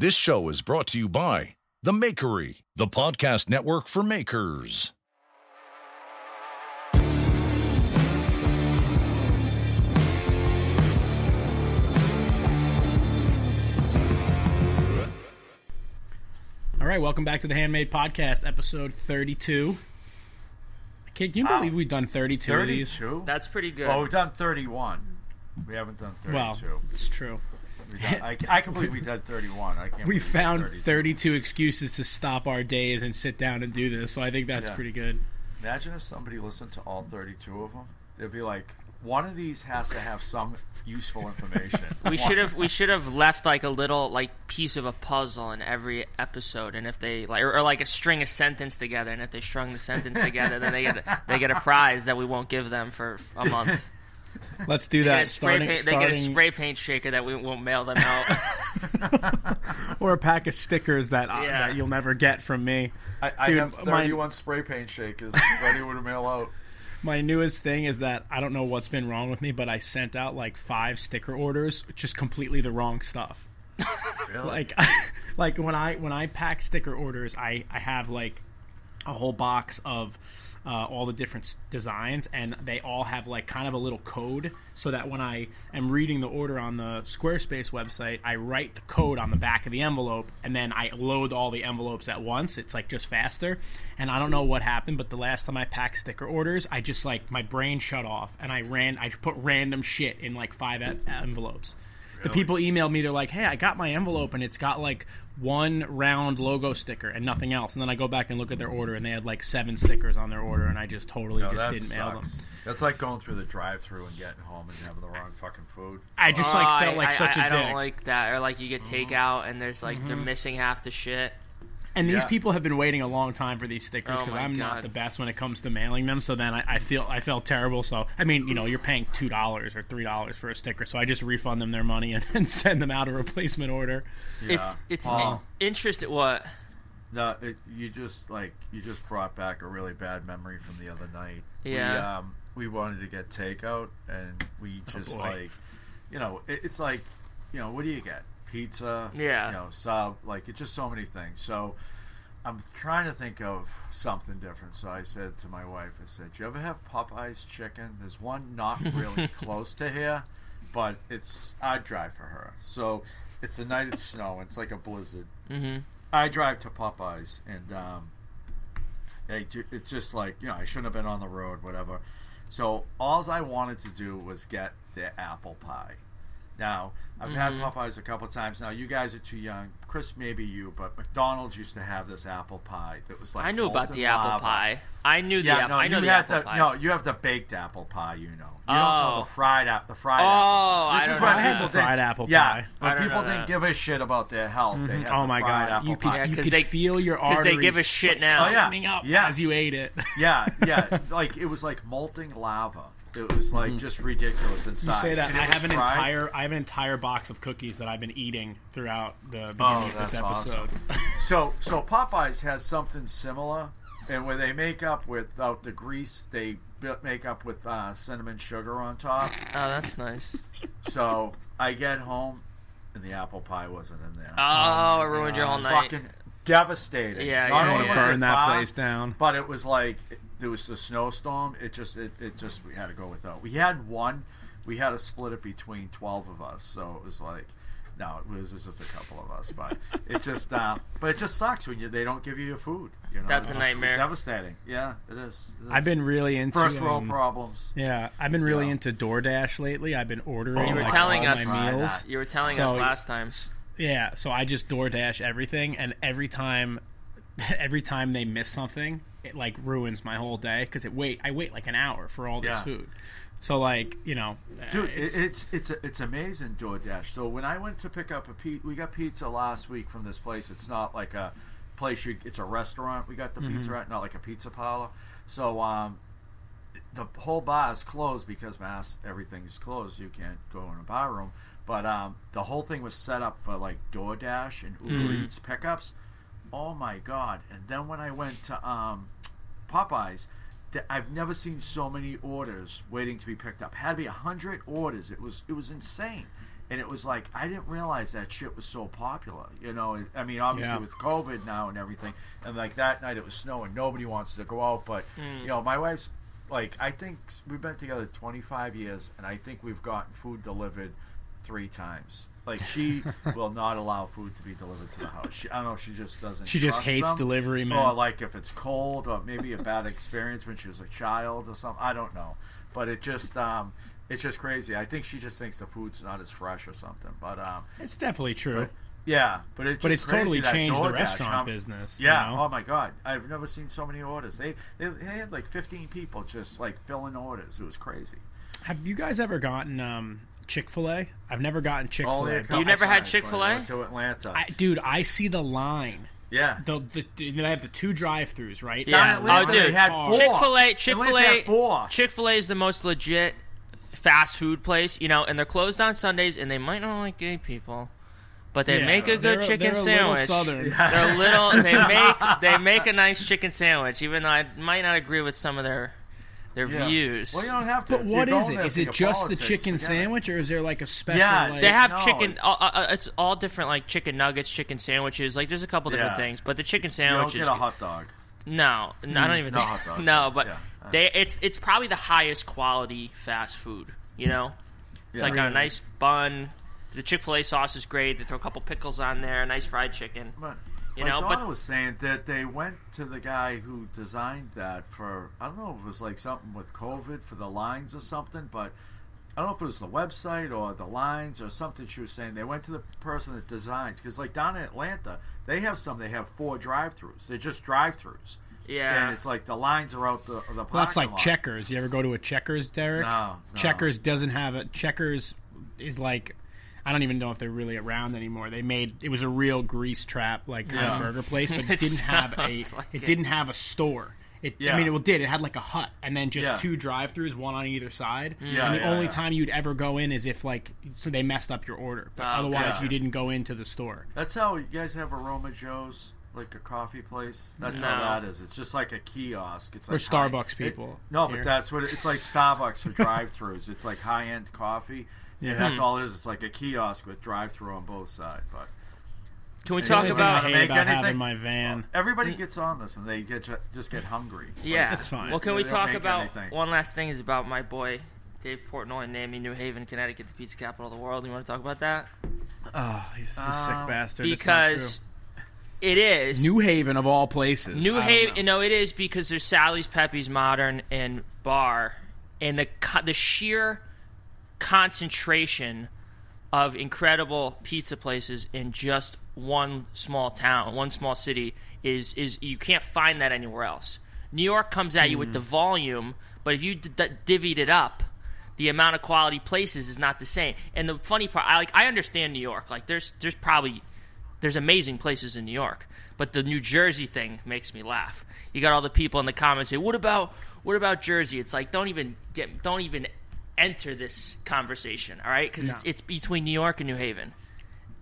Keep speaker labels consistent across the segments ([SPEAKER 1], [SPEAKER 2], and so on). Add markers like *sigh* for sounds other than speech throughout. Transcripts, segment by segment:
[SPEAKER 1] This show is brought to you by The Makery, the podcast network for makers.
[SPEAKER 2] All right, welcome back to the Handmade Podcast, episode 32. Can you
[SPEAKER 3] Wow.
[SPEAKER 2] believe we've done 32, of these?
[SPEAKER 3] 32?
[SPEAKER 4] That's pretty good.
[SPEAKER 3] Well, we've done 31. We haven't done 32.
[SPEAKER 2] Well, it's true.
[SPEAKER 3] We've done, I, I can believe we did 31. I can't
[SPEAKER 2] We found
[SPEAKER 3] 32.
[SPEAKER 2] 32 excuses to stop our days and sit down and do this, so I think that's
[SPEAKER 3] Yeah.
[SPEAKER 2] pretty good.
[SPEAKER 3] Imagine if somebody listened to all 32 of them. They'd be like, one of these has to have some useful information. *laughs*
[SPEAKER 4] we should have we should have left like a little like piece of a puzzle in every episode, and if they like or, or like a string a sentence together, and if they strung the sentence together, then they get a, they get a prize that we won't give them for a month. *laughs*
[SPEAKER 2] Let's do
[SPEAKER 4] They get,
[SPEAKER 2] that
[SPEAKER 4] a spray
[SPEAKER 2] starting,
[SPEAKER 4] paint, they get a spray paint shaker that we won't mail them out. *laughs*
[SPEAKER 2] or a pack of stickers that uh,
[SPEAKER 4] Yeah.
[SPEAKER 2] that you'll never get from me.
[SPEAKER 3] I, I
[SPEAKER 2] Dude,
[SPEAKER 3] have
[SPEAKER 2] my-
[SPEAKER 3] 31 spray paint shakers ready to mail out.
[SPEAKER 2] My newest thing is that I don't know what's been wrong with me, but I sent out like five sticker orders, just completely the wrong stuff.
[SPEAKER 3] Really?
[SPEAKER 2] like *laughs* like when I when I pack sticker orders, I I have like a whole box of uh, all the different designs, and they all have like kind of a little code, so that when I am reading the order on the Squarespace website, I write the code on the back of the envelope, and then I load all the envelopes at once. It's like just faster. And I don't know what happened, but the last time I packed sticker orders, I just like my brain shut off, and I ran. I put random shit in like five envelopes. The people emailed me. They're like, "Hey, I got my envelope, and it's got like one round logo sticker and nothing else." And then I go back and look at their order, and they had like seven stickers on their order, and I just totally
[SPEAKER 3] No,
[SPEAKER 2] just
[SPEAKER 3] that
[SPEAKER 2] didn't mail them.
[SPEAKER 3] That's like going through the drive-through and getting home and having the wrong fucking food.
[SPEAKER 2] I just
[SPEAKER 4] Oh,
[SPEAKER 2] like felt
[SPEAKER 4] I-
[SPEAKER 2] like
[SPEAKER 4] I,
[SPEAKER 2] such a
[SPEAKER 4] I, I
[SPEAKER 2] dick. Mm-hmm.
[SPEAKER 4] don't like that. Or like you get takeout and there's like they're missing half the shit.
[SPEAKER 2] And these
[SPEAKER 3] Yeah.
[SPEAKER 2] people have been waiting a long time for these stickers
[SPEAKER 4] Oh
[SPEAKER 2] because
[SPEAKER 4] my
[SPEAKER 2] I'm not the best when it comes to mailing them. So then I, I feel I felt terrible. So I mean, you know, you're paying two dollars or three dollars for a sticker, so I just refund them their money and, *laughs* and send them out a replacement order. Yeah.
[SPEAKER 4] It's it's
[SPEAKER 3] Oh.
[SPEAKER 4] in, interesting. What?
[SPEAKER 3] No, it, you just like you just brought back a really bad memory from the other night. We,
[SPEAKER 4] Yeah.
[SPEAKER 3] um, we wanted to get takeout, and we just
[SPEAKER 2] boy.
[SPEAKER 3] like, you know, it, it's like, you know, what do you get? Pizza.
[SPEAKER 4] Yeah.
[SPEAKER 3] You know, sub. Like it's just so many things. So. I'm trying to think of something different. So I said to my wife, I said, "Do you ever have Popeyes chicken? There's one not really *laughs* close to here, but it's I'd drive for her. So it's a night of snow. It's like a blizzard.
[SPEAKER 4] Mm-hmm.
[SPEAKER 3] I drive to Popeyes, and um, it's just like you know I shouldn't have been on the road, whatever. So all I wanted to do was get the apple pie. Now I've had
[SPEAKER 4] Mm-hmm.
[SPEAKER 3] Popeyes a couple times. Now you guys are too young, Chris, maybe you, but McDonald's used to have this apple pie that was like
[SPEAKER 4] I knew about
[SPEAKER 3] molten
[SPEAKER 4] the apple pie. I knew the
[SPEAKER 3] Yeah,
[SPEAKER 4] apple.
[SPEAKER 3] no,
[SPEAKER 4] I know
[SPEAKER 3] you
[SPEAKER 4] the
[SPEAKER 3] had
[SPEAKER 4] apple
[SPEAKER 3] the
[SPEAKER 4] pie.
[SPEAKER 3] no, you have the baked apple pie. You know, you don't know
[SPEAKER 4] Oh.
[SPEAKER 3] the fried app, the fried.
[SPEAKER 4] Oh,
[SPEAKER 3] apple.
[SPEAKER 4] I
[SPEAKER 3] This
[SPEAKER 4] don't
[SPEAKER 3] is
[SPEAKER 4] know
[SPEAKER 3] when
[SPEAKER 4] that.
[SPEAKER 2] I had
[SPEAKER 3] people
[SPEAKER 2] the
[SPEAKER 3] didn't-
[SPEAKER 2] fried apple
[SPEAKER 3] yeah,
[SPEAKER 2] pie.
[SPEAKER 3] when
[SPEAKER 4] I
[SPEAKER 3] people didn't give a shit about their health, they had
[SPEAKER 2] oh
[SPEAKER 3] the
[SPEAKER 2] my
[SPEAKER 3] fried
[SPEAKER 2] god,
[SPEAKER 3] apple
[SPEAKER 2] you could
[SPEAKER 3] pie.
[SPEAKER 4] Yeah,
[SPEAKER 2] you
[SPEAKER 4] 'cause
[SPEAKER 2] could
[SPEAKER 4] they-
[SPEAKER 2] feel your
[SPEAKER 4] 'cause
[SPEAKER 2] arteries because
[SPEAKER 4] they give a shit now.
[SPEAKER 3] Oh, yeah.
[SPEAKER 2] tightening up
[SPEAKER 3] Yeah.
[SPEAKER 2] as you ate it.
[SPEAKER 3] yeah, *laughs* yeah, like it was like molting lava. It was like just ridiculous inside.
[SPEAKER 2] You
[SPEAKER 3] inside.
[SPEAKER 2] say that
[SPEAKER 3] And
[SPEAKER 2] I have an
[SPEAKER 3] fried.
[SPEAKER 2] entire I have an entire box of cookies that I've been eating throughout the beginning
[SPEAKER 3] Oh,
[SPEAKER 2] of this episode.
[SPEAKER 3] awesome. *laughs* So so Popeyes has something similar, and where they make up without the grease, they make up with uh, cinnamon sugar on top.
[SPEAKER 4] Oh, that's nice.
[SPEAKER 3] So I get home, and the apple pie wasn't in there.
[SPEAKER 4] Oh, it ruined your whole night.
[SPEAKER 3] Fucking devastating.
[SPEAKER 4] Yeah,
[SPEAKER 3] Not
[SPEAKER 4] yeah,
[SPEAKER 3] only
[SPEAKER 4] yeah.
[SPEAKER 3] was it
[SPEAKER 2] Burn that
[SPEAKER 3] far,
[SPEAKER 2] place down.
[SPEAKER 3] But it was like there was a snowstorm. It just it, it just we had to go without. We had one. We had to split it between twelve of us, so it was like. No, it was, it was just a couple of us, but it just, uh, but it just sucks when you they don't give you your food. You know,
[SPEAKER 4] That's
[SPEAKER 3] It's
[SPEAKER 4] a nightmare.
[SPEAKER 3] Devastating. Yeah, it is. It is.
[SPEAKER 2] I've been really into
[SPEAKER 3] first world
[SPEAKER 2] um,
[SPEAKER 3] problems.
[SPEAKER 2] Yeah, I've been really
[SPEAKER 3] Yeah.
[SPEAKER 2] into DoorDash lately. I've been ordering.
[SPEAKER 4] You were
[SPEAKER 2] like,
[SPEAKER 4] telling
[SPEAKER 2] all
[SPEAKER 4] us-
[SPEAKER 2] my meals.
[SPEAKER 4] You were telling
[SPEAKER 2] So-
[SPEAKER 4] us last time.
[SPEAKER 2] Yeah, so I just DoorDash everything, and every time, *laughs* every time they miss something, it like ruins my whole day because it wait. I wait like an hour for all this
[SPEAKER 3] Yeah.
[SPEAKER 2] food. So like you know,
[SPEAKER 3] Dude,
[SPEAKER 2] it's,
[SPEAKER 3] it's it's it's, it's amazing DoorDash. So when I went to pick up a pizza, we got pizza last week from this place. It's not like a place you. It's a restaurant. We got the
[SPEAKER 2] Mm-hmm.
[SPEAKER 3] pizza at, not like a pizza parlor. So um, the whole bar is closed because mass everything's closed. You can't go in a bar room. But um, the whole thing was set up for like DoorDash and Uber
[SPEAKER 2] Mm.
[SPEAKER 3] Eats pickups. Oh my god! And then when I went to um, Popeyes, th- I've never seen so many orders waiting to be picked up. Had to be a hundred orders. It was it was insane, and it was like I didn't realize that shit was so popular. You know, I mean, obviously
[SPEAKER 2] Yeah.
[SPEAKER 3] with COVID now and everything, and like that night it was snowing. Nobody wants to go out, but you know, my wife's like I think we've been together 25 years, and I think we've gotten food delivered three times. Like she *laughs* will not allow food to be delivered to the house. She, I don't know. She just doesn't.
[SPEAKER 2] She just hates
[SPEAKER 3] them.
[SPEAKER 2] delivery, man.
[SPEAKER 3] Or like if it's cold, or maybe a bad experience when she was a child or something. I don't know, but it just um, it's just crazy. I think she just thinks the food's not as fresh or something. But um,
[SPEAKER 2] it's definitely true.
[SPEAKER 3] but, yeah, but it's
[SPEAKER 2] But it's totally changed the restaurant
[SPEAKER 3] um,
[SPEAKER 2] business, you
[SPEAKER 3] Yeah.
[SPEAKER 2] know?
[SPEAKER 3] Oh my god, I've never seen so many orders. They, they they had like 15 people just like filling orders. It was crazy.
[SPEAKER 2] Have you guys ever gotten um, Chick Fil A? I've never gotten Chick Fil
[SPEAKER 3] Only a
[SPEAKER 2] A.
[SPEAKER 4] You never had Chick-fil-A?
[SPEAKER 3] when to Atlanta.
[SPEAKER 2] I, dude, I see the line.
[SPEAKER 3] yeah.
[SPEAKER 2] The, the, they have the two drive-throughs, right?
[SPEAKER 4] Yeah.
[SPEAKER 3] in Atlanta,
[SPEAKER 4] Oh, dude.
[SPEAKER 3] had
[SPEAKER 2] Chick-
[SPEAKER 3] four.
[SPEAKER 4] Chick Fil A,
[SPEAKER 3] Chick-fil-A.
[SPEAKER 4] Chick Fil A is the most legit fast food place, you know, and they're closed on Sundays, and they might not like gay people, but they
[SPEAKER 2] Yeah,
[SPEAKER 4] make a
[SPEAKER 2] they're
[SPEAKER 4] good chicken
[SPEAKER 2] they're a little
[SPEAKER 4] sandwich.
[SPEAKER 2] southern.
[SPEAKER 4] They're little. They *laughs* make they make a nice chicken sandwich, even though I might not agree with some of their their
[SPEAKER 3] Yeah.
[SPEAKER 4] views.
[SPEAKER 3] Well, you don't have to.
[SPEAKER 2] But
[SPEAKER 3] If
[SPEAKER 2] what
[SPEAKER 3] you're
[SPEAKER 2] is
[SPEAKER 3] going
[SPEAKER 2] it?
[SPEAKER 3] there
[SPEAKER 2] Is
[SPEAKER 3] for
[SPEAKER 2] just the chicken
[SPEAKER 3] forget it.
[SPEAKER 2] sandwich, or is there like a special?
[SPEAKER 3] Yeah,
[SPEAKER 2] like,
[SPEAKER 4] They have
[SPEAKER 3] No,
[SPEAKER 4] chicken.
[SPEAKER 3] it's-
[SPEAKER 4] Uh, uh, it's all different, like chicken nuggets, chicken sandwiches. Like there's a couple different
[SPEAKER 3] Yeah.
[SPEAKER 4] things, but the chicken
[SPEAKER 3] You
[SPEAKER 4] sandwich
[SPEAKER 3] don't
[SPEAKER 4] is
[SPEAKER 3] get a hot dog.
[SPEAKER 4] no, no, I don't even
[SPEAKER 3] No
[SPEAKER 4] think
[SPEAKER 3] hot dogs, *laughs*
[SPEAKER 4] no, but
[SPEAKER 3] yeah.
[SPEAKER 4] they it's it's probably the highest quality fast food. You know, it's like on a nice bun. The Chick Fil A sauce is great. They throw a couple pickles on there. Nice fried chicken.
[SPEAKER 3] But
[SPEAKER 4] You
[SPEAKER 3] my
[SPEAKER 4] know,
[SPEAKER 3] daughter
[SPEAKER 4] but-
[SPEAKER 3] was saying that they went to the guy who designed that for I don't know if it was like something with COVID for the lines or something, but I don't know if it was the website or the lines or something. She was saying they went to the person that designs because like down in Atlanta they have some they have four drive-throughs. They're just drive-throughs.
[SPEAKER 4] Yeah.
[SPEAKER 3] and it's like the lines are out the the.
[SPEAKER 2] Well, that's like
[SPEAKER 3] lot.
[SPEAKER 2] Checkers. You ever go to a Checkers, Derek?
[SPEAKER 3] No, no.
[SPEAKER 2] Checkers doesn't have a Checkers is like I don't even know if they're really around anymore. They made it was a real grease trap like kind
[SPEAKER 3] Yeah.
[SPEAKER 2] of burger place, but it, *laughs*
[SPEAKER 4] It
[SPEAKER 2] didn't have a
[SPEAKER 4] like
[SPEAKER 2] it
[SPEAKER 4] it.
[SPEAKER 2] didn't have a store. It, I mean, it did. It had like a hut, and then just
[SPEAKER 3] Yeah.
[SPEAKER 2] two drive-throughs, one on either side.
[SPEAKER 3] Yeah,
[SPEAKER 2] and the
[SPEAKER 3] yeah,
[SPEAKER 2] only
[SPEAKER 3] yeah.
[SPEAKER 2] time you'd ever go in is if like so they messed up your order. But
[SPEAKER 4] Oh,
[SPEAKER 2] otherwise,
[SPEAKER 3] okay.
[SPEAKER 2] you didn't go into the store.
[SPEAKER 3] That's how you guys have Aroma Joe's, like a coffee place. That's how that is. It's just like a kiosk. It's
[SPEAKER 2] We're
[SPEAKER 3] like high-
[SPEAKER 2] Starbucks
[SPEAKER 3] it-
[SPEAKER 2] people
[SPEAKER 3] no,
[SPEAKER 2] here.
[SPEAKER 3] but that's what it, it's like. Starbucks for *laughs* drive-throughs. It's like high-end coffee. Yeah, that's hmm. all it is. It's like a kiosk with drive-through on both sides. But
[SPEAKER 4] Can we talk
[SPEAKER 3] only
[SPEAKER 2] I
[SPEAKER 4] about?
[SPEAKER 3] to
[SPEAKER 2] hate
[SPEAKER 3] make
[SPEAKER 2] about having my van.
[SPEAKER 3] everybody mm. gets on this and they get just get hungry.
[SPEAKER 4] Yeah,
[SPEAKER 2] That's fine.
[SPEAKER 4] Well, can we talk about
[SPEAKER 3] anything.
[SPEAKER 4] one last thing? Is about my boy Dave Portnoy naming New Haven, Connecticut, the pizza capital of the world. You want to talk about that?
[SPEAKER 2] Oh, he's a sick
[SPEAKER 3] Um,
[SPEAKER 2] bastard.
[SPEAKER 4] Because it is.
[SPEAKER 2] New Haven of all places.
[SPEAKER 4] New
[SPEAKER 2] I
[SPEAKER 4] Haven,
[SPEAKER 2] know.
[SPEAKER 4] you know, it is because there's Sally's, Pepe's, Modern, and Bar, and the the sheer concentration of incredible pizza places in just one small town, one small city is is you can't find that anywhere else. New York comes at you with hmm. the volume, but if you d- d- divvied it up, the amount of quality places is not the same. And the funny part, I like I understand New York. Like there's there's probably there's amazing places in New York, but the New Jersey thing makes me laugh. You got all the people in the comments say, "What about what about Jersey? It's like don't even get don't even enter this conversation, all right? Because it's, it's between New York and New Haven.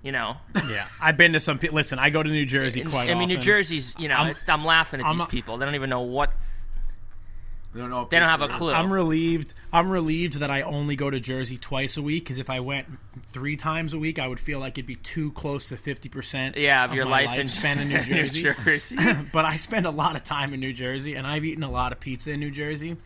[SPEAKER 4] You know,
[SPEAKER 2] Yeah, I've been to some. Listen, I go to New Jersey
[SPEAKER 4] And-
[SPEAKER 2] quite
[SPEAKER 4] I mean, New. Jersey's. You know,
[SPEAKER 2] I'm-
[SPEAKER 4] it's, I'm laughing at
[SPEAKER 2] I'm
[SPEAKER 4] these
[SPEAKER 2] a-
[SPEAKER 4] people. They don't even know what.
[SPEAKER 3] They don't know. what
[SPEAKER 4] They don't have a clue.
[SPEAKER 2] I'm relieved. I'm relieved that I only go to Jersey twice a week because if I went three times a week, I would feel like it'd be too close to fifty percent.
[SPEAKER 4] Yeah, of your
[SPEAKER 2] my
[SPEAKER 4] life in
[SPEAKER 2] spent in *laughs* New Jersey.
[SPEAKER 4] Jersey. *laughs*
[SPEAKER 2] but I spend a lot of time in New Jersey, and I've eaten a lot of pizza in New Jersey,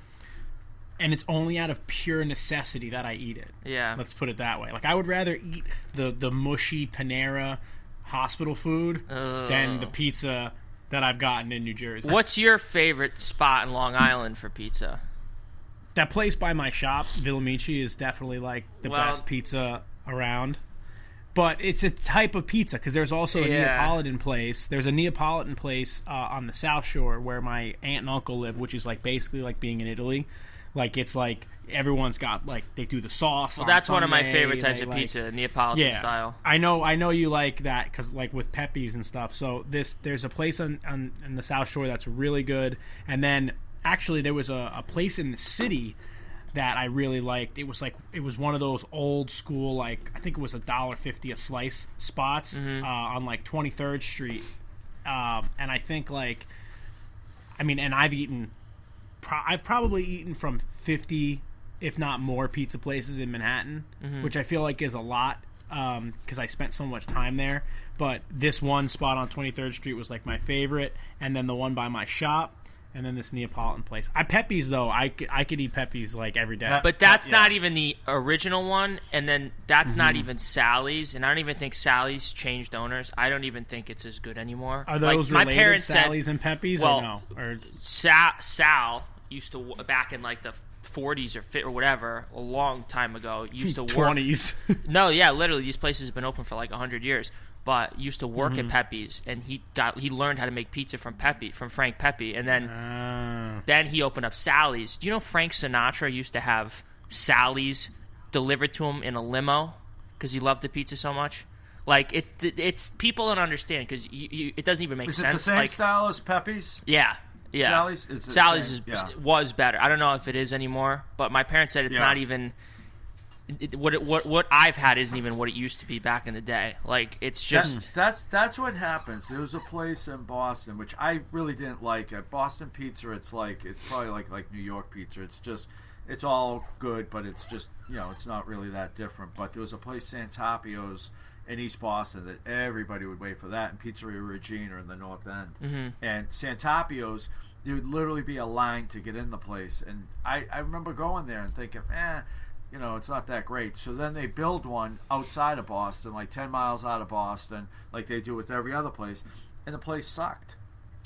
[SPEAKER 2] and it's only out of pure necessity that I eat it.
[SPEAKER 4] Yeah.
[SPEAKER 2] Let's put it that way. Like I would rather eat the the mushy Panera hospital food than the pizza that I've gotten in New Jersey.
[SPEAKER 4] What's your favorite spot in Long Island for pizza?
[SPEAKER 2] that place by my shop, Villamici, is definitely like the
[SPEAKER 4] Well-
[SPEAKER 2] best pizza around. But it's a type of pizza because there's also a
[SPEAKER 4] Yeah.
[SPEAKER 2] Neapolitan place. There's a Neapolitan place uh, on the South Shore where my aunt and uncle live, which is like basically like being in Italy. Like it's like everyone's got like they do the sauce.
[SPEAKER 4] Well, that's one of my favorite types
[SPEAKER 2] they,
[SPEAKER 4] of
[SPEAKER 2] like-
[SPEAKER 4] pizza, Neapolitan
[SPEAKER 2] yeah,
[SPEAKER 4] style.
[SPEAKER 2] I know, I know you like that because like with Pepe's and stuff. So this, there's a place on, on in the South Shore that's really good, and then actually there was a, a place in the city that I really liked. It was like it was one of those old school like I think it was a dollar fifty a slice spots
[SPEAKER 4] Mm-hmm.
[SPEAKER 2] uh, on like Twenty Third Street, um, and I think like, I mean, and I've eaten, pro- I've probably eaten from fifty, if not more, pizza places in Manhattan,
[SPEAKER 4] Mm-hmm.
[SPEAKER 2] which I feel like is a lot because I spent so much time there. But this one spot on Twenty Third Street was like my favorite, and then the one by my shop. And then this Neapolitan place. I Pepe's though. I, could- I could eat Pepe's like every day.
[SPEAKER 4] But that's
[SPEAKER 3] yeah.
[SPEAKER 4] not even the original one, and then that's
[SPEAKER 2] Mm-hmm.
[SPEAKER 4] not even Sally's, and I don't even think Sally's changed owners. I don't even think it's as good anymore.
[SPEAKER 2] Are
[SPEAKER 4] Like,
[SPEAKER 2] those
[SPEAKER 4] my
[SPEAKER 2] related,
[SPEAKER 4] parents
[SPEAKER 2] Sally's
[SPEAKER 4] said
[SPEAKER 2] and Pepe's,
[SPEAKER 4] well,
[SPEAKER 2] or no? Or
[SPEAKER 4] Sal, Sal used to back in like the 40s or fit or whatever, a long time ago. Used to work.
[SPEAKER 2] twenties? *laughs*
[SPEAKER 4] No, yeah, literally, these places have been open for like hundred years. But used to work
[SPEAKER 2] Mm-hmm.
[SPEAKER 4] at Pepe's, and he got he learned how to make pizza from Pepe from Frank Pepe, and then
[SPEAKER 2] Ah.
[SPEAKER 4] then he opened up Sally's. Do you know Frank Sinatra used to have Sally's delivered to him in a limo because he loved the pizza so much? Like it's it's people don't understand because it doesn't even make
[SPEAKER 3] Is it the
[SPEAKER 4] sense.
[SPEAKER 3] same
[SPEAKER 4] like
[SPEAKER 3] style as Pepe's?
[SPEAKER 4] yeah, yeah.
[SPEAKER 3] Sally's? It's
[SPEAKER 4] Sally's is,
[SPEAKER 3] yeah.
[SPEAKER 4] was better. I don't know if it is anymore, but my parents said it's
[SPEAKER 3] Yeah.
[SPEAKER 4] not even. It, what it, what what I've had isn't even what it used to be back in the day. Like it's
[SPEAKER 3] That's,
[SPEAKER 4] just
[SPEAKER 3] that's that's what happens. There was a place in Boston which I really didn't like. At Boston Pizza, it's like it's probably like like New York pizza. It's just it's all good, but it's just you know it's not really that different. But there was a place Santarpio's in East Boston that everybody would wait for that, and Pizzeria Regina in the North End. Mm-hmm. And Santarpio's, there would literally be a line to get in the place, and I I remember going there and thinking, eh you know, it's not that great. So then they build one outside of Boston, like 10 miles out of Boston, like they do with every other place, and the place sucked.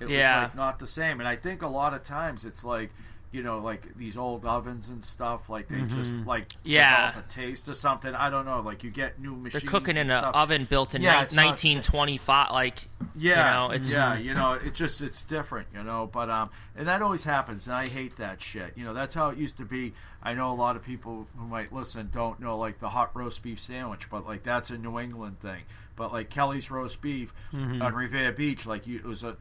[SPEAKER 3] It
[SPEAKER 4] Yeah.
[SPEAKER 3] was like not the same. And I think a lot of times it's like, you know, like these old ovens and stuff, like they just like
[SPEAKER 4] Yeah.
[SPEAKER 3] a taste or something. I don't know. Like you get new machines.
[SPEAKER 4] they're cooking in an oven built in
[SPEAKER 3] Yeah,
[SPEAKER 4] ni-
[SPEAKER 3] it's not the same.
[SPEAKER 4] 1925. Like
[SPEAKER 3] Yeah,
[SPEAKER 4] you know, it's
[SPEAKER 3] yeah, you know, it's just it's different, you know. But um, and that always happens, and I hate that shit. You know, that's how it used to be. I know a lot of people who might listen don't know like the hot roast beef sandwich, but like that's a New England thing. But like Kelly's roast beef on Revere Beach, like you, it was a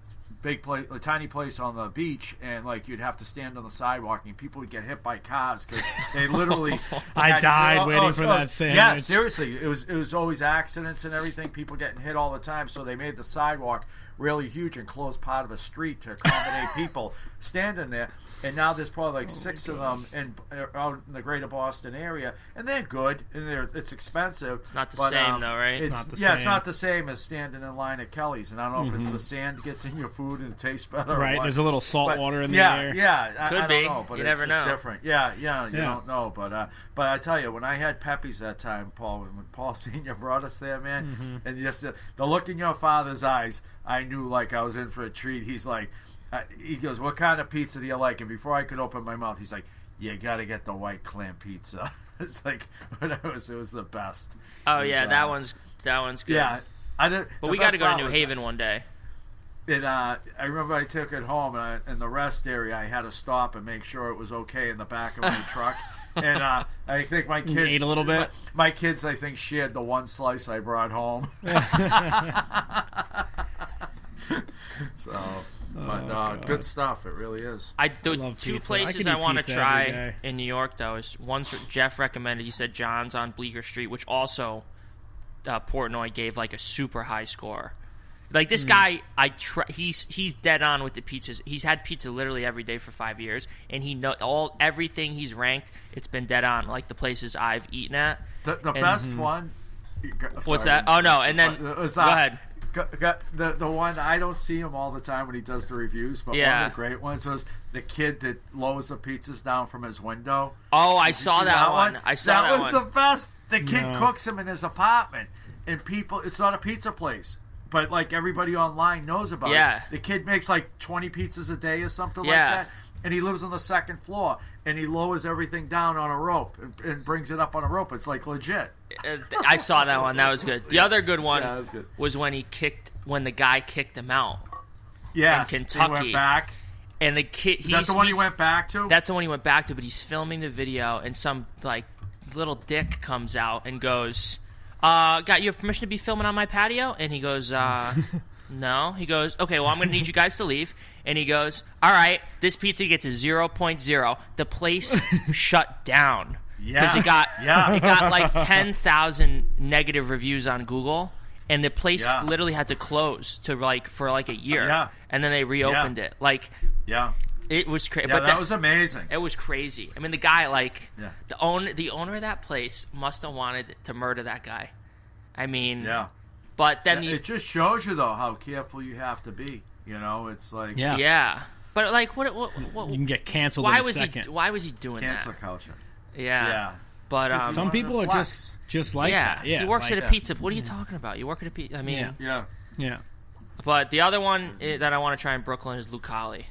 [SPEAKER 3] big place, a tiny place on the beach, and like you'd have to stand on the sidewalk, and people would get hit by cars because they literally. *laughs*
[SPEAKER 2] I
[SPEAKER 3] had-
[SPEAKER 2] died oh, waiting oh, for oh, that
[SPEAKER 3] Yeah, seriously, it was it was always accidents and everything. People getting hit all the time, so they made the sidewalk really huge and closed part of a street to accommodate *laughs* people standing there. And now there's probably
[SPEAKER 2] Oh
[SPEAKER 3] like six of them in uh, out in the greater Boston area, and they're good and they're it's expensive. It's
[SPEAKER 4] not the same, though, right?
[SPEAKER 3] It's,
[SPEAKER 2] Not the
[SPEAKER 3] yeah, it's
[SPEAKER 2] same. Mm-hmm.
[SPEAKER 3] not the same as standing in line at Kelly's. And I don't know if it's the sand gets in your food and it tastes better.
[SPEAKER 2] Right,
[SPEAKER 3] what.
[SPEAKER 2] there's a little salt
[SPEAKER 3] But,
[SPEAKER 2] water in the
[SPEAKER 3] yeah,
[SPEAKER 2] air.
[SPEAKER 3] Yeah, I,
[SPEAKER 4] Could
[SPEAKER 3] I don't
[SPEAKER 4] be.
[SPEAKER 3] know, but
[SPEAKER 4] You
[SPEAKER 3] it's
[SPEAKER 4] never know.
[SPEAKER 3] different. Yeah, yeah, you
[SPEAKER 2] Yeah.
[SPEAKER 3] don't know, but uh, but I tell you, when I had Pepe's that time, Paul, when when Paul *laughs* Senior brought us there, man,
[SPEAKER 2] Mm-hmm.
[SPEAKER 3] and just the, the look in your father's eyes, I knew like I was in for a treat. He's like, he goes, "What kind of pizza do you like?" And before I could open my mouth, he's like, "You got to get the white clam pizza." *laughs* it's like *laughs* it was, it was the best.
[SPEAKER 4] oh
[SPEAKER 3] was,
[SPEAKER 4] yeah,
[SPEAKER 3] uh,
[SPEAKER 4] that one's that one's good.
[SPEAKER 3] yeah. I did,
[SPEAKER 4] but we got to go to New
[SPEAKER 3] was-
[SPEAKER 4] Haven one day.
[SPEAKER 3] it, uh, I remember I took it home, and I, in the rest area, I had to stop and make sure it was okay in the back of my truck. *laughs* And uh, I think my kids
[SPEAKER 2] ate a little bit?
[SPEAKER 3] My, my kids, I think, shared the one slice I brought home. so But uh, good stuff. It really is.
[SPEAKER 4] I do
[SPEAKER 2] love
[SPEAKER 4] two
[SPEAKER 2] pizza.
[SPEAKER 4] Places
[SPEAKER 2] could
[SPEAKER 4] I, want to try in New York though is one's Jeff recommended. He said John's on Bleecker Street, which also uh, Portnoy gave like a super high score. Like this guy, I try, he's he's dead on with the pizzas. He's had pizza literally every day for five years, and he know all everything he's ranked. It's been dead on. Like the places I've eaten at.
[SPEAKER 3] The, the
[SPEAKER 4] And-
[SPEAKER 3] best one.
[SPEAKER 4] What's that? Oh no, and then
[SPEAKER 3] it was,
[SPEAKER 4] go
[SPEAKER 3] uh,
[SPEAKER 4] ahead.
[SPEAKER 3] Go- go- the the one I don't see him all the time when he does the reviews, but one of the great ones was the kid that lowers the pizzas down from his window.
[SPEAKER 4] Oh, I
[SPEAKER 3] Did you
[SPEAKER 4] saw
[SPEAKER 3] see
[SPEAKER 4] that, one. I saw that,
[SPEAKER 3] that was
[SPEAKER 4] one.
[SPEAKER 3] the best. The kid
[SPEAKER 2] No.
[SPEAKER 3] cooks him in his apartment, and people. It's not a pizza place, but like everybody online knows about
[SPEAKER 4] Yeah.
[SPEAKER 3] it. The kid makes like twenty pizzas a day or something
[SPEAKER 4] Yeah.
[SPEAKER 3] like that, and he lives on the second floor, and he lowers everything down on a rope and, and brings it up on a rope. It's like legit.
[SPEAKER 4] Uh, I saw that one. That was good. The other good one
[SPEAKER 3] Yeah, was good.
[SPEAKER 4] was when he kicked when the guy kicked him out,
[SPEAKER 3] Yes, he
[SPEAKER 4] Kentucky.
[SPEAKER 3] went back.
[SPEAKER 4] and the kid.
[SPEAKER 3] Is that the one he went back to?
[SPEAKER 4] That's the one he went back to, but he's filming the video, and some like little dick comes out and goes, "Uh, got you have permission to be filming on my patio?" And he goes, "Uh, *laughs* no." He goes, "Okay, well, I'm going to need you guys to leave." And he goes, "All right, this pizza gets a 0.0. The place *laughs* shut down because
[SPEAKER 3] Yeah.
[SPEAKER 4] it got *laughs*
[SPEAKER 3] Yeah.
[SPEAKER 4] it got like *laughs* 10,000 negative reviews on Google." And the place
[SPEAKER 3] Yeah.
[SPEAKER 4] literally had to close to like for like a year,
[SPEAKER 3] Yeah.
[SPEAKER 4] and then they reopened it. Like
[SPEAKER 3] yeah,
[SPEAKER 4] it was crazy.
[SPEAKER 3] yeah,
[SPEAKER 4] but
[SPEAKER 3] that was amazing.
[SPEAKER 4] it was crazy. I mean, the guy, like,
[SPEAKER 3] Yeah.
[SPEAKER 4] the own the owner of that place must have wanted to murder that guy. I mean,
[SPEAKER 3] Yeah,
[SPEAKER 4] but then
[SPEAKER 3] it just shows you though how careful you have to be. You know, it's like
[SPEAKER 2] Yeah.
[SPEAKER 4] yeah. But like, what? what, what
[SPEAKER 2] You can get canceled
[SPEAKER 4] why
[SPEAKER 2] in a
[SPEAKER 4] was
[SPEAKER 2] second.
[SPEAKER 4] he? Why was he doing
[SPEAKER 3] cancel
[SPEAKER 4] that?
[SPEAKER 3] culture.
[SPEAKER 4] Yeah.
[SPEAKER 3] Yeah.
[SPEAKER 4] But um,
[SPEAKER 2] Some people are just just like
[SPEAKER 4] yeah,
[SPEAKER 2] that. Yeah,
[SPEAKER 4] he works
[SPEAKER 2] like,
[SPEAKER 4] at a pizza. What are you talking about? You work at a pizza. I mean,
[SPEAKER 2] Yeah.
[SPEAKER 3] Yeah,
[SPEAKER 2] Yeah,
[SPEAKER 4] but the other one eh, that I want to try in Brooklyn is Lucali.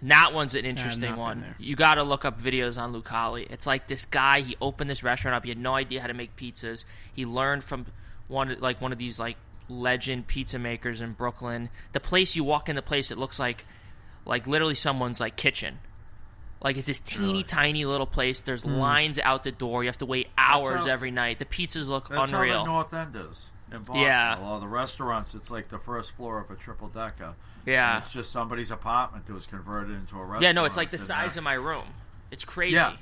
[SPEAKER 4] And that one's an interesting one. You got to look up videos on Lucali. It's like this guy. He opened this restaurant up. He had no idea how to make pizzas. He learned from one like one of these like legend pizza makers in Brooklyn. The place you walk in, the place it looks like like literally someone's like kitchen. Like it's this teeny
[SPEAKER 3] Really?
[SPEAKER 4] tiny little place. There's
[SPEAKER 2] Hmm.
[SPEAKER 4] lines out the door. You have to wait hours
[SPEAKER 3] how-
[SPEAKER 4] every night. The pizzas look
[SPEAKER 3] that's
[SPEAKER 4] unreal.
[SPEAKER 3] how the North End is in Boston.
[SPEAKER 4] Yeah.
[SPEAKER 3] a lot of the restaurants, it's like the first floor of a triple decker.
[SPEAKER 4] yeah.
[SPEAKER 3] And it's just somebody's apartment that was converted into a restaurant.
[SPEAKER 4] Yeah, no, it's like the size
[SPEAKER 3] uh,
[SPEAKER 4] of my room. It's crazy.
[SPEAKER 3] Yeah.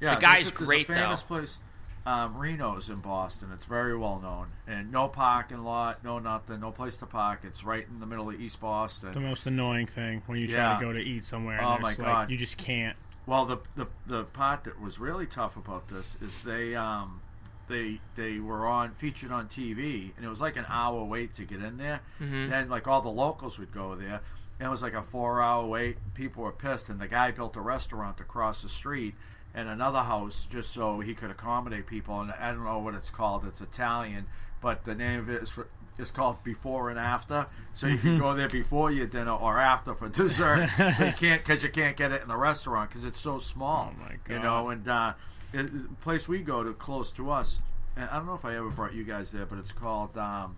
[SPEAKER 3] Yeah,
[SPEAKER 4] The guy's
[SPEAKER 3] a-
[SPEAKER 4] great,
[SPEAKER 3] a famous
[SPEAKER 4] though.
[SPEAKER 3] place, um, Rino's in Boston. It's very well known, and no parking lot, no nothing, no place to park. It's right in the middle of East Boston.
[SPEAKER 2] the most annoying thing when you try
[SPEAKER 3] Yeah.
[SPEAKER 2] to go to eat somewhere. And
[SPEAKER 3] Oh,
[SPEAKER 2] there's
[SPEAKER 3] my
[SPEAKER 2] like,
[SPEAKER 3] God.
[SPEAKER 2] you just can't.
[SPEAKER 3] Well, the, the the part that was really tough about this is they um they they were on featured on TV, and it was like an hour wait to get in there.
[SPEAKER 4] Mm-hmm.
[SPEAKER 3] Then like all the locals would go there, and it was like a four hour wait. People were pissed, and the guy built a restaurant across the street and another house just so he could accommodate people. And I don't know what it's called. It's Italian, but the name of it is. is called before and after, so you can go there before your dinner or after for dessert. *laughs* but you can't because you can't get it in the restaurant because it's so small.
[SPEAKER 2] Oh, my god!
[SPEAKER 3] You know, and uh, it, the place we go to close to us, and I don't know if I ever brought you guys there, but it's called. Um,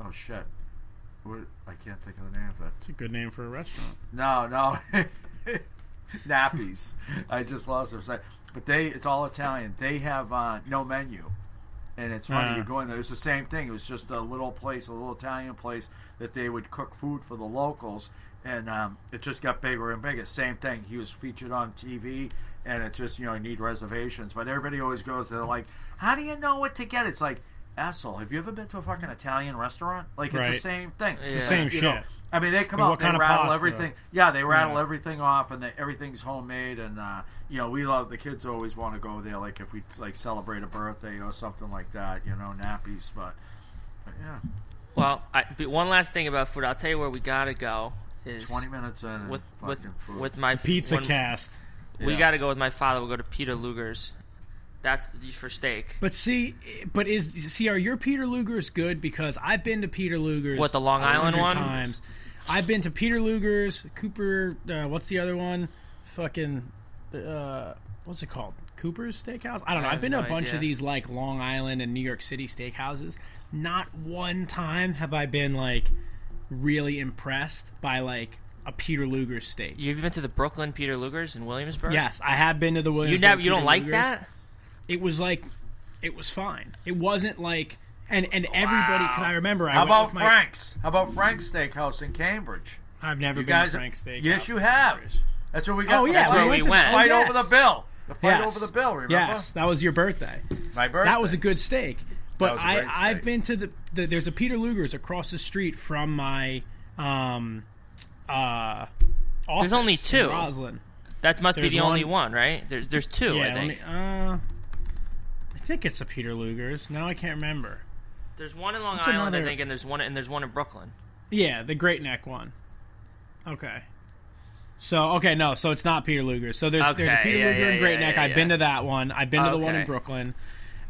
[SPEAKER 3] oh shit, what, I can't think of the name of it.
[SPEAKER 2] It's a good name for a restaurant.
[SPEAKER 3] No, no, *laughs* *laughs* nappies. I just lost it for. But they, it's all Italian. They have uh, no menu, and it's funny.
[SPEAKER 2] Ah.
[SPEAKER 3] you go in there. It's the same thing. It was just a little place, a little Italian place that they would cook food for the locals, and um, it just got bigger and bigger. Same thing. He was featured on TV, and it's just you know you need reservations. But everybody always goes. They're like, "How do you know what to get?" It's like. Asshole, have you ever been to a fucking Italian restaurant? Like it's the same thing.
[SPEAKER 4] It's the
[SPEAKER 2] same
[SPEAKER 3] You
[SPEAKER 2] shit.
[SPEAKER 3] know, I mean, they come
[SPEAKER 2] I
[SPEAKER 3] out,
[SPEAKER 2] what
[SPEAKER 3] they
[SPEAKER 2] kind
[SPEAKER 3] rattle
[SPEAKER 2] pasta?
[SPEAKER 3] everything. Yeah, they rattle
[SPEAKER 2] Yeah.
[SPEAKER 3] everything off, and they, everything's homemade. And uh, you know, we love the kids. Always want to go there, like if we like celebrate a birthday or something like that. You know, nappies. But, but yeah,
[SPEAKER 4] Well, I, but one last thing about food. I'll tell you where we gotta go is
[SPEAKER 3] twenty minutes in,
[SPEAKER 4] with with
[SPEAKER 3] food.
[SPEAKER 4] with my
[SPEAKER 2] Pizza
[SPEAKER 4] when-
[SPEAKER 2] cast.
[SPEAKER 4] We
[SPEAKER 3] Yeah.
[SPEAKER 4] gotta go with my father. We'll go to Peter Luger's. That's for steak.
[SPEAKER 2] But see, but is see, are your Peter Luger's good? Because I've been to Peter Luger's.
[SPEAKER 4] What, the Long Island one?
[SPEAKER 2] Times. I've been to Peter Luger's, Cooper. Uh, what's the other one? Fucking. Uh, what's it called? Cooper's Steakhouse. I don't know.
[SPEAKER 4] I
[SPEAKER 2] I've been to a bunch
[SPEAKER 4] idea.
[SPEAKER 2] of these like Long Island and New York City steakhouses. Not one time have I been like really impressed by like a Peter Luger's steak.
[SPEAKER 4] You've been to the Brooklyn Peter Luger's in Williamsburg.
[SPEAKER 2] Yes, I have been to the
[SPEAKER 4] You
[SPEAKER 2] Williamsburg.
[SPEAKER 4] never. You don't
[SPEAKER 2] Peter
[SPEAKER 4] like
[SPEAKER 2] Luger's.
[SPEAKER 4] that?
[SPEAKER 2] it was like it was fine. It wasn't like and and everybody. Cause I remember I
[SPEAKER 3] How about
[SPEAKER 2] my,
[SPEAKER 3] Frank's? How about Frank's Steakhouse in Cambridge?
[SPEAKER 2] I've never
[SPEAKER 3] You
[SPEAKER 2] been
[SPEAKER 3] guys,
[SPEAKER 2] to Frank Steakhouse.
[SPEAKER 3] yes, you have. That's where we got.
[SPEAKER 2] Oh, yeah,
[SPEAKER 3] that's
[SPEAKER 4] we
[SPEAKER 3] where
[SPEAKER 4] went
[SPEAKER 3] we
[SPEAKER 4] to-
[SPEAKER 3] went.
[SPEAKER 4] oh,
[SPEAKER 2] yes.
[SPEAKER 3] over the bill. The fight
[SPEAKER 2] Yes.
[SPEAKER 3] over the bill. Remember?
[SPEAKER 2] Yes, that was your birthday.
[SPEAKER 3] My birthday.
[SPEAKER 2] That was a good steak. But
[SPEAKER 3] was a
[SPEAKER 2] I,
[SPEAKER 3] great
[SPEAKER 2] I've been to the, the there's a Peter Luger's across the street from my um uh office
[SPEAKER 4] There's only
[SPEAKER 2] in
[SPEAKER 4] two.
[SPEAKER 2] Roslyn.
[SPEAKER 4] That must be
[SPEAKER 2] There's
[SPEAKER 4] the only
[SPEAKER 2] one-
[SPEAKER 4] one, right? There's there's two,
[SPEAKER 2] Yeah,
[SPEAKER 4] I think.
[SPEAKER 2] only- uh, I think it's a Peter Luger's. Now I can't remember.
[SPEAKER 4] There's one in Long
[SPEAKER 2] What's
[SPEAKER 4] Island, I
[SPEAKER 2] another-
[SPEAKER 4] think, and there's one and there's one in Brooklyn.
[SPEAKER 2] Yeah, the Great Neck one. Okay. So okay, no, so it's not Peter Luger. So there's there's a Peter
[SPEAKER 4] yeah,
[SPEAKER 2] Luger
[SPEAKER 4] yeah,
[SPEAKER 2] in Great
[SPEAKER 4] yeah,
[SPEAKER 2] Neck.
[SPEAKER 4] yeah,
[SPEAKER 2] I've been to that one. I've been to the one in Brooklyn.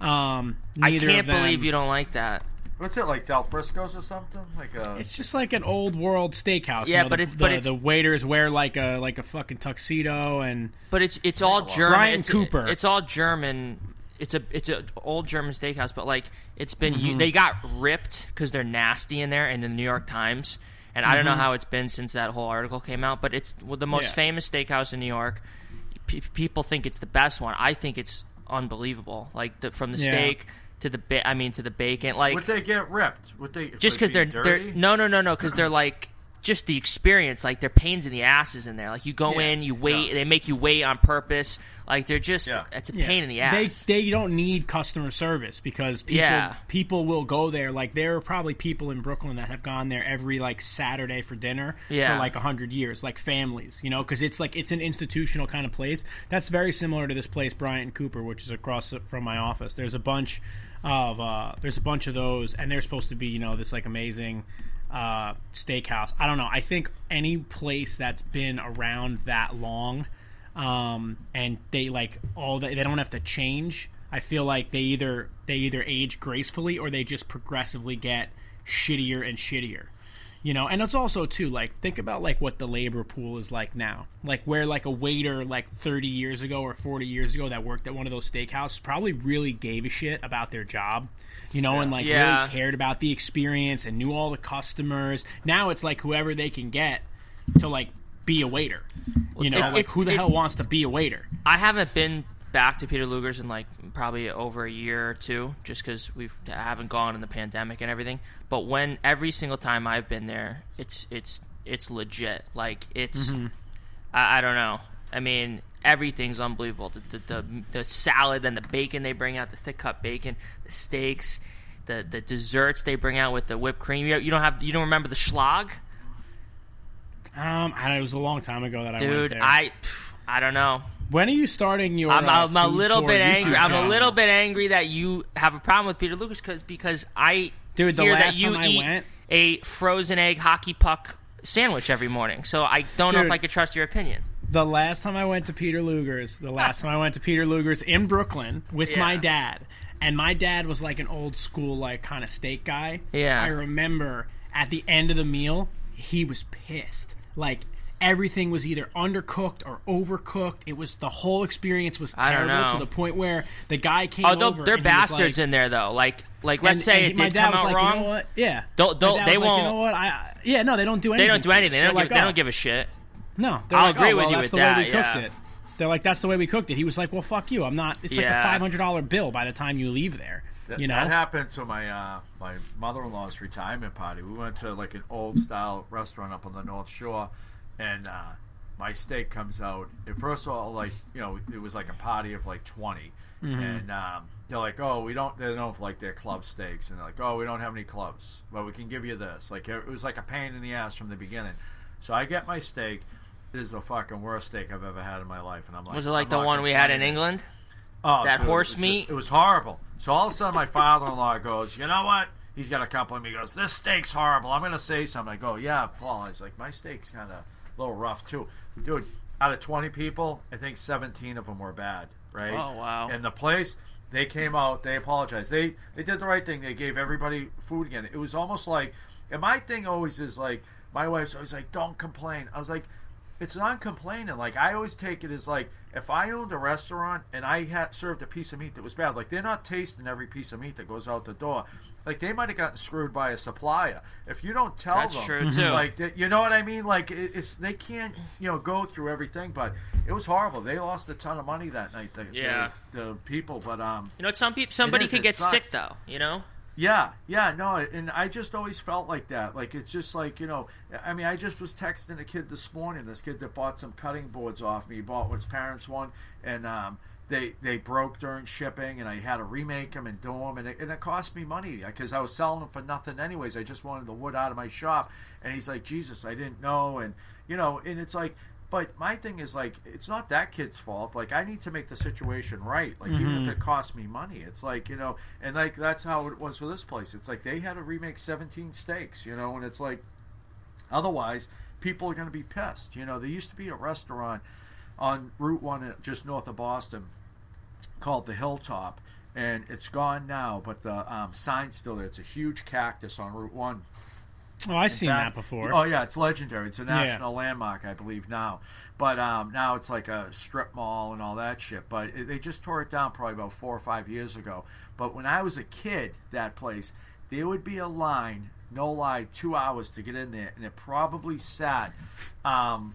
[SPEAKER 2] Um,
[SPEAKER 4] I can't
[SPEAKER 2] of them-
[SPEAKER 4] believe you don't like that.
[SPEAKER 3] What's it like, Del Frisco's or something? Like a.
[SPEAKER 2] It's just like an old world steakhouse. you
[SPEAKER 4] Yeah,
[SPEAKER 2] know,
[SPEAKER 4] but
[SPEAKER 2] the,
[SPEAKER 4] it's- but
[SPEAKER 2] the,
[SPEAKER 4] it's-
[SPEAKER 2] the waiters wear like a like a fucking tuxedo and
[SPEAKER 4] But it's it's all German.
[SPEAKER 2] Brian
[SPEAKER 4] it's,
[SPEAKER 2] Cooper.
[SPEAKER 4] It's all German. It's a it's a old German steakhouse, but like it's been
[SPEAKER 2] Mm-hmm.
[SPEAKER 4] they got ripped because they're nasty in there and in the New York Times. And I don't know how it's been since that whole article came out, but it's the most
[SPEAKER 2] Mm-hmm. Yeah.
[SPEAKER 4] famous steakhouse in New York. Pe people think it's the best one. I think it's unbelievable. Like the, from the
[SPEAKER 2] Yeah.
[SPEAKER 4] steak to the ba- I mean to the bacon. Like
[SPEAKER 3] Would they get ripped? Would they?
[SPEAKER 4] just
[SPEAKER 3] because
[SPEAKER 4] because they're they're no no no no because they're like just the experience like they're pains in the asses in there like you go
[SPEAKER 2] Yeah.
[SPEAKER 4] in you wait
[SPEAKER 3] Yeah.
[SPEAKER 4] they make you wait on purpose like they're just
[SPEAKER 3] Yeah.
[SPEAKER 4] it's a
[SPEAKER 2] Yeah.
[SPEAKER 4] pain in the ass
[SPEAKER 2] They they don't need customer service because people
[SPEAKER 4] Yeah.
[SPEAKER 2] people will go there. Like there are probably people in Brooklyn that have gone there every like Saturday for dinner
[SPEAKER 4] Yeah.
[SPEAKER 2] for like a hundred years, like families, you know, because it's like it's an institutional kind of place. That's very similar to this place, Bryant and Cooper, which is across from my office. There's a bunch of uh, there's a bunch of those, and they're supposed to be you know this like amazing uh, steakhouse. I don't know. I think any place that's been around that long um, and they like all the, they don't have to change. I feel like they either they either age gracefully or they just progressively get shittier and shittier. You know, and it's also too like think about like what the labor pool is like now. Like where like a waiter like 30 years ago or 40 years ago that worked at one of those steakhouses probably really gave a shit about their job. You know, and like
[SPEAKER 4] Yeah.
[SPEAKER 2] really cared about the experience and knew all the customers. Now it's like whoever they can get to like be a waiter. You know,
[SPEAKER 4] it's-
[SPEAKER 2] like
[SPEAKER 4] it's-
[SPEAKER 2] who the
[SPEAKER 4] it-
[SPEAKER 2] hell wants to be a waiter?
[SPEAKER 4] i haven't been back to peter luger's in like probably over a year or two just because we've I haven't gone in the pandemic and everything. But when every single time i've been there it's it's it's legit. Like it's I, I don't know. I mean everything's unbelievable. The, the, the, the salad and the bacon they bring out the thick cut bacon the steaks the, the desserts they bring out with the whipped cream. You, you don't have you don't remember the schlag?
[SPEAKER 2] Um, I don't, it was a long time ago that I went there.
[SPEAKER 4] dude i pff, i don't know
[SPEAKER 2] when are you starting your?
[SPEAKER 4] I'm,
[SPEAKER 2] uh,
[SPEAKER 4] I'm a little bit angry. I'm a little bit angry that you have a problem with Peter Luger's because because I
[SPEAKER 2] Dude, the last
[SPEAKER 4] you
[SPEAKER 2] time I
[SPEAKER 4] eat
[SPEAKER 2] went-
[SPEAKER 4] a frozen egg hockey puck sandwich every morning. So I don't know if I could trust your opinion.
[SPEAKER 2] The last time I went to Peter Luger's, the last time I went to Peter Luger's in Brooklyn with my dad, and my dad was like an old school, like kind of steak guy.
[SPEAKER 4] Yeah.
[SPEAKER 2] I remember at the end of the meal, he was pissed. Like everything was either undercooked or overcooked. It was the whole experience was
[SPEAKER 4] I don't
[SPEAKER 2] terrible
[SPEAKER 4] know.
[SPEAKER 2] to the point where the guy came
[SPEAKER 4] Oh, they'll-
[SPEAKER 2] over.
[SPEAKER 4] they're
[SPEAKER 2] and he was
[SPEAKER 4] bastards
[SPEAKER 2] like-
[SPEAKER 4] in there though. Like like let's
[SPEAKER 2] and-
[SPEAKER 4] say
[SPEAKER 2] and
[SPEAKER 4] it
[SPEAKER 2] my
[SPEAKER 4] did
[SPEAKER 2] dad
[SPEAKER 4] come
[SPEAKER 2] was
[SPEAKER 4] out
[SPEAKER 2] like,
[SPEAKER 4] wrong.
[SPEAKER 2] You know what? Yeah.
[SPEAKER 4] They'll-
[SPEAKER 2] My
[SPEAKER 4] they'll-
[SPEAKER 2] dad
[SPEAKER 4] they
[SPEAKER 2] like,
[SPEAKER 4] won't-
[SPEAKER 2] You know what? I yeah no they don't do anything.
[SPEAKER 4] They don't do anything. They don't
[SPEAKER 2] like,
[SPEAKER 4] give. They
[SPEAKER 2] "Oh."
[SPEAKER 4] don't give a shit.
[SPEAKER 2] No, they're
[SPEAKER 4] I'll
[SPEAKER 2] like,
[SPEAKER 4] agree
[SPEAKER 2] oh,
[SPEAKER 4] with
[SPEAKER 2] well,
[SPEAKER 4] you
[SPEAKER 2] that's
[SPEAKER 4] with
[SPEAKER 2] the
[SPEAKER 4] that,
[SPEAKER 2] way we cooked
[SPEAKER 4] yeah.
[SPEAKER 2] it. They're like, that's the way we cooked it. He was like, well, fuck you. I'm not. It's like
[SPEAKER 4] Yeah.
[SPEAKER 2] a five hundred dollar bill by the time you leave there.
[SPEAKER 3] That,
[SPEAKER 2] you know,
[SPEAKER 3] that happened to my uh, my mother-in-law's retirement party. We went to like an old style restaurant up on the North Shore, and uh, my steak comes out. And first of all, like you know, it was like a party of like 20
[SPEAKER 2] Mm-hmm.
[SPEAKER 3] and um, they're like, "Oh, we don't." They don't like their club steaks, and they're like, "Oh, we don't have any clubs, but we can give you this." Like it was like a pain in the ass from the beginning. So I get my steak. It is the fucking worst steak I've ever had in my life, and I'm like,
[SPEAKER 4] Was it like the one we had in. England?
[SPEAKER 3] Oh,
[SPEAKER 4] That
[SPEAKER 3] dude, it
[SPEAKER 4] horse
[SPEAKER 3] just-
[SPEAKER 4] meat?
[SPEAKER 3] it was horrible. So all of a sudden, my father-in-law goes, "You know what?" He's got a couple of me. He goes, "This steak's horrible." I'm gonna say something. I go, "Yeah, Paul." He's like, "My steak's kind of a little rough too, dude." Out of 20 people, I think 17 of them were bad. Right?
[SPEAKER 4] Oh, wow.
[SPEAKER 3] And the place, they came out. They apologized. They they did the right thing. They gave everybody food again. It was almost like, and my thing always is like, my wife's always like, "Don't complain." I was like it's not complaining. Like I always take it as like if I owned a restaurant and I had served a piece of meat that was bad, like they're not tasting every piece of meat that goes out the door. Like they might have gotten screwed by a supplier. If you don't tell
[SPEAKER 4] That's
[SPEAKER 3] them,
[SPEAKER 4] true, too.
[SPEAKER 3] like you know what I mean? Like it, it's they can't you know go through everything. But it was horrible. They lost a ton of money that night. The,
[SPEAKER 4] Yeah.
[SPEAKER 3] the, the people. But um,
[SPEAKER 4] You know, some people somebody
[SPEAKER 3] is,
[SPEAKER 4] could get sick though. You know.
[SPEAKER 3] Yeah, yeah, no, and I just always felt like that. Like it's just like you know, I mean, I just was texting a kid this morning. This kid that bought some cutting boards off me. He bought what his parents one, and um, they they broke during shipping, and I had to remake them and do them, and it, and it cost me money because I was selling them for nothing anyways. I just wanted the wood out of my shop, and he's like, Jesus, I didn't know, and you know, and it's like. But my thing is like it's not that kid's fault. Like I need to make the situation right. Like even if it costs me money, it's like you know, and like that's how it was for this place. It's like they had to remake 17 steaks, you know, and it's like otherwise people are going to be pissed. You know, there used to be a restaurant on Route One, uh, just north of Boston, called the Hilltop, and it's gone now, but the um, sign's still there. It's a huge cactus on Route One.
[SPEAKER 2] Oh, I've seen
[SPEAKER 3] Back-
[SPEAKER 2] that before.
[SPEAKER 3] Oh yeah, it's legendary. It's a national landmark, I believe now. But um, now it's like a strip mall and all that shit. But it, they just tore it down probably about four or five years ago. But when I was a kid, that place there would be a line, no lie, two hours to get in there, and it probably sat. Um,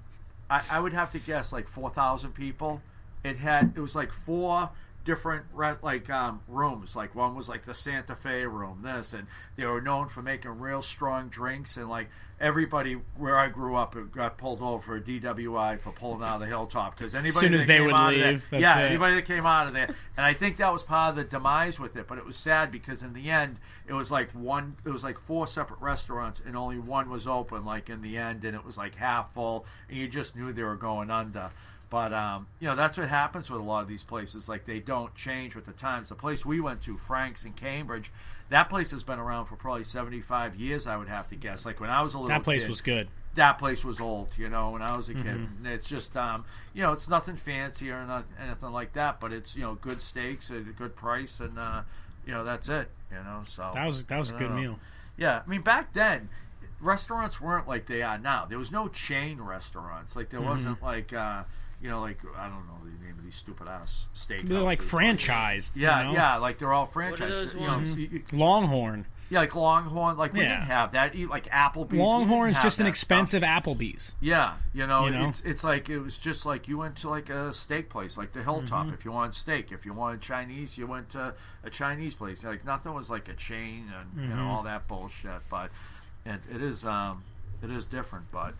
[SPEAKER 3] I, I would have to guess like four thousand people. It had it was like four different re- like um, rooms. Like one was like the Santa Fe room, this, and they were known for making real strong drinks. And like everybody where I grew up got pulled over for a DWI for pulling out of the hilltop because anybody
[SPEAKER 2] soon as they
[SPEAKER 3] came
[SPEAKER 2] would
[SPEAKER 3] of there- yeah,
[SPEAKER 2] it.
[SPEAKER 3] anybody that came out of there, and I think that was part of the demise with it. But it was sad because in the end, it was like one, it was like four separate restaurants, and only one was open. Like in the end, and it was like half full, and you just knew they were going under. But um, you know that's what happens with a lot of these places. Like they don't change with the times. The place we went to, Frank's in Cambridge, that place has been around for probably seventy-five years. I would have to guess. Like when I was a little
[SPEAKER 2] that place
[SPEAKER 3] kid,
[SPEAKER 2] was good.
[SPEAKER 3] that place was old, you know, when I was a kid.
[SPEAKER 2] Mm-hmm.
[SPEAKER 3] And It's just, um, you know, it's nothing fancy or not, anything like that, but it's, you know, good steaks at a good price, and, uh, you know, that's it, you know, so.
[SPEAKER 2] That was that was a good
[SPEAKER 3] know.
[SPEAKER 2] meal.
[SPEAKER 3] Yeah, I mean, back then, restaurants weren't like they are now. There was no chain restaurants. Like,
[SPEAKER 2] Mm-hmm.
[SPEAKER 3] there wasn't, like, uh, you know, like, I don't know the name of these stupid ass steak
[SPEAKER 2] They're like franchised.
[SPEAKER 3] Yeah,
[SPEAKER 2] you know?
[SPEAKER 3] yeah, like they're all
[SPEAKER 4] are
[SPEAKER 3] franchised.
[SPEAKER 4] those
[SPEAKER 3] you know,
[SPEAKER 4] ones?
[SPEAKER 3] so you-
[SPEAKER 2] Longhorn.
[SPEAKER 3] yeah, like Longhorn. Like we
[SPEAKER 2] Yeah.
[SPEAKER 3] didn't have that. Eat like Applebee's. we didn't
[SPEAKER 2] Longhorn's just an
[SPEAKER 3] that stuff.
[SPEAKER 2] expensive Applebee's.
[SPEAKER 3] Yeah, you know,
[SPEAKER 2] You know?
[SPEAKER 3] it's it's like it was just like you went to like a steak place, like the Hilltop.
[SPEAKER 2] Mm-hmm.
[SPEAKER 3] If you wanted steak, if you wanted Chinese, you went to a Chinese place. Like nothing was like a chain and
[SPEAKER 2] Mm-hmm.
[SPEAKER 3] know all that bullshit. But it, it is um it is different. But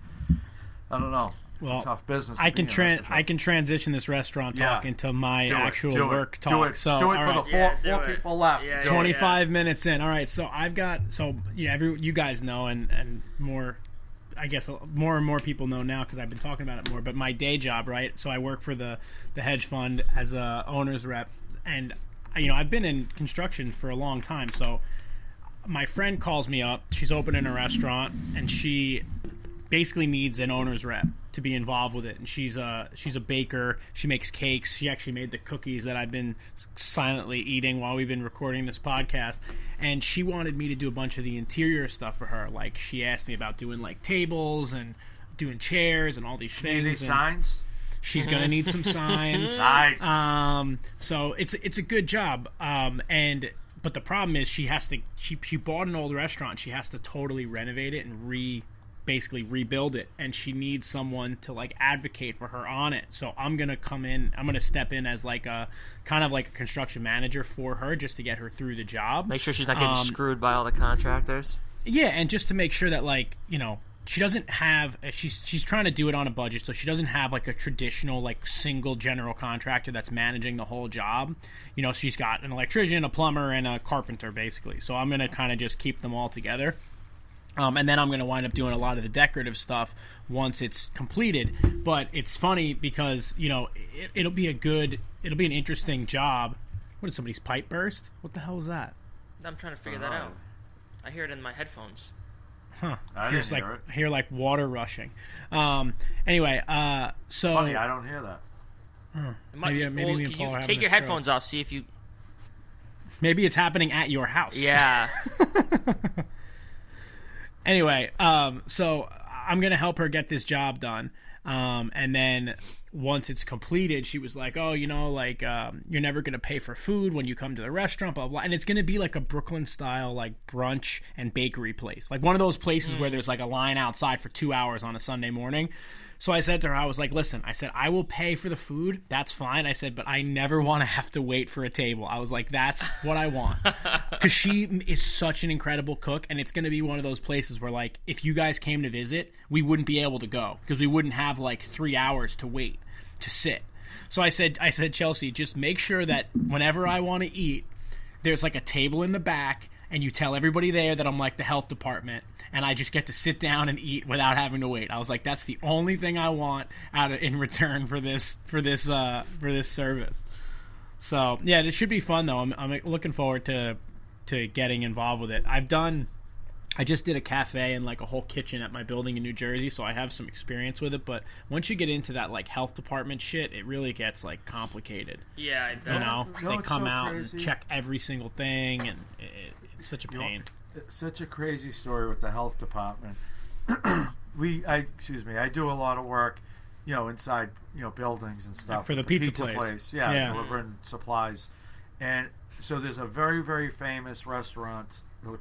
[SPEAKER 3] I don't know. It's
[SPEAKER 2] Well,
[SPEAKER 3] a tough business. to
[SPEAKER 2] I can
[SPEAKER 3] in,
[SPEAKER 2] tran
[SPEAKER 3] that's for sure.
[SPEAKER 2] I can transition this restaurant talk
[SPEAKER 3] Yeah.
[SPEAKER 2] into my
[SPEAKER 3] Do it,
[SPEAKER 2] actual
[SPEAKER 3] do it,
[SPEAKER 2] work
[SPEAKER 3] do
[SPEAKER 2] talk.
[SPEAKER 3] it,
[SPEAKER 2] So
[SPEAKER 3] do it for
[SPEAKER 2] right.
[SPEAKER 3] the four,
[SPEAKER 4] Yeah,
[SPEAKER 3] four people left.
[SPEAKER 4] Yeah,
[SPEAKER 3] Do
[SPEAKER 4] yeah,
[SPEAKER 2] 25 minutes in. All right, so I've got so yeah, every you guys know and and more I guess more and more people know now because I've been talking about it more. But my day job, right? So I work for the the hedge fund as a owner's rep, and you know I've been in construction for a long time. So my friend calls me up. She's opening a restaurant, and she basically needs an owner's rep to be involved with it. And she's a she's a baker. She makes cakes. She actually made the cookies that I've been silently eating while we've been recording this podcast. And she wanted me to do a bunch of the interior stuff for her. Like she asked me about doing like tables and doing chairs and all these
[SPEAKER 3] Any
[SPEAKER 2] things. and
[SPEAKER 3] signs?
[SPEAKER 2] she's gonna need some *laughs* signs.
[SPEAKER 3] Nice.
[SPEAKER 2] Um, so it's it's a good job. Um, and but the problem is she has to she she bought an old restaurant. She has to totally renovate it and re basically rebuild it and she needs someone to like advocate for her on it so i'm gonna come in i'm gonna step in as like a kind of like a construction manager for her just to get her through the job
[SPEAKER 4] Make sure she's not getting
[SPEAKER 2] Um,
[SPEAKER 4] screwed by all the contractors.
[SPEAKER 2] yeah, and just to make sure that like you know she doesn't have uh, she's she's trying to do it on a budget, so she doesn't have like a traditional like single general contractor that's managing the whole job. You know, she's got an electrician, a plumber, and a carpenter basically. So I'm gonna kind of just keep them all together. Um, and then I'm going to wind up doing a lot of the decorative stuff once it's completed. But it's funny because you know it, it'll be a good, it'll be an interesting job. What did somebody's pipe burst? What the hell was that?
[SPEAKER 4] I'm trying to figure that out. I hear it in my headphones.
[SPEAKER 2] Huh.
[SPEAKER 3] I
[SPEAKER 2] Here's
[SPEAKER 3] didn't
[SPEAKER 2] like
[SPEAKER 3] hear it.
[SPEAKER 2] Hear like water rushing. Um. Anyway. Uh. So
[SPEAKER 3] Funny, I don't hear that.
[SPEAKER 4] It might-
[SPEAKER 2] Maybe- maybe
[SPEAKER 4] well,
[SPEAKER 2] me and
[SPEAKER 4] could
[SPEAKER 2] Paul
[SPEAKER 4] you
[SPEAKER 2] are having
[SPEAKER 4] take
[SPEAKER 2] a
[SPEAKER 4] your
[SPEAKER 2] stroke.
[SPEAKER 4] headphones off. See if you.
[SPEAKER 2] maybe it's happening at your house.
[SPEAKER 4] Yeah. *laughs* *laughs*
[SPEAKER 2] Anyway. Um. So I'm gonna help her get this job done. Um. And then once it's completed, she was like, "Oh, you know, like um, you're never gonna pay for food when you come to the restaurant, blah blah." And it's gonna be like a Brooklyn style like brunch and bakery place, like one of those places where there's like a line outside for two hours on a Sunday morning. So I said to her, I was like, "Listen, I said I will pay for the food. That's fine." I said, "But I never want to have to wait for a table." I was like, "That's what I want," *laughs* because she is such an incredible cook, and it's gonna be one of those places where like if you guys came to visit, we wouldn't be able to go because we wouldn't have like three hours to wait to sit. So I said, I said, Chelsea, just make sure that whenever I want to eat, there's like a table in the back, and you tell everybody there that I'm like the health department, and I just get to sit down and eat without having to wait. I was like, that's the only thing I want out of in return for this for this uh, for this service. So yeah, it should be fun though. I'm, I'm looking forward to to getting involved with it. I've done I just did a cafe and like a whole kitchen at my building in New Jersey, so I have some experience with it. But once you get into that like health department shit, it really gets like complicated.
[SPEAKER 4] Yeah, I bet.
[SPEAKER 2] You know,
[SPEAKER 3] You know
[SPEAKER 2] they come
[SPEAKER 3] so
[SPEAKER 2] out
[SPEAKER 3] crazy?
[SPEAKER 2] and check every single thing, and it, it, it's such a
[SPEAKER 3] You know,
[SPEAKER 2] pain.
[SPEAKER 3] such a crazy story with the health department. *clears throat* we, I excuse me, I do a lot of work, you know, inside you know buildings and stuff
[SPEAKER 2] for the
[SPEAKER 3] at
[SPEAKER 2] pizza place.
[SPEAKER 3] Yeah,
[SPEAKER 2] Yeah.
[SPEAKER 3] delivering supplies, and so there's a very very famous restaurant.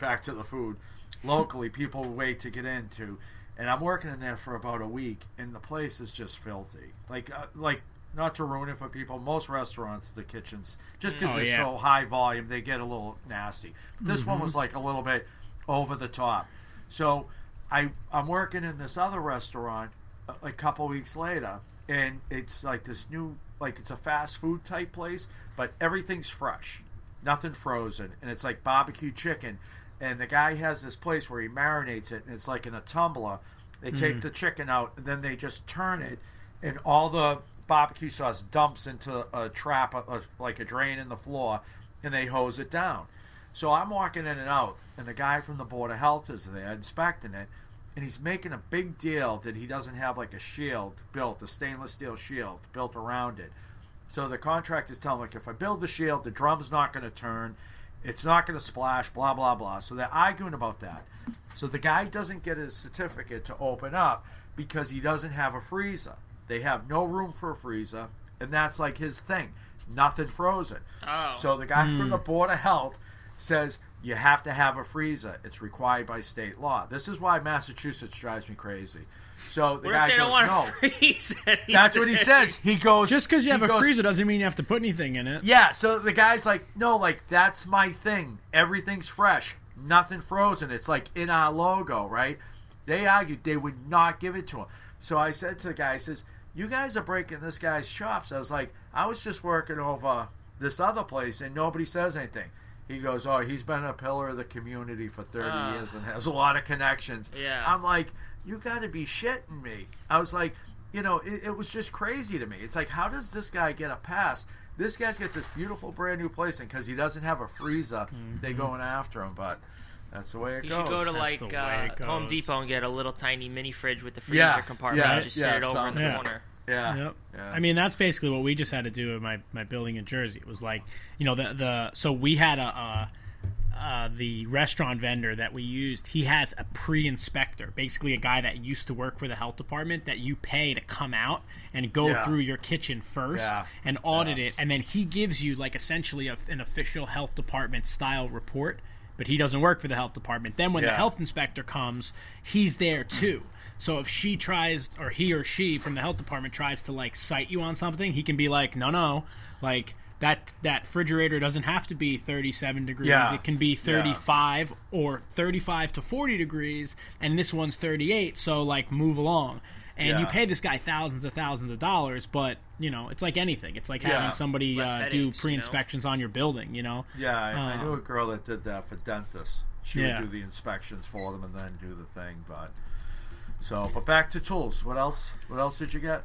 [SPEAKER 3] Back to the food. Locally, people wait to get into, and I'm working in there for about a week, and the place is just filthy. Like, uh, like not to ruin it for people. Most restaurants, the kitchens, just because
[SPEAKER 2] Oh,
[SPEAKER 3] they're
[SPEAKER 2] yeah.
[SPEAKER 3] so high volume, they get a little nasty. This
[SPEAKER 2] Mm-hmm.
[SPEAKER 3] one was like a little bit over the top. So I I'm working in this other restaurant a, a couple weeks later, and it's like this new like it's a fast food type place, but everything's fresh, nothing frozen, and it's like barbecue chicken. And the guy has this place where he marinates it, and it's like in a tumbler. They take the chicken out, and then they just turn it, and all the barbecue sauce dumps into a trap, a, like a drain in the floor, and they hose it down. So I'm walking in and out, and the guy from the Board of Health is there inspecting it, and he's making a big deal that he doesn't have like a shield built, a stainless steel shield built around it. So the contractor's telling him, like, if I build the shield, the drum's not going to turn, it's not going to splash, blah, blah, blah. So they're arguing about that. So the guy doesn't get his certificate to open up because he doesn't have a freezer. They have no room for a freezer, and that's like his thing. Nothing frozen.
[SPEAKER 4] Oh.
[SPEAKER 3] So the guy from the hmm. Board of Health says you have to have a freezer. It's required by state law. This is why Massachusetts drives me crazy. So the
[SPEAKER 4] What
[SPEAKER 3] guy
[SPEAKER 4] if they don't
[SPEAKER 3] goes,
[SPEAKER 4] want
[SPEAKER 3] no.
[SPEAKER 4] to freeze?
[SPEAKER 3] That's what he says. He goes
[SPEAKER 2] Just because you have a
[SPEAKER 3] goes,
[SPEAKER 2] freezer doesn't mean you have to put anything in it.
[SPEAKER 3] Yeah. So the guy's like, no, like that's my thing. Everything's fresh, nothing frozen. It's like in our logo, right? They argued they would not give it to him. So I said to the guy, I says, "You guys are breaking this guy's chops." I was like, "I was just working over this other place, and nobody says anything." He goes, "Oh, he's been a pillar of the community for thirty
[SPEAKER 4] Ah.
[SPEAKER 3] years and has a lot of connections."
[SPEAKER 4] Yeah.
[SPEAKER 3] I'm like, "You got to be shitting me!" I was like, you know, it, it was just crazy to me. It's like, how does this guy get a pass? This guy's got this beautiful brand new place, and because he doesn't have a freezer, they going after him. But that's the way it
[SPEAKER 4] You
[SPEAKER 3] goes.
[SPEAKER 4] should go to
[SPEAKER 2] That's
[SPEAKER 4] like uh, Home. Depot and get a little tiny mini fridge with the freezer
[SPEAKER 3] Yeah,
[SPEAKER 4] compartment
[SPEAKER 3] yeah,
[SPEAKER 4] and just
[SPEAKER 3] yeah,
[SPEAKER 4] sit it over in the
[SPEAKER 2] something.
[SPEAKER 4] corner.
[SPEAKER 3] yeah,
[SPEAKER 2] Yep.
[SPEAKER 3] yeah.
[SPEAKER 2] I mean, that's basically what we just had to do at my, my building in Jersey. It was like, you know, the the so we had a, uh uh, the restaurant vendor that we used. He has a pre-inspector, basically a guy that used to work for the health department that you pay to come out and go
[SPEAKER 3] Yeah.
[SPEAKER 2] through your kitchen first
[SPEAKER 3] Yeah.
[SPEAKER 2] and audit it, and then he gives you like essentially a, an official health department style report. But he doesn't work for the health department. Then when the health inspector comes, he's there too. So if she tries, or he or she from the health department tries to like cite you on something, he can be like, no, no, like that that refrigerator doesn't have to be 37 degrees.
[SPEAKER 3] Yeah.
[SPEAKER 2] It can be 35 or 35 to 40 degrees, and this one's 38. So like move along. And you pay this guy thousands of thousands of dollars, but you know it's like anything. It's like
[SPEAKER 3] Yeah.
[SPEAKER 2] having somebody
[SPEAKER 4] Less
[SPEAKER 2] uh,
[SPEAKER 4] headaches,
[SPEAKER 2] do
[SPEAKER 4] you know?
[SPEAKER 2] pre-inspections on your building. You know,
[SPEAKER 3] Yeah, I, I
[SPEAKER 2] Uh,
[SPEAKER 3] knew a girl that did that for dentists. She
[SPEAKER 2] Yeah.
[SPEAKER 3] would do the inspections for them and then do the thing. But so, but back to tools. What else? What else did you get?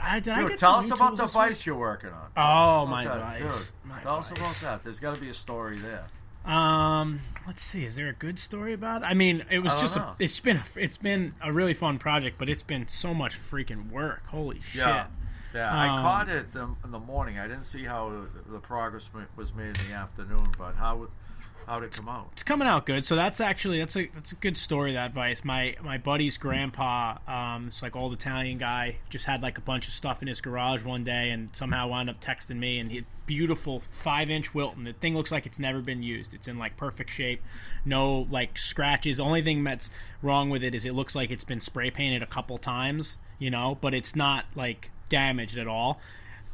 [SPEAKER 2] I, did I get
[SPEAKER 3] tell us about the
[SPEAKER 2] this week?
[SPEAKER 3] vice you're working on.
[SPEAKER 2] Oh,
[SPEAKER 3] Tell us about
[SPEAKER 2] my
[SPEAKER 3] that,
[SPEAKER 2] vice.
[SPEAKER 3] dude.
[SPEAKER 2] My
[SPEAKER 3] tell us about
[SPEAKER 2] vice.
[SPEAKER 3] that. There's got to be a story there.
[SPEAKER 2] Um, let's see. Is there a good story about it? I mean, it was just a, it's been a, it's been a really fun project, but it's been so much freaking work. Holy shit!
[SPEAKER 3] Yeah, yeah. I
[SPEAKER 2] Um,
[SPEAKER 3] caught it the, in the morning. I didn't see how the progress was made in the afternoon, but how How'd it come out?
[SPEAKER 2] it's coming out good. So that's actually that's a that's a good story. That Vice. My my buddy's grandpa, um, it's like old Italian guy, just had like a bunch of stuff in his garage one day, and somehow wound up texting me. And he beautiful five inch Wilton. The thing looks like it's never been used. It's in like perfect shape, no like scratches. Only thing that's wrong with it is it looks like it's been spray painted a couple times, you know, but it's not like damaged at all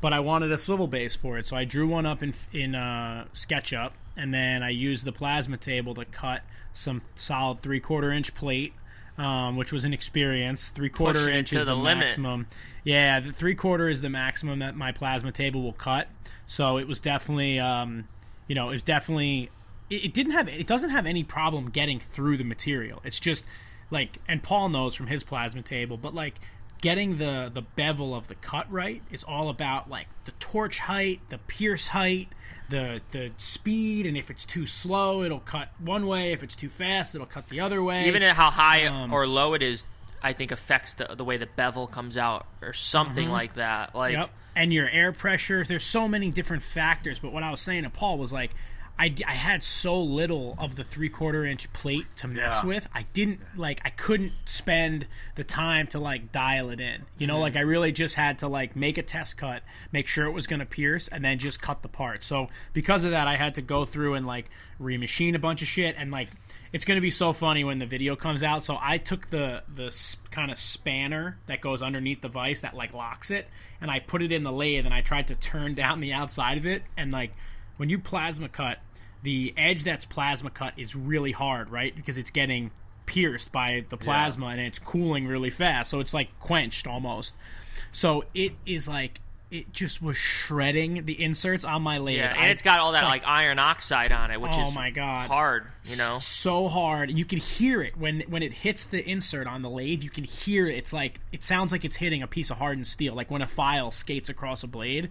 [SPEAKER 2] but I wanted a swivel base for it, so I drew one up in in uh, SketchUp, and then I used the plasma table to cut some solid three quarter inch plate, um, which was an experience. Three quarter inch is
[SPEAKER 4] the
[SPEAKER 2] the,
[SPEAKER 4] limit.
[SPEAKER 2] maximum. Yeah, the three quarter is the maximum that my plasma table will cut. So it was definitely, um, you know, it was definitely. It, it didn't have. It doesn't have any problem getting through the material. It's just like, and Paul knows from his plasma table, but like getting the the bevel of the cut right is all about like the torch height, the pierce height, the the speed, and if it's too slow, it'll cut one way. If it's too fast, it'll cut the other way.
[SPEAKER 4] Even how high
[SPEAKER 2] Um,
[SPEAKER 4] or low it is, I think affects the the way the bevel comes out or something like that. Like
[SPEAKER 2] Yep. And your air pressure. There's so many different factors. But what I was saying to Paul was like, I, I had so little of the three quarter inch plate to mess
[SPEAKER 3] Yeah.
[SPEAKER 2] with. I didn't like. I couldn't spend the time to like dial it in. You know, mm-hmm. like I really just had to like make a test cut, make sure it was going to pierce, and then just cut the part. So because of that, I had to go through and like remachine a bunch of shit and like. It's going to be so funny when the video comes out. So I took the the kind of spanner that goes underneath the vise that like locks it, and I put it in the lathe, and I tried to turn down the outside of it, and like when you plasma cut, the edge that's plasma cut is really hard, right? Because it's getting pierced by the plasma and it's cooling really fast, so it's like quenched almost. So it is like it just was shredding the inserts on my lathe.
[SPEAKER 4] yeah,
[SPEAKER 2] I-
[SPEAKER 4] and it's got all that like iron oxide on it, which
[SPEAKER 2] Oh
[SPEAKER 4] is
[SPEAKER 2] my God.
[SPEAKER 4] hard. You know,
[SPEAKER 2] so hard. You can hear it when when it hits the insert on the lathe. You can hear it. It's like it sounds like it's hitting a piece of hardened steel, like when a file skates across a blade.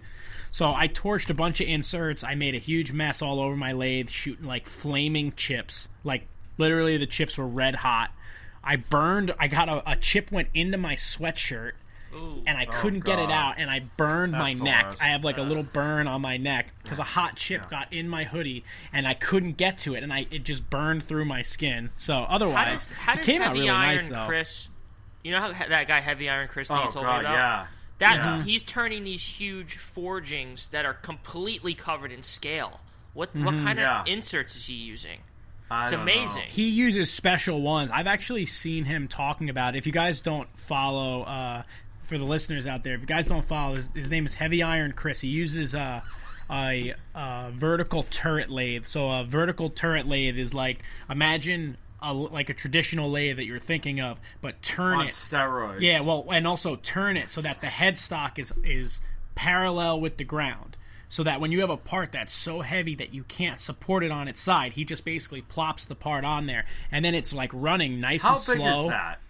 [SPEAKER 2] So I torched a bunch of inserts. I made a huge mess all over my lathe, shooting like flaming chips. Like literally, the chips were red hot. I burned. I got a, a chip went into my sweatshirt. And I oh, couldn't get it out, and I burned my
[SPEAKER 3] That's the
[SPEAKER 2] neck.
[SPEAKER 3] worst.
[SPEAKER 2] I have like a little burn on my neck because a hot chip got in my hoodie, and I couldn't get to it, and I it just burned through my skin. So
[SPEAKER 4] how
[SPEAKER 2] otherwise,
[SPEAKER 4] does how
[SPEAKER 2] it came
[SPEAKER 4] Heavy
[SPEAKER 2] out really
[SPEAKER 4] Iron
[SPEAKER 2] nice though.
[SPEAKER 4] Chris? You know how that guy Heavy Iron Chris that
[SPEAKER 3] Oh
[SPEAKER 4] you told
[SPEAKER 3] god,
[SPEAKER 4] me about?
[SPEAKER 3] yeah.
[SPEAKER 4] That
[SPEAKER 3] Yeah.
[SPEAKER 4] he's turning these huge forgings that are completely covered in scale. What what
[SPEAKER 2] Mm-hmm.
[SPEAKER 4] kind of inserts is he using?
[SPEAKER 3] I
[SPEAKER 4] It's
[SPEAKER 3] don't
[SPEAKER 4] amazing.
[SPEAKER 2] He uses special ones. I've actually seen him talking about. It. If you guys don't follow, uh, for the listeners out there, if you guys don't follow, his, his name is Heavy Iron Chris. He uses uh, a, a vertical turret lathe. So a vertical turret lathe is like imagine a, like a traditional lathe that you're thinking of, but turn it
[SPEAKER 3] On
[SPEAKER 2] it.
[SPEAKER 3] steroids.
[SPEAKER 2] Yeah, well, and also turn it so that the headstock is is parallel with the ground. So that when you have a part that's so heavy that you can't support it on its side, he just basically plops the part on there, and then it's like running nice
[SPEAKER 3] How
[SPEAKER 2] and
[SPEAKER 3] big
[SPEAKER 2] slow.
[SPEAKER 3] is that?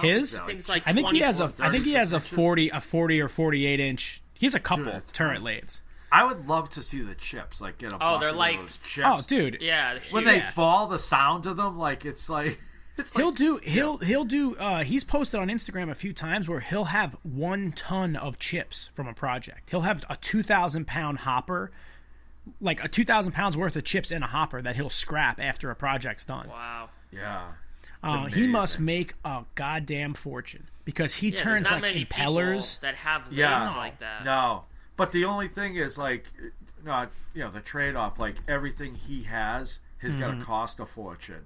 [SPEAKER 2] His,
[SPEAKER 3] that?
[SPEAKER 4] Things like
[SPEAKER 2] I think he has a, I think he has a forty, a forty or forty-eight inch. He has a couple
[SPEAKER 3] Dude,
[SPEAKER 2] turret
[SPEAKER 3] fine.
[SPEAKER 2] lathes.
[SPEAKER 3] I would love to see the chips. Like get a.
[SPEAKER 4] Oh, they're
[SPEAKER 3] of
[SPEAKER 4] like-
[SPEAKER 3] those chips.
[SPEAKER 2] Oh, dude,
[SPEAKER 4] Yeah, they're
[SPEAKER 3] When
[SPEAKER 4] huge.
[SPEAKER 3] they fall, the sound of them, like it's like. *laughs* It's
[SPEAKER 2] He'll
[SPEAKER 3] like
[SPEAKER 2] do he'll he'll do uh he's posted on Instagram a few times where he'll have one ton of chips from a project. He'll have a two thousand pound hopper like a two thousand pounds worth of chips in a hopper that he'll scrap after a project's done.
[SPEAKER 4] wow.
[SPEAKER 3] Yeah.
[SPEAKER 2] Uh, he must make a goddamn fortune because he
[SPEAKER 4] Yeah,
[SPEAKER 2] turns
[SPEAKER 4] not
[SPEAKER 2] like
[SPEAKER 4] many
[SPEAKER 2] impellers.
[SPEAKER 4] that have lathes
[SPEAKER 3] Yeah.
[SPEAKER 4] like that.
[SPEAKER 3] No, but the only thing is like, not you know the trade off. Like everything he has has got to cost a fortune.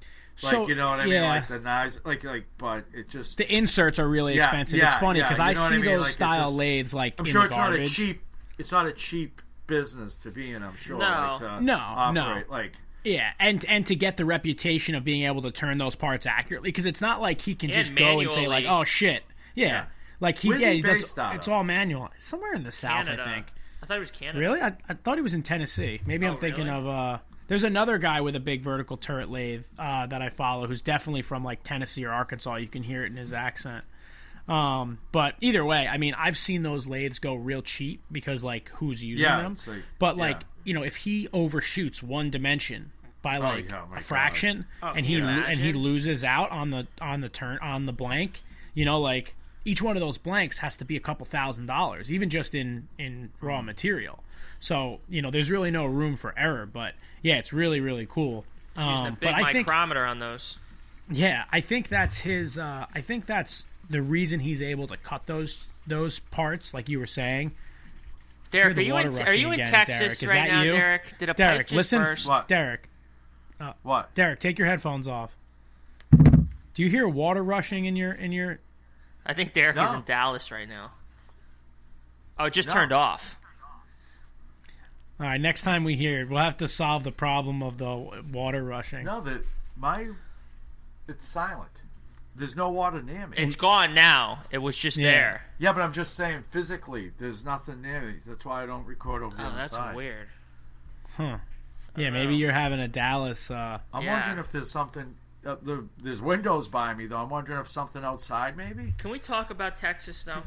[SPEAKER 3] Like
[SPEAKER 2] Mm-hmm. So,
[SPEAKER 3] you know what I mean?
[SPEAKER 2] yeah.
[SPEAKER 3] Like the knives, like like, but it just.
[SPEAKER 2] The inserts are really
[SPEAKER 3] Yeah,
[SPEAKER 2] expensive.
[SPEAKER 3] yeah,
[SPEAKER 2] it's funny because
[SPEAKER 3] you
[SPEAKER 2] I see
[SPEAKER 3] I mean?
[SPEAKER 2] those
[SPEAKER 3] Like,
[SPEAKER 2] style
[SPEAKER 3] just-
[SPEAKER 2] lathes like
[SPEAKER 3] I'm
[SPEAKER 2] in
[SPEAKER 3] sure
[SPEAKER 2] the
[SPEAKER 3] it's not a cheap. It's not a cheap business to be in. I'm sure.
[SPEAKER 4] No.
[SPEAKER 3] like, to
[SPEAKER 2] No,
[SPEAKER 3] operate.
[SPEAKER 2] no.
[SPEAKER 3] Like
[SPEAKER 2] Yeah, and and to get the reputation of being able to turn those parts accurately, because it's not like he can
[SPEAKER 4] And
[SPEAKER 2] just go and say like, "Oh shit," yeah,
[SPEAKER 3] Yeah.
[SPEAKER 2] Like he
[SPEAKER 3] Where's
[SPEAKER 2] yeah
[SPEAKER 3] he
[SPEAKER 2] he does,
[SPEAKER 3] based out
[SPEAKER 2] it's
[SPEAKER 3] of?
[SPEAKER 2] all manual somewhere in the south,
[SPEAKER 4] Canada.
[SPEAKER 2] I think.
[SPEAKER 4] I thought it was Canada.
[SPEAKER 2] Really, I, I thought he was in Tennessee. Maybe I'm
[SPEAKER 4] Oh,
[SPEAKER 2] thinking
[SPEAKER 4] really?
[SPEAKER 2] of uh. There's another guy with a big vertical turret lathe uh, that I follow who's definitely from like Tennessee or Arkansas. You can hear it in his accent. Um, but either way, I mean, I've seen those lathes go real cheap because like who's using
[SPEAKER 3] Yeah,
[SPEAKER 2] them.
[SPEAKER 3] it's like-
[SPEAKER 2] but like
[SPEAKER 3] yeah.
[SPEAKER 2] you know, if he overshoots one dimension by like
[SPEAKER 3] yeah, my
[SPEAKER 2] a
[SPEAKER 3] God.
[SPEAKER 2] fraction,
[SPEAKER 4] Oh,
[SPEAKER 2] and he
[SPEAKER 4] can you
[SPEAKER 2] and he
[SPEAKER 4] imagine?
[SPEAKER 2] loses out on the on the turn on the blank, you know, like each one of those blanks has to be a couple thousand dollars, even just in in raw material. So you know, there's really no room for error. But yeah, it's really really cool.
[SPEAKER 4] Using a
[SPEAKER 2] Um,
[SPEAKER 4] big
[SPEAKER 2] but I think
[SPEAKER 4] micrometer on those.
[SPEAKER 2] yeah, I think that's his. Uh, I think that's the reason he's able to cut those those parts, like you were saying.
[SPEAKER 4] Derek, are you
[SPEAKER 2] water
[SPEAKER 4] in, are you in
[SPEAKER 2] again,
[SPEAKER 4] Texas
[SPEAKER 2] Derek.
[SPEAKER 4] Right now,
[SPEAKER 2] you?
[SPEAKER 4] Derek? Did a pipe
[SPEAKER 2] Derek,
[SPEAKER 4] just
[SPEAKER 2] listen,
[SPEAKER 4] burst?
[SPEAKER 3] What?
[SPEAKER 2] Derek,
[SPEAKER 3] What?
[SPEAKER 2] Derek, take your headphones off. Do you hear water rushing in your in your?
[SPEAKER 4] I think Derek is in Dallas right now. Oh, it just
[SPEAKER 3] No.
[SPEAKER 4] turned off.
[SPEAKER 2] All right, next time we hear it, we'll have to solve the problem of the water rushing.
[SPEAKER 3] No, the my it's silent. There's no water near me.
[SPEAKER 4] It's gone now. It was just
[SPEAKER 2] Yeah.
[SPEAKER 4] there.
[SPEAKER 3] yeah, but I'm just saying physically, there's nothing near me. That's why I don't record over the
[SPEAKER 4] Oh,
[SPEAKER 3] other
[SPEAKER 4] that's
[SPEAKER 3] side.
[SPEAKER 4] weird.
[SPEAKER 2] Huh. Yeah, maybe you're having a Dallas. Uh,
[SPEAKER 3] I'm
[SPEAKER 4] Yeah.
[SPEAKER 3] wondering if there's something. Uh, the, there's windows by me though. I'm wondering if something outside maybe.
[SPEAKER 4] Can we talk about Texas though?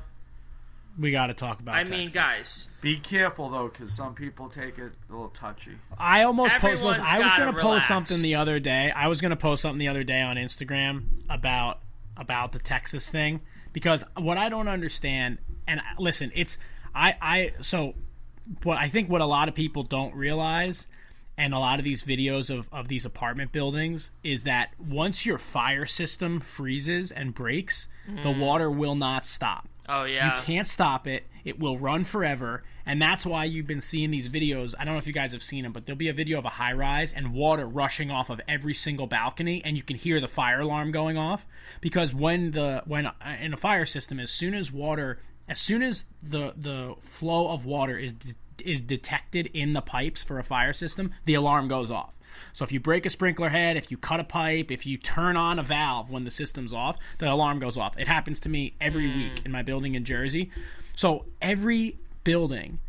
[SPEAKER 2] we got to talk about.
[SPEAKER 4] I mean, guys,
[SPEAKER 3] Be careful though, because some people take it a little touchy.
[SPEAKER 2] I almost post. I was gonna post something the other day. I was gonna post something the other day on Instagram about about the Texas thing because what I don't understand. And listen, it's I I so what I think what a lot of people don't realize. And a lot of these videos of, of these apartment buildings is that once your fire system freezes and breaks, the water will not stop.
[SPEAKER 4] oh yeah,
[SPEAKER 2] You can't stop it. It will run forever. And that's why you've been seeing these videos. I don't know if you guys have seen them, but there'll be a video of a high rise and water rushing off of every single balcony and you can hear the fire alarm going off because when the when uh, in a fire system as soon as water as soon as the the flow of water is de- is detected in the pipes for a fire system, the alarm goes off. So if you break a sprinkler head, if you cut a pipe, if you turn on a valve when the system's off, the alarm goes off. It happens to me every hmm. week in my building in Jersey. So every building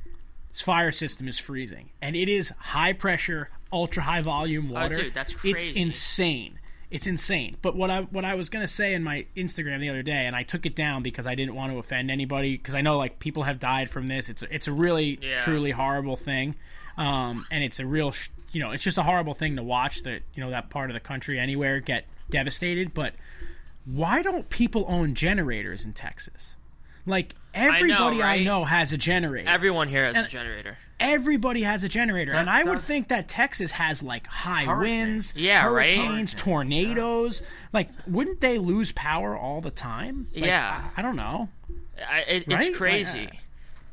[SPEAKER 2] fire system is freezing and it is high pressure, ultra high volume oh, water.
[SPEAKER 4] oh, dude, that's crazy.
[SPEAKER 2] It's insane. It's insane. But what I what I was gonna say in my Instagram the other day, and I took it down because I didn't want to offend anybody because I know like people have died from this. It's a, it's a really
[SPEAKER 4] Yeah.
[SPEAKER 2] truly horrible thing, um, and it's a real sh- you know it's just a horrible thing to watch that you know that part of the country anywhere get devastated. But why don't people own generators in Texas? Like everybody I know,
[SPEAKER 4] right?
[SPEAKER 2] has a generator.
[SPEAKER 4] everyone here has a generator.
[SPEAKER 2] Everybody has a generator,
[SPEAKER 3] That-
[SPEAKER 2] and I would think that Texas has like high
[SPEAKER 3] Hurricanes.
[SPEAKER 2] winds,
[SPEAKER 4] Yeah, right?
[SPEAKER 2] hurricanes,
[SPEAKER 3] Hurricanes,
[SPEAKER 2] tornadoes. Like, wouldn't they lose power all the time? Like,
[SPEAKER 4] Yeah.
[SPEAKER 2] I, I don't know.
[SPEAKER 4] I, it,
[SPEAKER 2] Right?
[SPEAKER 4] it's
[SPEAKER 2] Like,
[SPEAKER 4] crazy.
[SPEAKER 2] uh,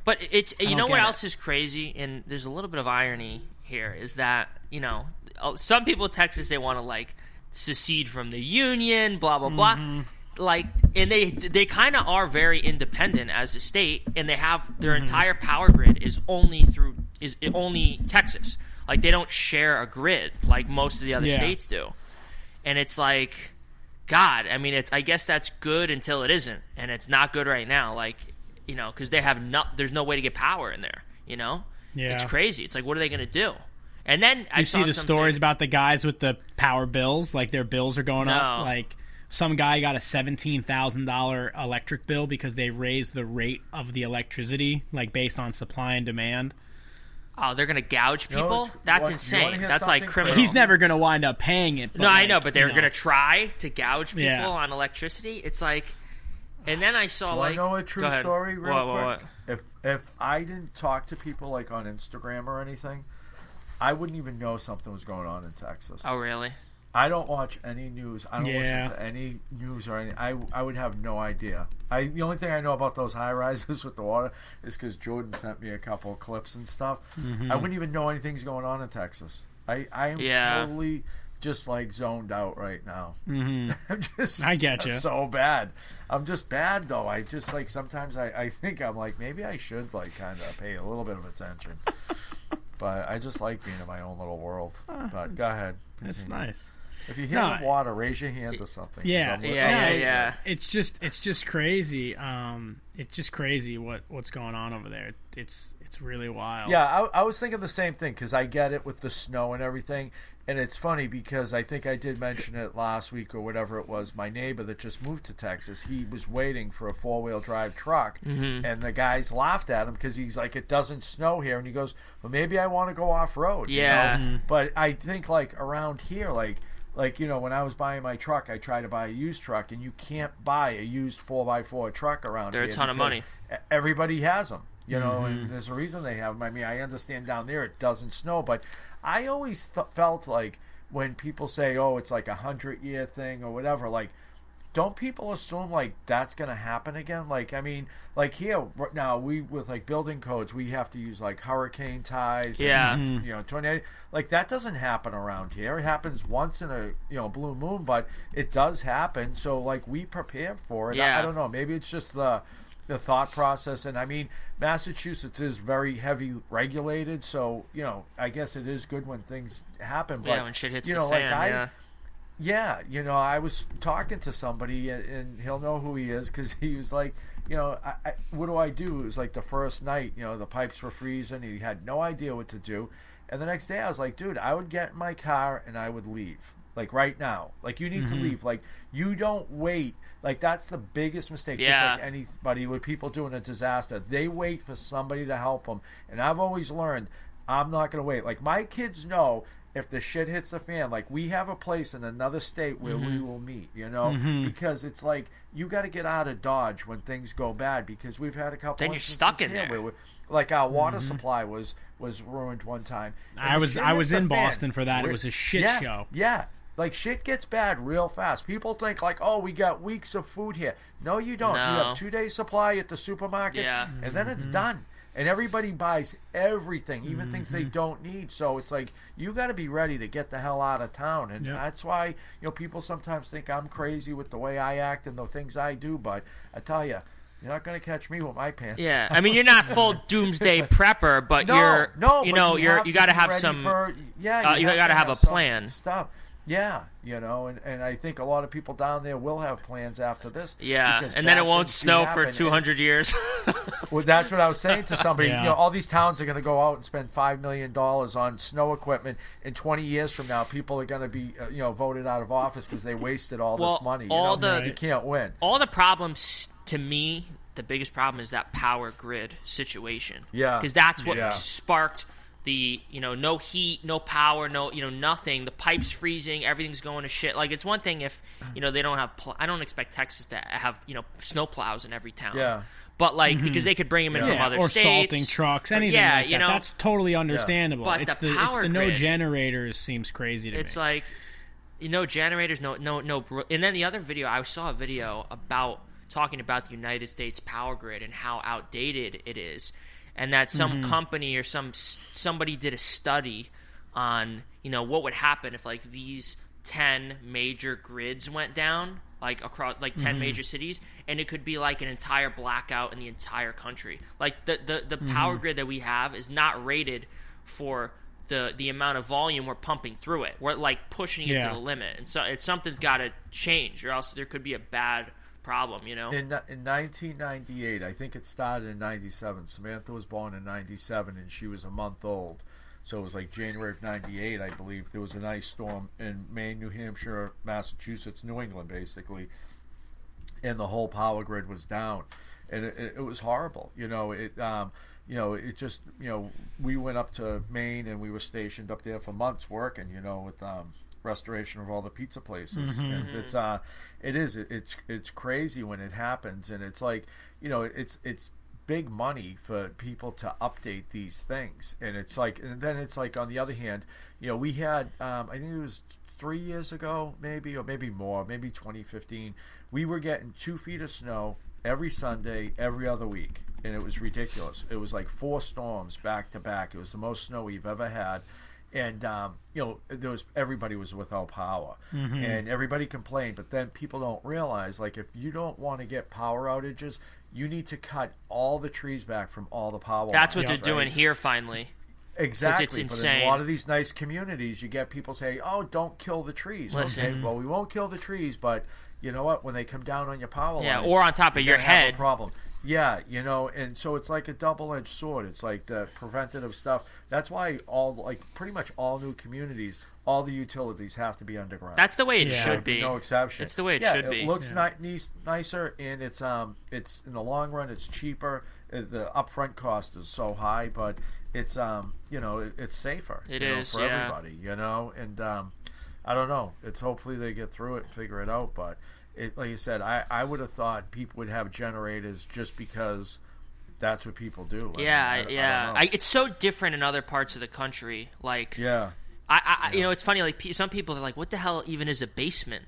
[SPEAKER 4] but it's you know what
[SPEAKER 2] it.
[SPEAKER 4] else is crazy, and there's a little bit of irony here is that you know uh, some people in Texas they want to like secede from the union, blah blah blah. Like, and they they kind of are very independent as a state, and they have their
[SPEAKER 2] Mm-hmm.
[SPEAKER 4] entire power grid is only through is only Texas. Like they don't share a grid like most of the other
[SPEAKER 2] Yeah.
[SPEAKER 4] states do, and it's like, God, I mean, it's I guess that's good until it isn't, and it's not good right now. Like, you know, because they have not there's no way to get power in there. You know,
[SPEAKER 2] Yeah.
[SPEAKER 4] it's crazy. It's like, what are they gonna do? And then I
[SPEAKER 2] You
[SPEAKER 4] saw
[SPEAKER 2] see the
[SPEAKER 4] something-
[SPEAKER 2] stories about the guys with the power bills, like their bills are going
[SPEAKER 4] No.
[SPEAKER 2] up. Like some guy got a seventeen thousand dollar electric bill because they raised the rate of the electricity, like based on supply and demand.
[SPEAKER 4] Oh, they're gonna gouge people?
[SPEAKER 3] it's-
[SPEAKER 4] That's
[SPEAKER 3] what-
[SPEAKER 4] insane. That's like criminal.
[SPEAKER 2] He's never going to wind up paying it. But
[SPEAKER 4] no, I know, but they're
[SPEAKER 2] you
[SPEAKER 4] gonna try to gouge people
[SPEAKER 2] Yeah.
[SPEAKER 4] on electricity. It's like, and then I saw
[SPEAKER 3] Want
[SPEAKER 4] like,
[SPEAKER 3] to know a true story real
[SPEAKER 4] What, what,
[SPEAKER 3] quick?
[SPEAKER 4] what?
[SPEAKER 3] If if I didn't talk to people like on Instagram or anything, I wouldn't even know something was going on in Texas.
[SPEAKER 4] Oh, really?
[SPEAKER 3] I don't watch any news. I don't
[SPEAKER 2] Yeah.
[SPEAKER 3] listen to any news or any. I I would have no idea. I the only thing I know about those high rises *laughs* with the water is because Jordan sent me a couple of clips and stuff.
[SPEAKER 2] Mm-hmm.
[SPEAKER 3] I wouldn't even know anything's going on in Texas. I I am
[SPEAKER 4] Yeah.
[SPEAKER 3] totally just like zoned out right now.
[SPEAKER 2] Mm-hmm. *laughs*
[SPEAKER 3] I'm just
[SPEAKER 2] I get you *laughs*
[SPEAKER 3] so bad. I'm just bad though. I just like sometimes I, I think I'm like maybe I should like kind of pay a little bit of attention. but I just like being in my own little world. But go ahead.
[SPEAKER 2] It's nice.
[SPEAKER 3] If you hear
[SPEAKER 2] No,
[SPEAKER 3] the water, raise your hand to something.
[SPEAKER 2] Yeah,
[SPEAKER 4] Yeah, yeah,
[SPEAKER 3] I'm
[SPEAKER 2] No,
[SPEAKER 3] listening.
[SPEAKER 4] yeah.
[SPEAKER 2] It's just it's just crazy. Um, it's just crazy what what's going on over there. It's it's really wild.
[SPEAKER 3] Yeah, I, I was thinking the same thing because I get it with the snow and everything, and it's funny because I think I did mention it last week or whatever it was. My neighbor that just moved to Texas, he was waiting for a four wheel drive truck,
[SPEAKER 4] Mm-hmm.
[SPEAKER 3] and the guys laughed at him because he's like, "It doesn't snow here," and he goes, "Well, maybe I want to go off road."
[SPEAKER 4] Yeah.
[SPEAKER 2] Mm-hmm.
[SPEAKER 3] But I think like around here, like. Like you know, when I was buying my truck, I tried to buy a used truck, and you can't buy a used four x four truck around
[SPEAKER 4] They're a ton of money.
[SPEAKER 3] Everybody has them. You know, and mm-hmm. there's a reason they have them. I mean, I understand down there it doesn't snow, but I always th- felt like when people say, "Oh, it's like a hundred year thing" or whatever, like don't people assume like that's going to happen again? Like i mean like here right now we with like building codes we have to use like hurricane ties and,
[SPEAKER 4] Yeah. Mm-hmm.
[SPEAKER 3] you know tornado like that doesn't happen around here. It happens once in a you know blue moon but it does happen. So like we prepare for it. I- I, don't know. Maybe it's just the the thought process. And i mean massachusetts is very heavy regulated. So you know i guess it is good when things happen but
[SPEAKER 4] yeah, when shit hits
[SPEAKER 3] you
[SPEAKER 4] the
[SPEAKER 3] know
[SPEAKER 4] fan,
[SPEAKER 3] like i
[SPEAKER 4] yeah.
[SPEAKER 3] Yeah, you know, I was talking to somebody, and, he'll know who he is because *laughs* he was like, you know, I, I, what do I do? It was like the first night, you know, the pipes were freezing. He had no idea what to do. And the next day, I was like, dude, I would get in my car and I would leave. Like right now, like you need to mm-hmm. leave. Like you don't wait. Like that's the biggest mistake.
[SPEAKER 4] Yeah.
[SPEAKER 3] Just like anybody with people doing a disaster, they wait for somebody to help them. And I've always learned, I'm not going to wait. Like my kids know if the shit hits the fan, like we have a place in another state where we
[SPEAKER 4] Mm-hmm.
[SPEAKER 3] will meet, you know, because it's like you got to get out of Dodge when things go bad because we've had a couple.
[SPEAKER 4] Then you're stuck in there.
[SPEAKER 3] we- like our water supply was was ruined one time.
[SPEAKER 2] I was- I was in
[SPEAKER 3] fan.
[SPEAKER 2] Boston for that. It was a shit
[SPEAKER 3] yeah,
[SPEAKER 2] show.
[SPEAKER 3] Yeah. Like shit gets bad real fast. People think like, oh, we got weeks of food here. No, you don't. You have two days supply at the supermarket,
[SPEAKER 4] Yeah.
[SPEAKER 3] and then
[SPEAKER 2] Mm-hmm.
[SPEAKER 3] it's done. And everybody buys everything, even things they
[SPEAKER 2] Mm-hmm.
[SPEAKER 3] don't need. So it's like you got to be ready to get the hell out of town, and
[SPEAKER 2] Yep.
[SPEAKER 3] that's why you know people sometimes think I'm crazy with the way I act and the things I do. But I tell you, you're not going to catch me with my pants.
[SPEAKER 4] Yeah, I mean, you're not full *laughs* doomsday prepper, but
[SPEAKER 3] No,
[SPEAKER 4] you're,
[SPEAKER 3] no,
[SPEAKER 4] you know,
[SPEAKER 3] you
[SPEAKER 4] you're, you got to have some,
[SPEAKER 3] For, yeah,
[SPEAKER 4] uh, you
[SPEAKER 3] have
[SPEAKER 4] gotta
[SPEAKER 3] to
[SPEAKER 4] have a plan.
[SPEAKER 3] Stuff. Yeah, you know, and, and I think a lot of people down there will have plans after this.
[SPEAKER 4] yeah, and then it won't snow
[SPEAKER 3] happen,
[SPEAKER 4] for
[SPEAKER 3] and-
[SPEAKER 4] 200 years. *laughs*
[SPEAKER 3] Well, that's what I was saying to somebody.
[SPEAKER 2] Yeah.
[SPEAKER 3] You know, all these towns are going to go out and spend five million dollars on snow equipment. In twenty years from now, people are going to be, uh, you know, voted out of office because they wasted all
[SPEAKER 4] Well,
[SPEAKER 3] this money. You
[SPEAKER 4] all
[SPEAKER 3] know?
[SPEAKER 4] the-
[SPEAKER 3] you can't win.
[SPEAKER 4] All the problems, to me, the biggest problem is that power grid situation.
[SPEAKER 3] Yeah.
[SPEAKER 4] because that's what
[SPEAKER 3] Yeah.
[SPEAKER 4] sparked the you know no heat, no power, no you know nothing. The pipes freezing, everything's going to shit. Like it's one thing if you know they don't have. Pl- I don't expect Texas to have you know snow plows in every town.
[SPEAKER 3] Yeah.
[SPEAKER 4] But like because they could bring them in from
[SPEAKER 2] Mm-hmm.
[SPEAKER 4] Other
[SPEAKER 2] or
[SPEAKER 4] states,
[SPEAKER 2] salting trucks, anything
[SPEAKER 4] yeah,
[SPEAKER 2] like
[SPEAKER 4] you
[SPEAKER 2] that.
[SPEAKER 4] know,
[SPEAKER 2] That's totally understandable.
[SPEAKER 4] But
[SPEAKER 2] it's
[SPEAKER 4] the
[SPEAKER 2] the, it's
[SPEAKER 4] power
[SPEAKER 2] the no
[SPEAKER 4] grid-
[SPEAKER 2] generators seems crazy to me.
[SPEAKER 4] It's
[SPEAKER 2] me.
[SPEAKER 4] like, you know, generators, no, no, no. br- And then the other video, I saw a video about talking about the United States power grid and how outdated it is, and that some
[SPEAKER 2] Mm-hmm.
[SPEAKER 4] company or some somebody did a study on, you know, what would happen if like these ten major grids went down, like across like 10
[SPEAKER 2] Mm-hmm.
[SPEAKER 4] major cities, and it could be like an entire blackout in the entire country. Like the the the
[SPEAKER 2] Mm-hmm.
[SPEAKER 4] power grid that we have is not rated for the the amount of volume we're pumping through it. We're like pushing it
[SPEAKER 2] Yeah.
[SPEAKER 4] to the limit, and so it's something's got to change, or else there could be a bad problem. You know?
[SPEAKER 3] In, in 1998, I think it started in 97. Samantha was born in 97 and she was a month old. So it was like January of 98, I believe. There was an ice storm in Maine, New Hampshire, Massachusetts, New England, basically. And the whole power grid was down. And it, it, was horrible. You know, it, um, you know, it just, you know, we went up to Maine and we were stationed up there for months working, you know, with, um, restoration of all the pizza places. And it's uh it is it, it's it's crazy when it happens. And it's like you know it's it's big money for people to update these things. And it's like and then it's like on the other hand you know we had um i think it was three years ago maybe or maybe more maybe 2015 we were getting two feet of snow every sunday every other week. And it was ridiculous. It was like four storms back to back. It was the most snow we've ever had and um, you know there was everybody was without power. And everybody complained but then people don't realize like if you don't want to get power outages you need to cut all the trees back from all the power
[SPEAKER 4] That's what they're doing here. Finally,
[SPEAKER 3] exactly
[SPEAKER 4] it's
[SPEAKER 3] but in
[SPEAKER 4] insane.
[SPEAKER 3] a lot of these nice communities you get people say oh don't kill the trees. Okay well we won't kill the trees but you know what? When they come down on your power
[SPEAKER 4] Yeah,
[SPEAKER 3] lines,
[SPEAKER 4] or on top of
[SPEAKER 3] you're
[SPEAKER 4] your
[SPEAKER 3] gonna have a
[SPEAKER 4] head.
[SPEAKER 3] problem yeah you know and so it's like a double-edged sword it's like the preventative stuff that's why all like pretty much all new communities all the utilities have to be underground
[SPEAKER 4] that's the way it
[SPEAKER 2] Yeah.
[SPEAKER 4] should be.
[SPEAKER 3] no exception.
[SPEAKER 4] It's the way it
[SPEAKER 3] yeah,
[SPEAKER 4] should be.
[SPEAKER 3] It looks ni- nice, nicer, and it's um, it's in the long run, it's cheaper. Uh, The upfront cost is so high, but it's um, you know, it, it's safer.
[SPEAKER 4] It
[SPEAKER 3] you know, for
[SPEAKER 4] yeah.
[SPEAKER 3] everybody. You know, and um, I don't know. It's hopefully they get through it and figure it out. But it, like you said, I I would have thought people would have generators just because that's what people do. I
[SPEAKER 4] Yeah,
[SPEAKER 3] I- I
[SPEAKER 4] yeah.
[SPEAKER 3] know.
[SPEAKER 4] I, it's so different in other parts of the country. Like,
[SPEAKER 3] yeah.
[SPEAKER 4] I, I, I- you know, it's funny. Like, some people are like, "What the hell even is a basement?"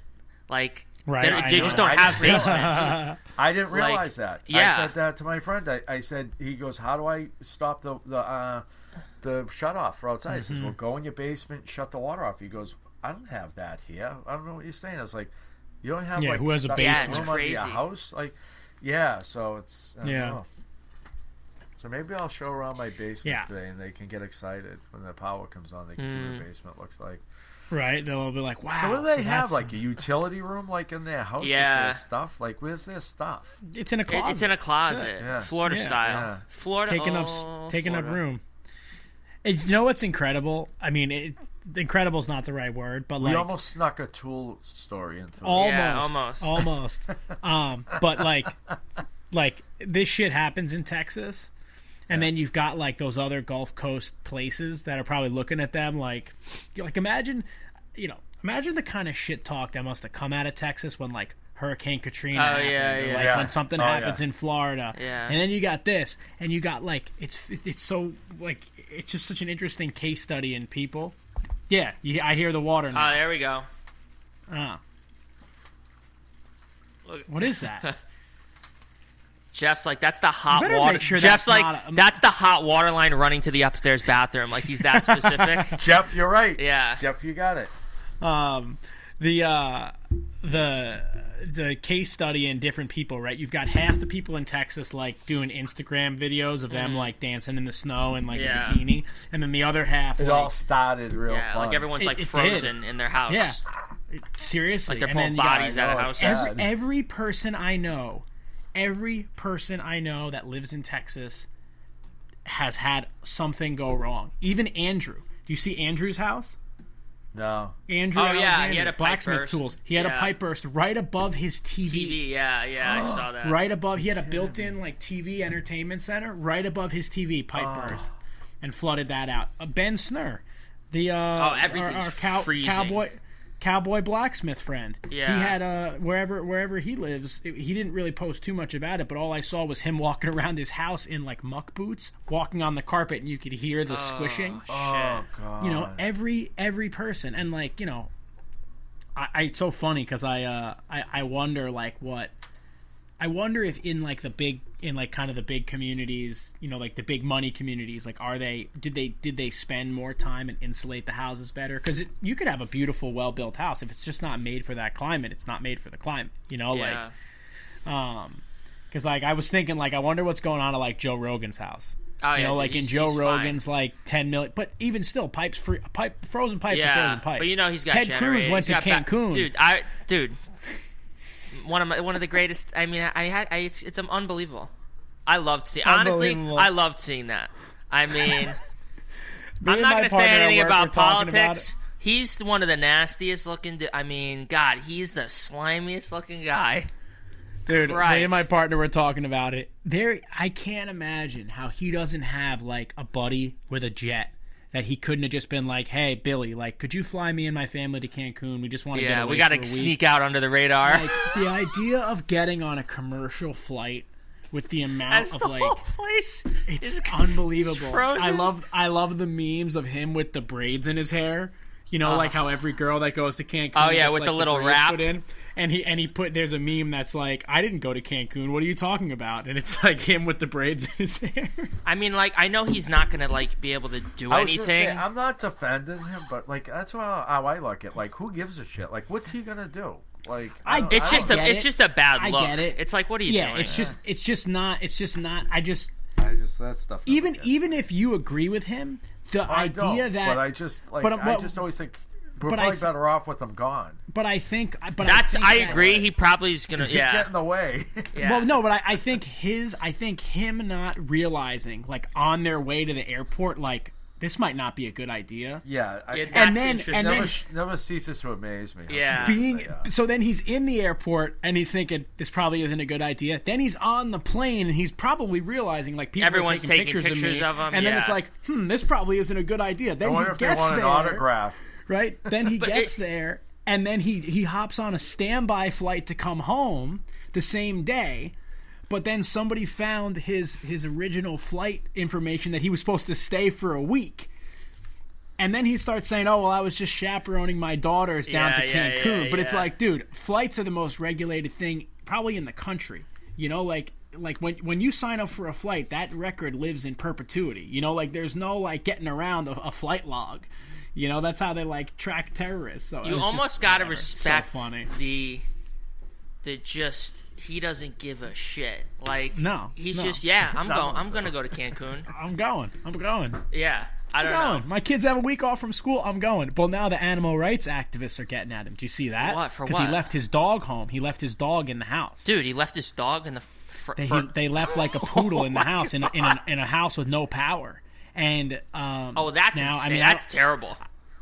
[SPEAKER 4] Like,
[SPEAKER 2] Right,
[SPEAKER 4] they, they just don't
[SPEAKER 3] I
[SPEAKER 4] have basements. *laughs*
[SPEAKER 3] I didn't
[SPEAKER 4] Like,
[SPEAKER 3] realize that. I said that to my friend. I, I said, he goes, "How do I stop the the uh, the shut off for outside?" I says,
[SPEAKER 4] Mm-hmm.
[SPEAKER 3] "Well, go in your basement, shut the water off." He goes, "I don't have that here. I don't know what you're saying." I was like, "You don't have
[SPEAKER 2] Yeah,
[SPEAKER 3] like
[SPEAKER 2] who has a
[SPEAKER 3] basement?
[SPEAKER 4] Yeah, it's
[SPEAKER 3] room under your
[SPEAKER 4] crazy.
[SPEAKER 3] house?" Like, yeah. So it's I don't
[SPEAKER 2] Yeah.
[SPEAKER 3] know. So maybe I'll show around my basement
[SPEAKER 2] Yeah.
[SPEAKER 3] today, and they can get excited when the power comes on. They can see
[SPEAKER 4] Mm.
[SPEAKER 3] what the basement looks like.
[SPEAKER 2] right? They'll be like, "Wow."
[SPEAKER 3] So what do they
[SPEAKER 2] so
[SPEAKER 3] have? Like a utility room, like in their house
[SPEAKER 4] Yeah.
[SPEAKER 3] with their stuff? Like where's their stuff?
[SPEAKER 2] it's in a closet.
[SPEAKER 4] it's in a closet,
[SPEAKER 3] Yeah.
[SPEAKER 4] Florida
[SPEAKER 2] Yeah.
[SPEAKER 4] style.
[SPEAKER 3] Yeah.
[SPEAKER 4] Florida
[SPEAKER 2] taking
[SPEAKER 4] oh,
[SPEAKER 2] up taking up room. And you know what's incredible? I mean, it, incredible is not the right word, but
[SPEAKER 3] We
[SPEAKER 2] like
[SPEAKER 3] almost snuck a tool story into
[SPEAKER 2] almost,
[SPEAKER 4] Yeah, almost. *laughs*
[SPEAKER 2] almost. um, but like, like this shit happens in Texas, and then you've got like those other Gulf Coast places that are probably looking at them like, like imagine, you know, imagine the kind of shit talk that must have come out of Texas when like Hurricane Katrina
[SPEAKER 4] Oh,
[SPEAKER 2] happened,
[SPEAKER 4] yeah, yeah.
[SPEAKER 2] like
[SPEAKER 3] Yeah.
[SPEAKER 2] when something
[SPEAKER 3] Oh,
[SPEAKER 2] happens
[SPEAKER 3] yeah.
[SPEAKER 2] in Florida,
[SPEAKER 4] Yeah.
[SPEAKER 2] and then you got this, and you got like it's it's so like it's just such an interesting case study in people. Yeah, you, I hear the water now.
[SPEAKER 4] Oh,
[SPEAKER 2] now.
[SPEAKER 4] there we go.
[SPEAKER 2] Ah.
[SPEAKER 4] Look.
[SPEAKER 2] What is that? *laughs*
[SPEAKER 4] Jeff's like, that's the hot water.
[SPEAKER 2] sure
[SPEAKER 4] Jeff's
[SPEAKER 2] that's
[SPEAKER 4] like,
[SPEAKER 2] not a-
[SPEAKER 4] that's the hot water line running to the upstairs bathroom. Like he's that *laughs* specific.
[SPEAKER 3] Jeff, you're right.
[SPEAKER 4] Yeah.
[SPEAKER 3] Jeff, you got it.
[SPEAKER 2] um, the uh, the the case study in different people, right? You've got half the people in Texas like doing Instagram videos of them like dancing in the snow and like.
[SPEAKER 4] Yeah.
[SPEAKER 2] a bikini, and then the other half,
[SPEAKER 3] It
[SPEAKER 2] like,
[SPEAKER 3] all started real
[SPEAKER 4] yeah,
[SPEAKER 3] fun.
[SPEAKER 4] like everyone's like
[SPEAKER 2] it did.
[SPEAKER 4] frozen in their house.
[SPEAKER 2] yeah, seriously,
[SPEAKER 4] Like they're pulling
[SPEAKER 2] you got
[SPEAKER 4] bodies
[SPEAKER 3] I
[SPEAKER 4] out of houses.
[SPEAKER 2] every, every person I know, every person I know that lives in Texas has had something go wrong. Even Andrew. Do you see Andrew's house?
[SPEAKER 3] No.
[SPEAKER 2] Andrew
[SPEAKER 4] Oh, yeah, he had a
[SPEAKER 2] blacksmith
[SPEAKER 4] burst.
[SPEAKER 2] tools. He had a pipe burst right above his TV.
[SPEAKER 4] TV. Yeah, yeah, I saw that.
[SPEAKER 2] Right above, he had a built-in like TV entertainment center right above his TV. Pipe
[SPEAKER 4] Oh.
[SPEAKER 2] burst and flooded that out. Uh, ben Snur, the uh,
[SPEAKER 4] Oh,
[SPEAKER 2] our,
[SPEAKER 4] everything's
[SPEAKER 2] our cow-
[SPEAKER 4] freezing.
[SPEAKER 2] cowboy cowboy blacksmith friend.
[SPEAKER 4] Yeah.
[SPEAKER 2] he had uh wherever wherever he lives. it- he didn't really post too much about it, but all I saw was him *laughs* walking around his house in like muck boots, walking on the carpet, and you could hear the squishing
[SPEAKER 3] Oh god.
[SPEAKER 2] you know every every person and like you know i, I it's so funny because I, uh, I i wonder like what i wonder if in like the big in like kind of the big communities you know like the big money communities like are they did they did they spend more time and insulate the houses better because you could have a beautiful well built house if it's just not made for that climate it's not made for the climate you know
[SPEAKER 4] Yeah.
[SPEAKER 2] like um because like i was thinking like i wonder what's going on at like joe rogan's house
[SPEAKER 4] Oh,
[SPEAKER 2] you
[SPEAKER 4] yeah,
[SPEAKER 2] know,
[SPEAKER 4] dude,
[SPEAKER 2] like in Joe
[SPEAKER 4] he's fine.
[SPEAKER 2] Rogan's like ten million, but even still, pipes free, pipe frozen pipes are
[SPEAKER 4] yeah,
[SPEAKER 2] frozen pipes.
[SPEAKER 4] but you know he's got
[SPEAKER 2] Ted. Cruz went
[SPEAKER 4] He's
[SPEAKER 2] to
[SPEAKER 4] got ba-
[SPEAKER 2] Cancun,
[SPEAKER 4] dude. I dude, one of my one of the greatest. I mean, I had I, it's, it's unbelievable. I loved seeing. Honestly, I loved seeing that. I mean, *laughs*
[SPEAKER 2] Me
[SPEAKER 4] I'm not going to say anything
[SPEAKER 2] work
[SPEAKER 4] about
[SPEAKER 2] talking about
[SPEAKER 4] politics. He's one of the nastiest looking. du- I mean, God, he's the slimiest looking guy.
[SPEAKER 2] Dude, me and my partner were talking about it. There, I can't imagine how he doesn't have like a buddy with a jet that he couldn't have just been like, "Hey, Billy, like, could you fly me and my family to Cancun? We just want to get
[SPEAKER 4] Yeah, we got to sneak out under the radar.
[SPEAKER 2] Like *laughs* the idea of getting on a commercial flight with the amount of
[SPEAKER 4] the
[SPEAKER 2] like
[SPEAKER 4] whole place.
[SPEAKER 2] It's
[SPEAKER 4] is- *laughs*
[SPEAKER 2] unbelievable. I love I love the memes of him with the braids in his hair. You know, like how every girl that goes to Cancun,
[SPEAKER 4] Oh, yeah, with
[SPEAKER 2] like,
[SPEAKER 4] the little
[SPEAKER 2] braids
[SPEAKER 4] wrap.
[SPEAKER 2] put in. And he and he put there's a meme that's like, I didn't go to Cancun. What are you talking about? And it's *laughs* like him with the braids in his hair.
[SPEAKER 4] I mean, like, I know he's not going to like be able to do
[SPEAKER 3] I was
[SPEAKER 4] anything.
[SPEAKER 3] say, I'm not defending him, but like that's how, how I look at. Like, who gives a shit? Like, what's he gonna do? Like,
[SPEAKER 2] I-
[SPEAKER 3] don't-
[SPEAKER 4] it's
[SPEAKER 3] I
[SPEAKER 4] just a
[SPEAKER 2] get
[SPEAKER 4] it's just a bad
[SPEAKER 2] I
[SPEAKER 4] look.
[SPEAKER 2] get it.
[SPEAKER 4] It's like, what are you
[SPEAKER 2] yeah,
[SPEAKER 4] doing?
[SPEAKER 2] it's just it's just not it's just not. I just
[SPEAKER 3] I just that stuff.
[SPEAKER 2] even even if you agree with him, the
[SPEAKER 3] I don't,
[SPEAKER 2] idea that
[SPEAKER 3] but I just like
[SPEAKER 2] but,
[SPEAKER 3] uh,
[SPEAKER 2] I
[SPEAKER 3] just always think we're
[SPEAKER 2] but I
[SPEAKER 3] probably
[SPEAKER 2] th-
[SPEAKER 3] better off with them gone.
[SPEAKER 2] but I think but
[SPEAKER 4] That's
[SPEAKER 2] I, think
[SPEAKER 4] I
[SPEAKER 2] that-
[SPEAKER 4] agree. He probably is gonna *laughs*
[SPEAKER 3] Get in the way. *laughs*
[SPEAKER 4] yeah.
[SPEAKER 2] Well, no, but I, I think his, I think him not realizing, like on their way to the airport, like this might not be a good idea.
[SPEAKER 3] yeah, I,
[SPEAKER 4] Yeah,
[SPEAKER 2] And then-
[SPEAKER 4] interesting.
[SPEAKER 2] and
[SPEAKER 3] never
[SPEAKER 2] then-
[SPEAKER 3] sh- never ceases to amaze me.
[SPEAKER 4] Yeah.
[SPEAKER 2] Being
[SPEAKER 3] they are.
[SPEAKER 2] so, then he's in the airport and he's thinking this probably isn't a good idea. Then he's on the plane and he's probably realizing like people
[SPEAKER 4] Everyone's
[SPEAKER 2] are taking,
[SPEAKER 4] taking
[SPEAKER 2] pictures,
[SPEAKER 4] pictures
[SPEAKER 2] of,
[SPEAKER 4] of him,
[SPEAKER 2] and then it's like, hmm, this probably isn't a good idea.
[SPEAKER 3] I
[SPEAKER 2] Then
[SPEAKER 3] wonder
[SPEAKER 2] he
[SPEAKER 3] if they
[SPEAKER 2] gets
[SPEAKER 3] want an
[SPEAKER 2] there,
[SPEAKER 3] autograph.
[SPEAKER 2] Right? Then he *laughs* gets there, and then he he hops on a standby flight to come home the same day. but then somebody found his his original flight information that he was supposed to stay for a week. And then he starts saying, "Oh well, I was just chaperoning my daughters down
[SPEAKER 4] Yeah,
[SPEAKER 2] to
[SPEAKER 4] yeah,
[SPEAKER 2] Cancun."
[SPEAKER 4] yeah,
[SPEAKER 2] but it's like, dude, flights are the most regulated thing probably in the country. You know, like like when when you sign up for a flight, that record lives in perpetuity. You know, like there's no like getting around a, a flight log. You know, that's how they like track terrorists. So
[SPEAKER 4] You almost gotta respect
[SPEAKER 2] So funny.
[SPEAKER 4] the the just he doesn't give a shit. Like
[SPEAKER 2] No,
[SPEAKER 4] he's
[SPEAKER 2] no.
[SPEAKER 4] just yeah. *laughs* I'm
[SPEAKER 3] No.
[SPEAKER 4] going. I'm gonna go to Cancun. *laughs*
[SPEAKER 2] I'm going. I'm going.
[SPEAKER 4] Yeah, I
[SPEAKER 2] I'm
[SPEAKER 4] don't
[SPEAKER 2] going.
[SPEAKER 4] know.
[SPEAKER 2] My kids have a week off from school. I'm going. Well, now the animal rights activists are getting at him. Do you see that?
[SPEAKER 4] What? For
[SPEAKER 2] Because
[SPEAKER 4] he
[SPEAKER 2] left his dog home. He left his dog in the house.
[SPEAKER 4] Dude, he left his dog in the. Fr-
[SPEAKER 2] They,
[SPEAKER 4] for,
[SPEAKER 2] he, they left like a poodle in the *laughs* oh house in a, in, a, in a house with no power. And um,
[SPEAKER 4] oh, that's
[SPEAKER 2] now,
[SPEAKER 4] insane.
[SPEAKER 2] I mean,
[SPEAKER 4] that's
[SPEAKER 2] don't-
[SPEAKER 4] terrible.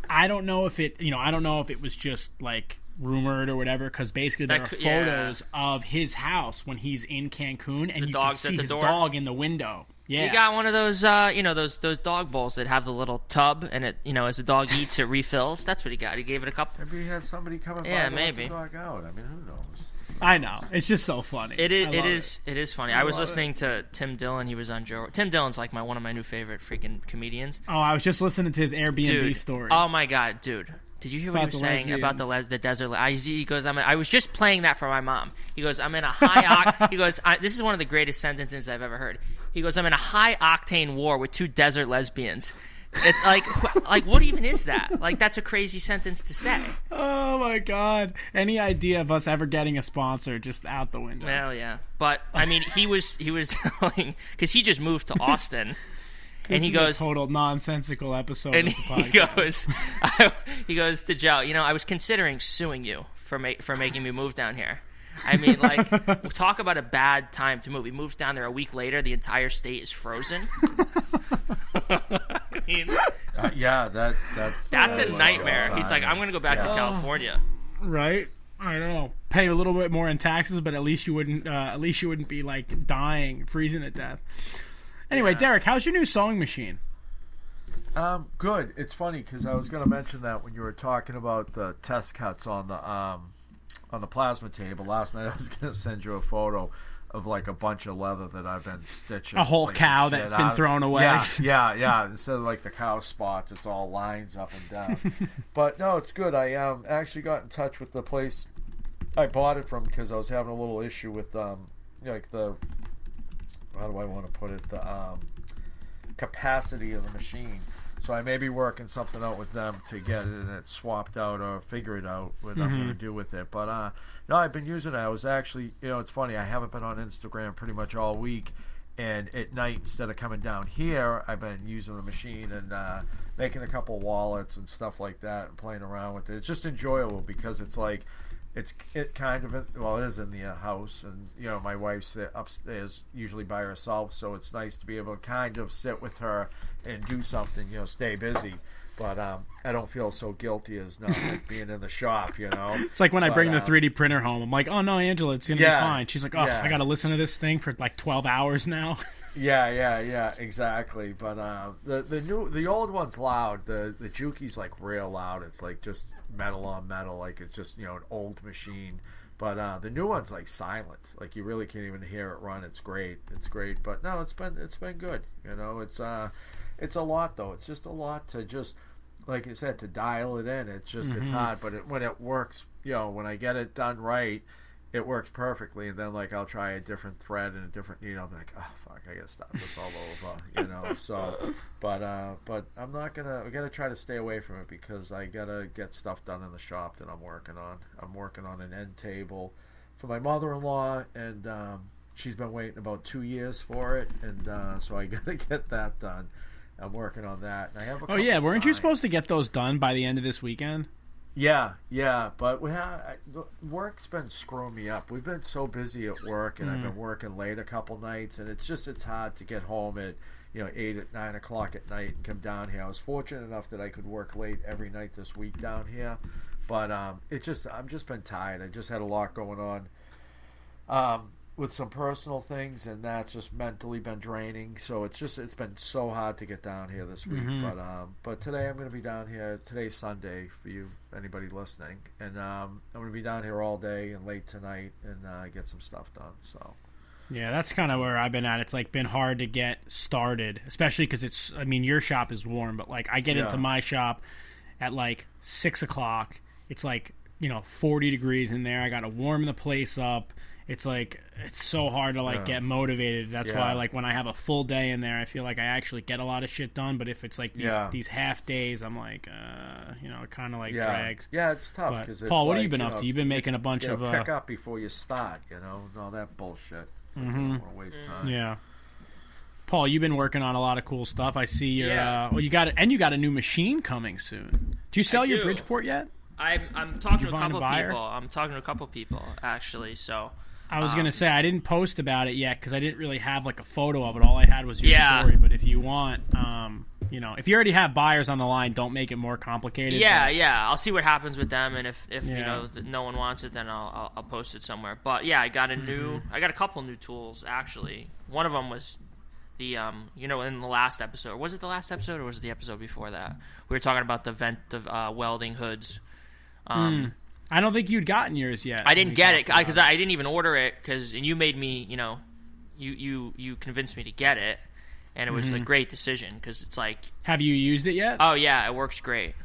[SPEAKER 2] I don't know if it, you know, I don't know if it was just like rumored or whatever, because basically there
[SPEAKER 4] That
[SPEAKER 2] are
[SPEAKER 4] could- yeah.
[SPEAKER 2] photos of his house when he's in Cancun, and you can
[SPEAKER 4] dog's at
[SPEAKER 2] see
[SPEAKER 4] the
[SPEAKER 2] his
[SPEAKER 4] door?
[SPEAKER 2] dog in the window. Yeah,
[SPEAKER 4] He got one of those, uh, you know, those those dog bowls that have the little tub, and it, you know, as the dog eats, it refills. That's what he got. He gave it a cup.
[SPEAKER 3] Maybe he had somebody coming
[SPEAKER 4] Yeah,
[SPEAKER 3] by to
[SPEAKER 4] maybe.
[SPEAKER 3] let the dog out. I mean, who knows?
[SPEAKER 2] I know. It's just so funny.
[SPEAKER 4] It is.
[SPEAKER 2] I
[SPEAKER 4] It is. It is funny. I was
[SPEAKER 3] love it.
[SPEAKER 4] listening to Tim Dillon. He was on Joe. Tim Dillon's like my one of my new favorite freaking comedians.
[SPEAKER 2] Oh, I was just listening to his Airbnb
[SPEAKER 4] Dude.
[SPEAKER 2] story.
[SPEAKER 4] Oh my god, dude. Did you hear what
[SPEAKER 2] About
[SPEAKER 4] he was saying about the les- the desert? I, he goes, I'm. I was just playing that for my mom. He goes, I'm in a high. Oct- *laughs* he goes, I, this is one of the greatest sentences I've ever heard. He goes, I'm in a high octane war with two desert lesbians. It's like, wh- like what even is that? Like that's a crazy sentence to say.
[SPEAKER 2] Oh my god! Any idea of us ever getting a sponsor just out the window?
[SPEAKER 4] Well, yeah, but I mean, he was he was *laughs* telling because he just moved to Austin, *laughs* and he goes,
[SPEAKER 2] a total nonsensical episode
[SPEAKER 4] and
[SPEAKER 2] of the *laughs*
[SPEAKER 4] he goes, he goes to Joe. You know, I was considering suing you for ma- for making me move down here. I mean, like, talk about a bad time to move. He moves down there a week later. The entire state is frozen. *laughs* I mean,
[SPEAKER 3] Uh, yeah, that that's
[SPEAKER 4] that's
[SPEAKER 3] that
[SPEAKER 4] a nightmare.
[SPEAKER 3] all
[SPEAKER 4] He's like. I'm going to go back to California.
[SPEAKER 2] right? I know. Pay a little bit more in taxes, but at least you wouldn't. Uh, at least you wouldn't be like dying, freezing to death. Anyway, Derek, how's your new sewing machine?
[SPEAKER 3] Um, good. It's funny because I was going to mention that when you were talking about the test cuts on the um, on the plasma table last night. *laughs* I was going to send you a photo of like a bunch of leather that I've been stitching.
[SPEAKER 2] A whole
[SPEAKER 3] like,
[SPEAKER 2] cow that's been
[SPEAKER 3] out.
[SPEAKER 2] thrown away.
[SPEAKER 3] Yeah, *laughs* yeah, yeah. Instead of like the cow spots, it's all lines up and down. *laughs* but no, it's good. I um actually got in touch with the place I bought it from because I was having a little issue with um like the how do I want to put it the um capacity of the machine. So I may be working something out with them to get it it swapped out or figure it out what I'm going to do with it. But uh, no, I've been using it. I was actually, you know, it's funny. I haven't been on Instagram pretty much all week, and at night instead of coming down here, I've been using the machine and uh, making a couple wallets and stuff like that and playing around with it. It's just enjoyable because it's like it's it kind of well it is in the uh, house and you know my wife's upstairs usually by herself so it's nice to be able to kind of sit with her and do something you know stay busy but um, I don't feel so guilty as not like *laughs* being in the shop you know
[SPEAKER 2] It's like when I
[SPEAKER 3] But,
[SPEAKER 2] bring the
[SPEAKER 3] uh,
[SPEAKER 2] 3D printer home. I'm like, oh no, Angela, it's gonna
[SPEAKER 3] Yeah,
[SPEAKER 2] be fine. She's like, oh,
[SPEAKER 3] yeah.
[SPEAKER 2] I gotta listen to this thing for like 12 hours now. *laughs*
[SPEAKER 3] Yeah, yeah, yeah, exactly. But uh, the the new the old one's loud. The the Juki's like real loud. It's like just metal on metal. Like it's just you know an old machine. But uh, the new one's like silent. Like you really can't even hear it run. It's great. It's great. But no, it's been it's been good. You know, it's uh, it's a lot though. It's just a lot to just like I said to dial it in. It's just it's hard. But it, when it works, you know, when I get it done right it works perfectly and then like I'll try a different thread and a different you know I'm like oh fuck I gotta start this all over you know *laughs* so but uh but I'm not gonna I gotta try to stay away from it because I gotta get stuff done in the shop that I'm working on I'm working on an end table for my mother-in-law and um she's been waiting about two years for it and uh so I *laughs* gotta get that done I'm working on that and I have a
[SPEAKER 2] oh yeah, weren't you supposed to get those done by the end of this weekend?
[SPEAKER 3] Yeah, yeah, but we have work's been screwing me up. We've been so busy at work, and I've
[SPEAKER 2] Mm.
[SPEAKER 3] been working late a couple nights, and it's just it's hard to get home at you know eight at nine o'clock at night and come down here. I was fortunate enough that I could work late every night this week down here, but um, it just I've just been tired. I just had a lot going on. Um, with some personal things, and that's just mentally been draining. So it's just it's been so hard to get down here this week.
[SPEAKER 2] Mm-hmm.
[SPEAKER 3] But um, but today I'm going to be down here. Today's Sunday for you, anybody listening, and um, I'm going to be down here all day and late tonight and uh, get some stuff done. So
[SPEAKER 2] Yeah, that's kind of where I've been at. It's like been hard to get started, especially because it's. I mean, your shop is warm, but like I get
[SPEAKER 3] Yeah.
[SPEAKER 2] into my shop at like six o'clock. It's like you know forty degrees in there. I got to warm the place up. It's like it's so hard to like
[SPEAKER 3] Yeah.
[SPEAKER 2] get motivated. That's why like when I have a full day in there, I feel like I actually get a lot of shit done. But if it's like these
[SPEAKER 3] Yeah.
[SPEAKER 2] these half days, I'm like, uh, you know, it kind of like
[SPEAKER 3] Yeah,
[SPEAKER 2] drags.
[SPEAKER 3] yeah, it's tough
[SPEAKER 2] But,
[SPEAKER 3] because
[SPEAKER 2] Paul, what have you been
[SPEAKER 3] you
[SPEAKER 2] up
[SPEAKER 3] know,
[SPEAKER 2] to? You've been making a bunch
[SPEAKER 3] you know,
[SPEAKER 2] of uh,
[SPEAKER 3] pick up before you start. You know, and all that bullshit. It's like, I don't waste time.
[SPEAKER 2] Yeah. Paul, you've been working on a lot of cool stuff. I see your.
[SPEAKER 4] Yeah.
[SPEAKER 2] Uh, well, you got it, and you got a new machine coming soon. Do you sell your
[SPEAKER 4] do.
[SPEAKER 2] Bridgeport yet?
[SPEAKER 4] I'm I'm talking to a
[SPEAKER 2] find a
[SPEAKER 4] couple people. I'm talking to a couple people actually. So
[SPEAKER 2] I was
[SPEAKER 4] Um,
[SPEAKER 2] gonna say I didn't post about it yet because I didn't really have like a photo of it. All I had was your
[SPEAKER 4] Yeah.
[SPEAKER 2] story. But if you want, um, you know, if you already have buyers on the line, don't make it more complicated.
[SPEAKER 4] yeah,
[SPEAKER 2] but-
[SPEAKER 4] yeah. I'll see what happens with them, and if if you know no one wants it, then I'll, I'll I'll post it somewhere. But yeah, I got a new.
[SPEAKER 2] Mm-hmm.
[SPEAKER 4] I got a couple new tools actually. One of them was the um you know in the last episode was it the last episode or was it the episode before that we were talking about the vent of uh, welding hoods. Um,
[SPEAKER 2] I don't think you'd gotten yours yet.
[SPEAKER 4] I didn't get it because I, I didn't even order it because and you made me you know you you you convinced me to get it and it was
[SPEAKER 2] Mm-hmm.
[SPEAKER 4] a great decision because it's like
[SPEAKER 2] Have you used it yet?
[SPEAKER 4] oh yeah it works great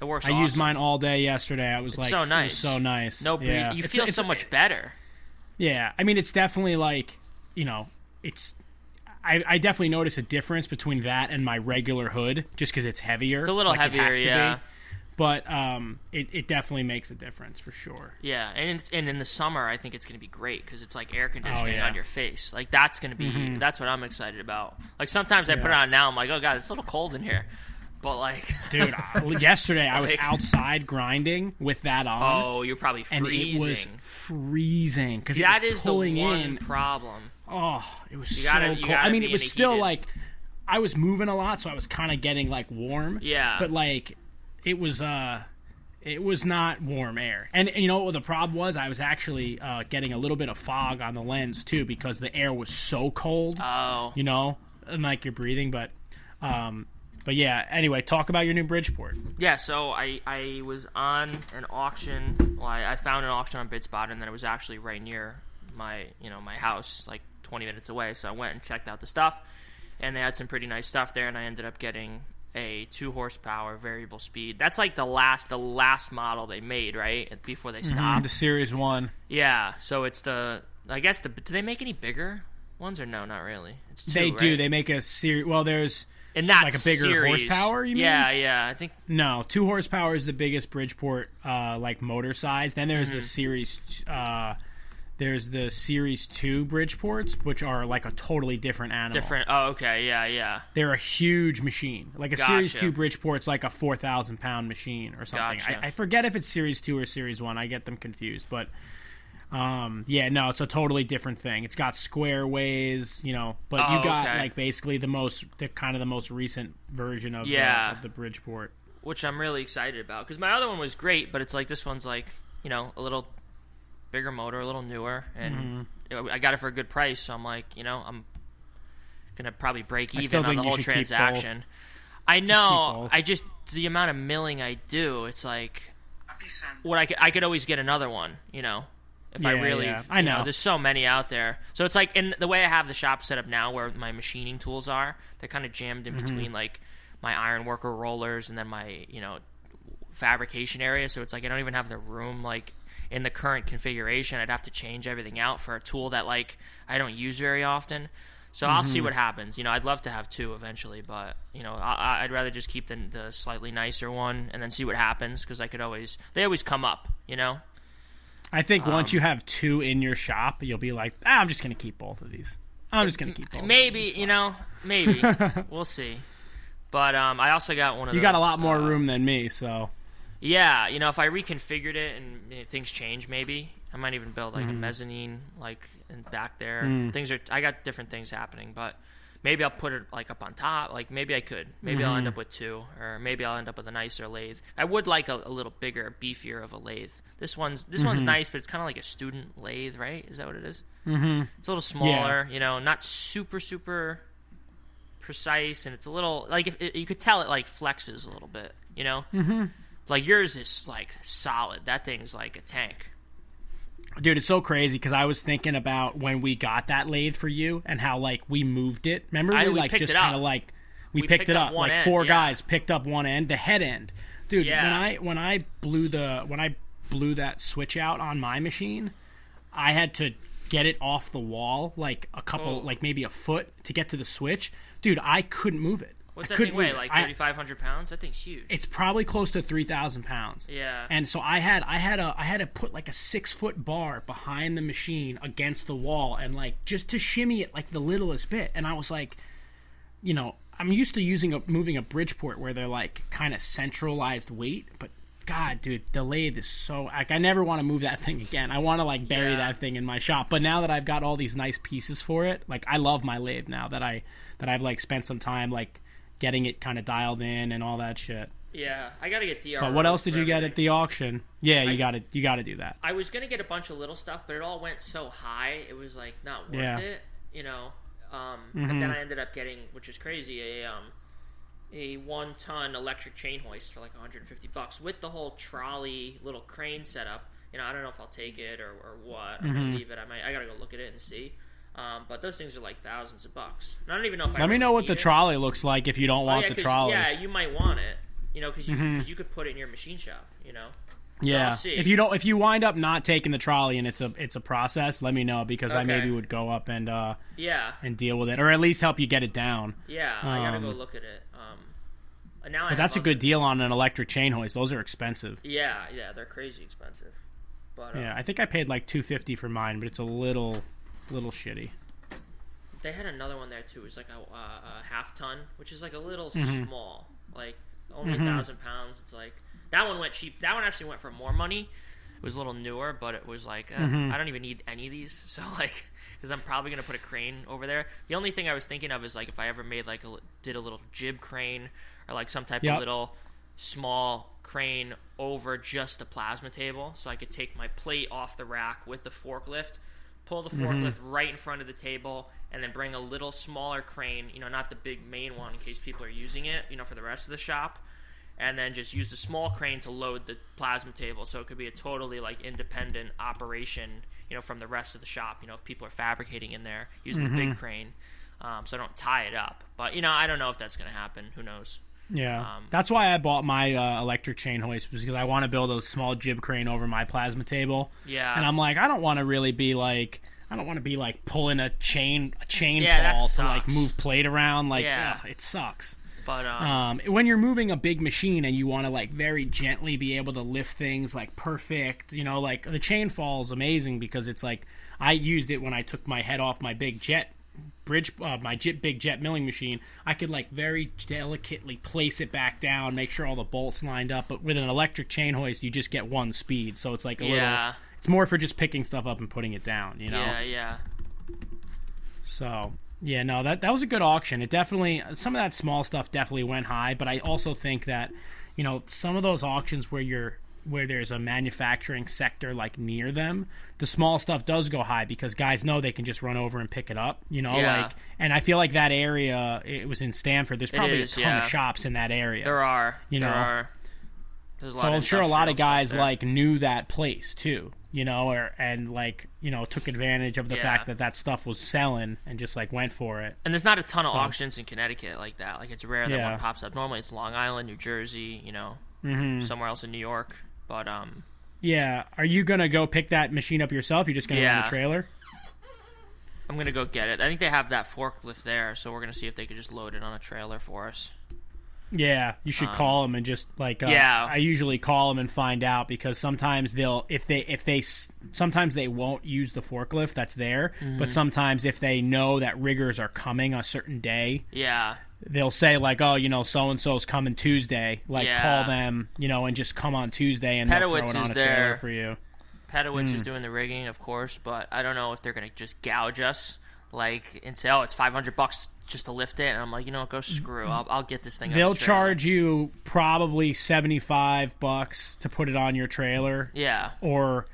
[SPEAKER 4] it works
[SPEAKER 2] I used mine all day yesterday. I was
[SPEAKER 4] It's
[SPEAKER 2] like,
[SPEAKER 4] so
[SPEAKER 2] it was
[SPEAKER 4] nice
[SPEAKER 2] so nice.
[SPEAKER 4] no
[SPEAKER 2] yeah.
[SPEAKER 4] you
[SPEAKER 2] It's-
[SPEAKER 4] feel
[SPEAKER 2] it's-
[SPEAKER 4] so much better
[SPEAKER 2] Yeah, I mean, it's definitely like you know, it's. I, I definitely notice a difference between that and my regular hood, just because it's heavier.
[SPEAKER 4] It's a little
[SPEAKER 2] like
[SPEAKER 4] heavier, yeah.
[SPEAKER 2] Be. But um, it, it definitely makes a difference for sure.
[SPEAKER 4] Yeah, and in, and in the summer, I think it's going to be great because it's like air conditioning
[SPEAKER 2] Oh, yeah. Mm-hmm.
[SPEAKER 4] on your face. Like that's going to be that's what I'm excited about. Like sometimes I put it on now, I'm like, oh god, it's a little cold in here, but like, *laughs*
[SPEAKER 2] Dude, yesterday I was
[SPEAKER 4] Like- *laughs*
[SPEAKER 2] outside grinding with that on,
[SPEAKER 4] oh, you're probably
[SPEAKER 2] and
[SPEAKER 4] freezing.
[SPEAKER 2] it was freezing because
[SPEAKER 4] that is the one
[SPEAKER 2] in.
[SPEAKER 4] problem.
[SPEAKER 2] Oh, it was
[SPEAKER 4] You
[SPEAKER 2] so
[SPEAKER 4] gotta- you
[SPEAKER 2] cold. I mean, it was still
[SPEAKER 4] heated-
[SPEAKER 2] like I was moving a lot, so I was kind of getting like warm.
[SPEAKER 4] Yeah.
[SPEAKER 2] but like it was uh it was not warm air and, and you know what the problem was i was actually uh, getting a little bit of fog on the lens too because the air was so cold
[SPEAKER 4] Oh,
[SPEAKER 2] you know and like you're breathing but um but yeah anyway talk about your new bridgeport
[SPEAKER 4] yeah. So I I was on an auction. Well, I, I found an auction on Bidspot, and then it was actually right near my you know my house, like 20 minutes away. So I went and checked out the stuff, and they had some pretty nice stuff there. And I ended up getting a two horsepower variable speed. That's like the last the last model they made, right? Before they stopped.
[SPEAKER 2] the series one
[SPEAKER 4] Yeah. So it's the I guess the do they make any bigger ones or no? Not really. It's two,
[SPEAKER 2] they do they make a series well there's
[SPEAKER 4] and that
[SPEAKER 2] like a bigger
[SPEAKER 4] series,
[SPEAKER 2] horsepower, you mean?
[SPEAKER 4] Yeah, yeah. I think
[SPEAKER 2] no two horsepower is the biggest bridgeport uh like motor size then there's
[SPEAKER 4] Mm-hmm.
[SPEAKER 2] the series uh there's the series 2 bridgeports which are like a totally different animal
[SPEAKER 4] different. Oh, okay. Yeah, yeah.
[SPEAKER 2] they're a huge machine. Like a Series Two Bridgeport's like a four thousand pound machine or something.
[SPEAKER 4] Gotcha.
[SPEAKER 2] I, I forget if it's Series Two or Series One. I get them confused, but um, yeah, no, it's a totally different thing. It's got square ways, you know, but
[SPEAKER 4] Oh,
[SPEAKER 2] you got
[SPEAKER 4] okay.
[SPEAKER 2] like basically the most, the kind of the most recent version of,
[SPEAKER 4] Yeah.
[SPEAKER 2] the, of the Bridgeport.
[SPEAKER 4] Which I'm really excited about because my other one was great, but it's like this one's like you know a little bigger motor, a little newer, and
[SPEAKER 2] Mm-hmm.
[SPEAKER 4] you I got it for a good price. So I'm like, you know, I'm gonna probably break even on the whole
[SPEAKER 2] should keep both.
[SPEAKER 4] transaction. I know.
[SPEAKER 2] both.
[SPEAKER 4] I just the amount of milling I do, it's like what I could, I could always get another one, you know. If I really,
[SPEAKER 2] yeah. I know.
[SPEAKER 4] There's so many out there, so it's like, in the way I have the shop set up now, where my machining tools are, they're kind of jammed
[SPEAKER 2] Mm-hmm.
[SPEAKER 4] in between like my iron worker rollers and then my, you know, fabrication area. So it's like I don't even have the room like in the current configuration. I'd have to change everything out for a tool that like I don't use very often. So I'll
[SPEAKER 2] Mm-hmm.
[SPEAKER 4] see what happens. You know, I'd love to have two eventually, but you know, I, I'd rather just keep the, the slightly nicer one and then see what happens because I could always they always come up. You know,
[SPEAKER 2] I think
[SPEAKER 4] Um,
[SPEAKER 2] once you have two in your shop, you'll be like, ah, I'm just gonna keep both of these. I'm just gonna keep both. of
[SPEAKER 4] maybe you know, maybe *laughs* we'll see. But um, I also got one of
[SPEAKER 2] You
[SPEAKER 4] those,
[SPEAKER 2] got a lot more
[SPEAKER 4] uh,
[SPEAKER 2] room than me, so
[SPEAKER 4] Yeah, you know, if I reconfigured it and things change, maybe I might even build like
[SPEAKER 2] Mm-hmm.
[SPEAKER 4] a mezzanine, like in back there.
[SPEAKER 2] Mm.
[SPEAKER 4] Things are, I got different things happening, but maybe I'll put it like up on top. Like maybe I could. Maybe I'll end
[SPEAKER 2] Mm-hmm.
[SPEAKER 4] up with two, or maybe I'll end up with a nicer lathe. I would like a, a little bigger, beefier of a lathe. This one's this one's
[SPEAKER 2] Mm-hmm.
[SPEAKER 4] nice, but it's kind of like a student lathe, right? Is that what it is? Mm-hmm. It's a little smaller, you know, not super super precise, and it's a little like if it, you could tell it like flexes a little bit, you know. Like yours is like solid. That thing's like a tank.
[SPEAKER 2] Dude, it's so crazy because I was thinking about when we got that lathe for you and how like we moved it. Remember,
[SPEAKER 4] I-
[SPEAKER 2] we
[SPEAKER 4] we
[SPEAKER 2] like just kind of like we,
[SPEAKER 4] We
[SPEAKER 2] picked,
[SPEAKER 4] picked
[SPEAKER 2] it
[SPEAKER 4] up
[SPEAKER 2] Like
[SPEAKER 4] end,
[SPEAKER 2] four
[SPEAKER 4] yeah.
[SPEAKER 2] guys picked up one end, the head end. Dude,
[SPEAKER 4] Yeah.
[SPEAKER 2] when I when I blew the when I blew that switch out on my machine, I had to get it off the wall like a couple
[SPEAKER 4] Oh.
[SPEAKER 2] like maybe a foot to get to the switch. Dude, I couldn't move it.
[SPEAKER 4] What's
[SPEAKER 2] I
[SPEAKER 4] that thing weigh? Like thirty five hundred pounds? That thing's huge.
[SPEAKER 2] it's probably close to three thousand pounds.
[SPEAKER 4] Yeah.
[SPEAKER 2] And so I had I had a I had to put like a six foot bar behind the machine against the wall and like just to shimmy it like the littlest bit. And I was like, you know, I'm used to using a moving a Bridgeport where they're like kind of centralized weight, but God, dude, the lathe is so like I never want to move that *laughs* thing again. I want to like bury
[SPEAKER 4] Yeah.
[SPEAKER 2] that thing in my shop. But now that I've got all these nice pieces for it, like I love my lathe now that I that I've like spent some time like getting it kind of dialed in and all that shit.
[SPEAKER 4] yeah, I gotta get DR.
[SPEAKER 2] But what else did you get
[SPEAKER 4] everything.
[SPEAKER 2] at the auction? Yeah, you
[SPEAKER 4] I-
[SPEAKER 2] got to you got to do that.
[SPEAKER 4] I was gonna get a bunch of little stuff, but it all went so high, it was like not worth
[SPEAKER 2] Yeah.
[SPEAKER 4] it, you know. Um,
[SPEAKER 2] Mm-hmm.
[SPEAKER 4] And then I ended up getting, which is crazy, a um, a one ton electric chain hoist for like 150 bucks with the whole trolley little crane setup. You know, I don't know if I'll take it or, or what. I'm
[SPEAKER 2] Mm-hmm.
[SPEAKER 4] gonna leave it. I might. I gotta go look at it and see. Um, but those things are like thousands of bucks. And I don't even know if I
[SPEAKER 2] Let me know what the
[SPEAKER 4] it.
[SPEAKER 2] trolley looks like if you don't
[SPEAKER 4] Oh,
[SPEAKER 2] want
[SPEAKER 4] yeah,
[SPEAKER 2] the trolley. Mm-hmm.
[SPEAKER 4] Yeah, you might want it. You know, because you, 'cause you could put it in your machine shop. You know.
[SPEAKER 2] Yeah.
[SPEAKER 4] I'll.
[SPEAKER 2] If you don't if you wind up not taking the trolley and it's a it's a process, let me know because I maybe would go up and uh
[SPEAKER 4] Yeah.
[SPEAKER 2] and deal with it or at least help you get it down.
[SPEAKER 4] Yeah. I gotta go
[SPEAKER 2] Um,
[SPEAKER 4] look at it. Um, and now
[SPEAKER 2] But that's a good deal on an electric chain hoist. Those are expensive.
[SPEAKER 4] Yeah, yeah, they're crazy expensive. But uh,
[SPEAKER 2] Yeah, I think I paid like 250 for mine, but it's a little little shitty.
[SPEAKER 4] they had another one there too. It was like a, uh, a half ton, which is like a little
[SPEAKER 2] Mm-hmm.
[SPEAKER 4] small, like only a thousand pounds. It's like that one went cheap. That one actually went for more money. It was a little newer, but it was like uh,
[SPEAKER 2] Mm-hmm.
[SPEAKER 4] I don't even need any of these. *laughs* So like, because I'm probably gonna put a crane over there. The only thing I was thinking of is like if I ever made like a did a little jib crane or like some type
[SPEAKER 2] Yep.
[SPEAKER 4] of little small crane over just the plasma table, so I could take my plate off the rack with the forklift, pull the forklift right in front of the table, and then bring a little smaller crane. You know, not the big main one in case people are using it. You know, for the rest of the shop and then just use the small crane to load the plasma table so it could be a totally like independent operation you know from the rest of the shop you know if people are fabricating in there using the big crane um, so i don't tie it up but you know i don't know if that's going to happen who knows
[SPEAKER 2] Yeah,
[SPEAKER 4] Um,
[SPEAKER 2] that's why I bought my uh, electric chain hoist because I want to build a small jib crane over my plasma table.
[SPEAKER 4] Yeah.
[SPEAKER 2] and I'm like, I don't want to really be like, I don't want to be like pulling a chain, a chain
[SPEAKER 4] Yeah,
[SPEAKER 2] fall to like move plate around. Like,
[SPEAKER 4] Yeah.
[SPEAKER 2] ugh, it sucks.
[SPEAKER 4] but um,
[SPEAKER 2] Um, when you're moving a big machine and you want to like very gently be able to lift things like perfect, you know, like the chain fall is amazing because it's like I used it when I took my head off my big jet bridge, uh, my jet, big jet milling machine. I could like very delicately place it back down, make sure all the bolts lined up. But with an electric chain hoist, you just get one speed, so it's like a
[SPEAKER 4] Yeah.
[SPEAKER 2] little. It's more for just picking stuff up and putting it down, you know.
[SPEAKER 4] yeah yeah
[SPEAKER 2] So yeah, no, that that was a good auction. It definitely some of that small stuff definitely went high, but I also think that you know some of those auctions where you're where there's a manufacturing sector like near them, the small stuff does go high because guys know they can just run over and pick it up. You know,
[SPEAKER 4] Yeah.
[SPEAKER 2] like and I feel like that area it was in Stamford. There's probably
[SPEAKER 4] is,
[SPEAKER 2] a ton of shops in that area.
[SPEAKER 4] there are
[SPEAKER 2] You
[SPEAKER 4] there
[SPEAKER 2] know.
[SPEAKER 4] are there's a lot
[SPEAKER 2] so
[SPEAKER 4] of
[SPEAKER 2] I'm sure a lot of guys like knew that place too, you know, or and like you know took advantage of the
[SPEAKER 4] Yeah.
[SPEAKER 2] fact that that stuff was selling and just like went for it.
[SPEAKER 4] And there's not a ton of auctions in Connecticut like that. Like it's rare that
[SPEAKER 2] Yeah.
[SPEAKER 4] one pops up. Normally it's Long Island, New Jersey, you know,
[SPEAKER 2] Mm-hmm.
[SPEAKER 4] somewhere else in New York. But um,
[SPEAKER 2] Yeah. Are you gonna go pick that machine up yourself? You're just gonna run
[SPEAKER 4] Yeah.
[SPEAKER 2] the trailer?
[SPEAKER 4] I'm gonna go get it. I think they have that forklift there, so we're gonna see if they could just load it on a trailer for us.
[SPEAKER 2] Yeah. You should call them and just like. Uh,
[SPEAKER 4] Um, yeah.
[SPEAKER 2] I usually call them and find out because sometimes they'll if they if they sometimes they won't use the forklift that's there,
[SPEAKER 4] Mm-hmm.
[SPEAKER 2] but sometimes if they know that riggers are coming a certain day,
[SPEAKER 4] Yeah,
[SPEAKER 2] they'll say like, oh, you know, so and so's coming Tuesday. Like
[SPEAKER 4] Yeah.
[SPEAKER 2] call them, you know, and just come on Tuesday and they'll throw
[SPEAKER 4] Pedowitz
[SPEAKER 2] it on
[SPEAKER 4] is
[SPEAKER 2] a trailer
[SPEAKER 4] there.
[SPEAKER 2] for you.
[SPEAKER 4] Pedowitz
[SPEAKER 2] Hmm.
[SPEAKER 4] is doing the rigging, of course, but I don't know if they're gonna just gouge us, like, and say, "Oh, it's 500 bucks just to lift it," and I'm like, you know, what, go screw. I'll, I'll get this thing.
[SPEAKER 2] They'll
[SPEAKER 4] the
[SPEAKER 2] charge you probably seventy five bucks to put it on your trailer.
[SPEAKER 4] Yeah,
[SPEAKER 2] or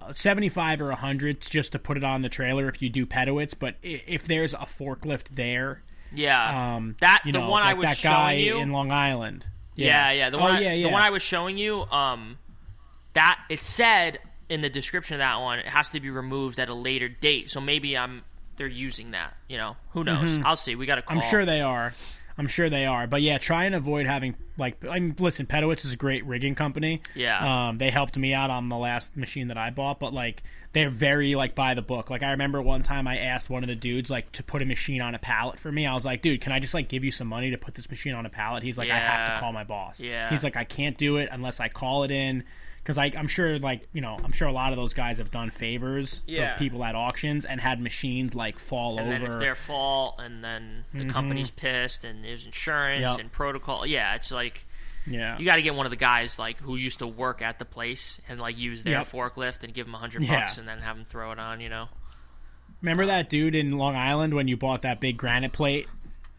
[SPEAKER 2] uh, 75 or 100 just to put it on the trailer if you do Pedowitz. But if there's a forklift there,
[SPEAKER 4] yeah.
[SPEAKER 2] um,
[SPEAKER 4] that the
[SPEAKER 2] know,
[SPEAKER 4] one I was
[SPEAKER 2] that guy
[SPEAKER 4] showing you.
[SPEAKER 2] in Long Island.
[SPEAKER 4] yeah, yeah. The
[SPEAKER 2] Oh,
[SPEAKER 4] one, I,
[SPEAKER 2] yeah, yeah.
[SPEAKER 4] the one I was showing you. Um, that it said in the description of that one, it has to be removed at a later date. So maybe I'm they're using that. You know, who knows? I'll see. We got to call.
[SPEAKER 2] Mm-hmm. I'm sure they are. I'm sure they are. But yeah, try and avoid having like. I mean, listen, Pedowitz is a great rigging company.
[SPEAKER 4] Yeah.
[SPEAKER 2] Um, they helped me out on the last machine that I bought, but like they're very like by the book. Like I remember one time I asked one of the dudes like to put a machine on a pallet for me. I was like, dude, can I just like give you some money to put this machine on a pallet? He's like, I have to call my boss.
[SPEAKER 4] Yeah.
[SPEAKER 2] He's like, I can't do it unless I call it in. Because I'm sure, like you know, I'm sure a lot of those guys have done favors
[SPEAKER 4] Yeah.
[SPEAKER 2] for people at auctions and had machines like fall
[SPEAKER 4] and
[SPEAKER 2] over.
[SPEAKER 4] then it's their fault, and then the company's pissed, and there's insurance
[SPEAKER 2] Mm-hmm. Yep.
[SPEAKER 4] and protocol. Yeah, it's like
[SPEAKER 2] yeah,
[SPEAKER 4] you got to get one of the guys like who used to work at the place and like use their
[SPEAKER 2] Yep.
[SPEAKER 4] forklift and give them a hundred
[SPEAKER 2] Yeah.
[SPEAKER 4] bucks, and then have them throw it on. You know.
[SPEAKER 2] Remember that dude in Long Island when you bought that big granite plate?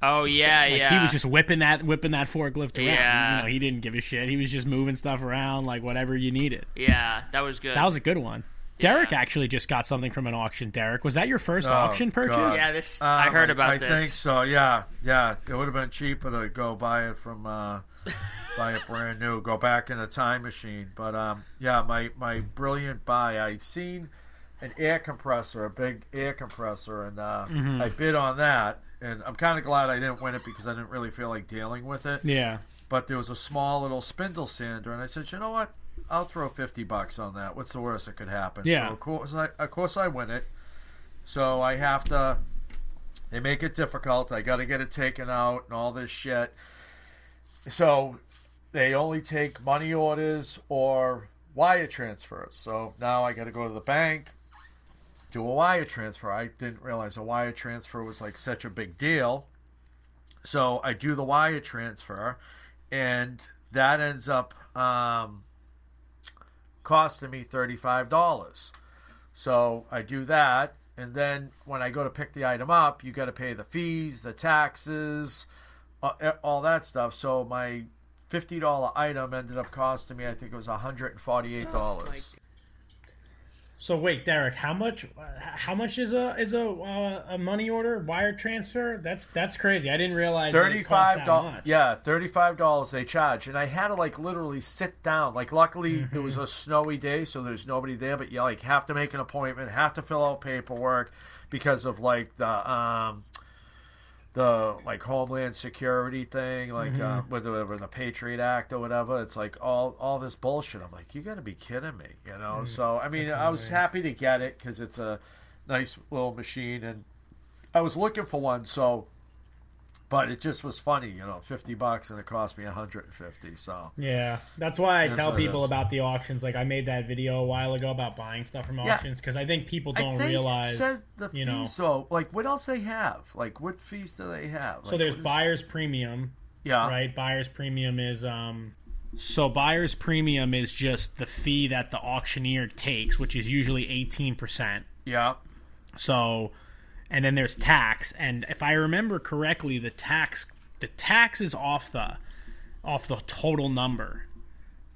[SPEAKER 4] Oh yeah,
[SPEAKER 2] Like
[SPEAKER 4] yeah.
[SPEAKER 2] he was just whipping that whipping that forklift around.
[SPEAKER 4] Yeah.
[SPEAKER 2] You know, he didn't give a shit. He was just moving stuff around like whatever you needed.
[SPEAKER 4] yeah, that was good.
[SPEAKER 2] That was a good one. Derek actually just got something from an auction. Derek, was that your first
[SPEAKER 3] Oh,
[SPEAKER 2] auction purchase?
[SPEAKER 3] God.
[SPEAKER 4] yeah, this
[SPEAKER 3] Um,
[SPEAKER 4] I heard about
[SPEAKER 3] I
[SPEAKER 4] this.
[SPEAKER 3] think so. Yeah, yeah. It would have been cheaper to go buy it from uh, buy it brand new. Go back in a time machine. But um, yeah, my my brilliant buy. I've seen an air compressor, a big air compressor, and uh,
[SPEAKER 2] Mm-hmm.
[SPEAKER 3] I bid on that. And I'm kind of glad I didn't win it because I didn't really feel like dealing with it.
[SPEAKER 2] Yeah.
[SPEAKER 3] But there was a small little spindle sander, and I said, you know what? I'll throw fifty bucks on that. What's the worst that could happen?
[SPEAKER 2] Yeah.
[SPEAKER 3] So of course, I, of course, I win it. So I have to. They make it difficult. I got to get it taken out and all this shit. So they only take money orders or wire transfers. So now I got to go to the bank, do a wire transfer. I didn't realize a wire transfer was like such a big deal. So I do the wire transfer, and that ends up um, costing me thirty-five dollars. So I do that, and then when I go to pick the item up, you got to pay the fees, the taxes, uh, all that stuff. So my fifty dollar item ended up costing me, I think it was hundred and forty-eight dollars.
[SPEAKER 2] So wait, Derek, how much? How much is a is a uh, a money order wire transfer? That's that's crazy. I didn't realize that it cost
[SPEAKER 3] Thirty-five
[SPEAKER 2] that
[SPEAKER 3] dollars. Yeah, thirty-five dollars they charge, and I had to like literally sit down. Like, luckily
[SPEAKER 2] Mm-hmm.
[SPEAKER 3] it was a snowy day, so there's nobody there. But you like have to make an appointment, have to fill out paperwork because of like the um the like Homeland Security thing, like
[SPEAKER 2] Mm-hmm.
[SPEAKER 3] uh, whatever the Patriot Act or whatever. It's like all all this bullshit. I'm like, you got to be kidding me, you know? So I mean, I was happy to get it because it's a nice little machine, and I was looking for one, so. But it just was funny, you know, fifty bucks, and it cost me hundred and fifty. So
[SPEAKER 2] Yeah, that's why I
[SPEAKER 3] That's
[SPEAKER 2] tell people about the auctions. Like I made that video a while ago about buying stuff from auctions because I think people don't
[SPEAKER 3] think
[SPEAKER 2] realize.
[SPEAKER 3] said the
[SPEAKER 2] you know.
[SPEAKER 3] fees, though. Like, what else they have? Like, what fees do they have?
[SPEAKER 2] So there's buyer's premium,
[SPEAKER 3] yeah,
[SPEAKER 2] right? Buyer's premium is um. So buyer's premium is just the fee that the auctioneer takes, which is usually eighteen percent.
[SPEAKER 3] yeah,
[SPEAKER 2] So, and then there's tax, and if I remember correctly, the tax the tax is off the off the total number.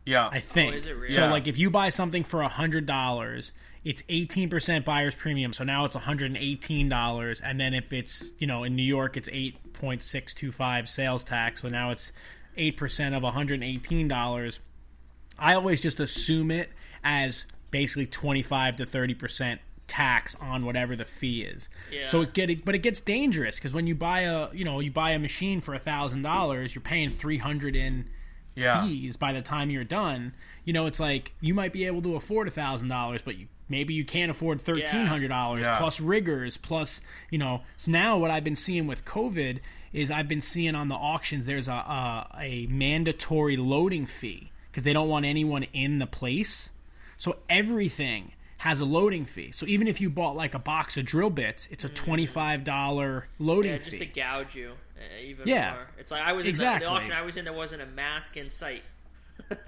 [SPEAKER 3] yeah.
[SPEAKER 2] I think.
[SPEAKER 4] Oh, is it really?
[SPEAKER 2] So
[SPEAKER 3] Yeah.
[SPEAKER 2] like if you buy something for a hundred dollars, it's eighteen percent buyer's premium. So now it's hundred and eighteen dollars. And then if it's you know in New York it's eight point six two five sales tax. So now it's eight percent of hundred and eighteen dollars. I always just assume it as basically twenty five to thirty percent tax on whatever the fee is.
[SPEAKER 4] Yeah.
[SPEAKER 2] So it get but it gets dangerous because when you buy a you know you buy a machine for a thousand dollars, you're paying three hundred in
[SPEAKER 3] Yeah.
[SPEAKER 2] fees by the time you're done. You know, it's like you might be able to afford a thousand dollars, but you maybe you can't afford thirteen hundred dollars
[SPEAKER 3] Yeah.
[SPEAKER 2] plus riggers plus you know. So now what I've been seeing with COVID is I've been seeing on the auctions there's a a, a mandatory loading fee because they don't want anyone in the place. So everything has a loading fee. So even if you bought like a box of drill bits, it's a twenty five dollar loading fee.
[SPEAKER 4] yeah,
[SPEAKER 2] fee.
[SPEAKER 4] just to gouge you uh, even
[SPEAKER 2] Yeah.
[SPEAKER 4] more. It's like I was
[SPEAKER 2] Exactly.
[SPEAKER 4] in the, the auction I was in. There wasn't a mask in sight. *laughs*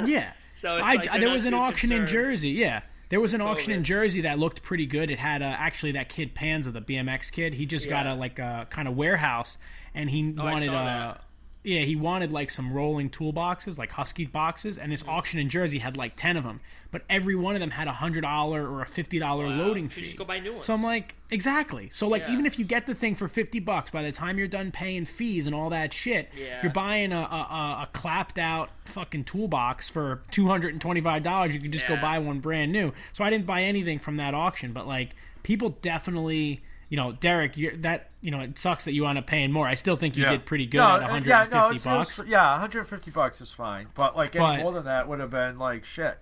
[SPEAKER 2] Yeah.
[SPEAKER 4] So
[SPEAKER 2] I,
[SPEAKER 4] like
[SPEAKER 2] there was an auction in. Jersey. Yeah. There was an auction in Jersey that looked pretty good. It had uh, actually that kid Panza, the BMX kid. He just got a like a kind of warehouse, and he
[SPEAKER 4] Oh,
[SPEAKER 2] wanted
[SPEAKER 4] that.
[SPEAKER 2] Yeah, he wanted like some rolling toolboxes, like Husky boxes, and this auction in Jersey had like ten of them, but every one of them had a hundred dollar or a fifty dollar
[SPEAKER 4] Wow.
[SPEAKER 2] loading
[SPEAKER 4] You
[SPEAKER 2] fee.
[SPEAKER 4] go buy new ones.
[SPEAKER 2] So I'm like, exactly. So like,
[SPEAKER 4] Yeah.
[SPEAKER 2] even if you get the thing for fifty bucks, by the time you're done paying fees and all that shit,
[SPEAKER 4] Yeah.
[SPEAKER 2] you're buying a, a, a, a clapped out fucking toolbox for two hundred and twenty five dollars. You can just go buy one brand new. So I didn't buy anything from that auction, but like, people definitely. You know, Derek, you're, that you know it sucks that you wound up paying more. I still think you
[SPEAKER 3] Yeah.
[SPEAKER 2] did pretty good
[SPEAKER 3] No,
[SPEAKER 2] at
[SPEAKER 3] uh,
[SPEAKER 2] 150
[SPEAKER 3] yeah, no, it's-
[SPEAKER 2] bucks.
[SPEAKER 3] it's- yeah, 150 bucks is fine, but like any
[SPEAKER 2] But-
[SPEAKER 3] more than that would have been like shit.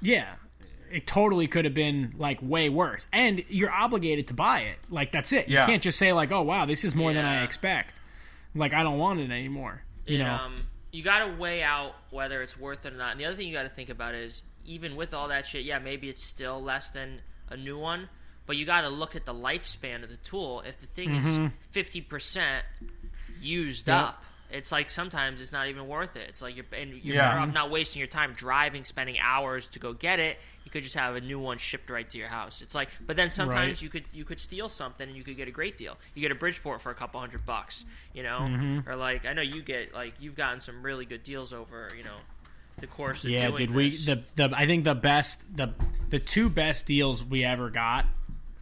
[SPEAKER 2] Yeah. It totally could have been like way worse. And you're obligated to buy it. Like that's it.
[SPEAKER 3] Yeah.
[SPEAKER 2] You can't just say like, "Oh wow, this is more than I expect." Like I don't want it anymore. You
[SPEAKER 4] And,
[SPEAKER 2] know.
[SPEAKER 4] um, you got to weigh out whether it's worth it or not. And the other thing you got to think about is even with all that shit, yeah, maybe it's still less than a new one, but you got to look at the lifespan of the tool. If the thing is fifty percent used
[SPEAKER 2] Yep.
[SPEAKER 4] up, it's like sometimes it's not even worth it. It's like you're and you're
[SPEAKER 3] Yeah.
[SPEAKER 4] better off not wasting your time driving, spending hours to go get it. You could just have a new one shipped right to your house. It's like, but then sometimes
[SPEAKER 2] Right.
[SPEAKER 4] you could you could steal something and you could get a great deal. You get a Bridgeport for a couple hundred bucks, you know,
[SPEAKER 2] Mm-hmm.
[SPEAKER 4] or like I know you get like you've gotten some really good deals over you know the course of
[SPEAKER 2] yeah, dude. We the the I think the best the the two best deals we ever got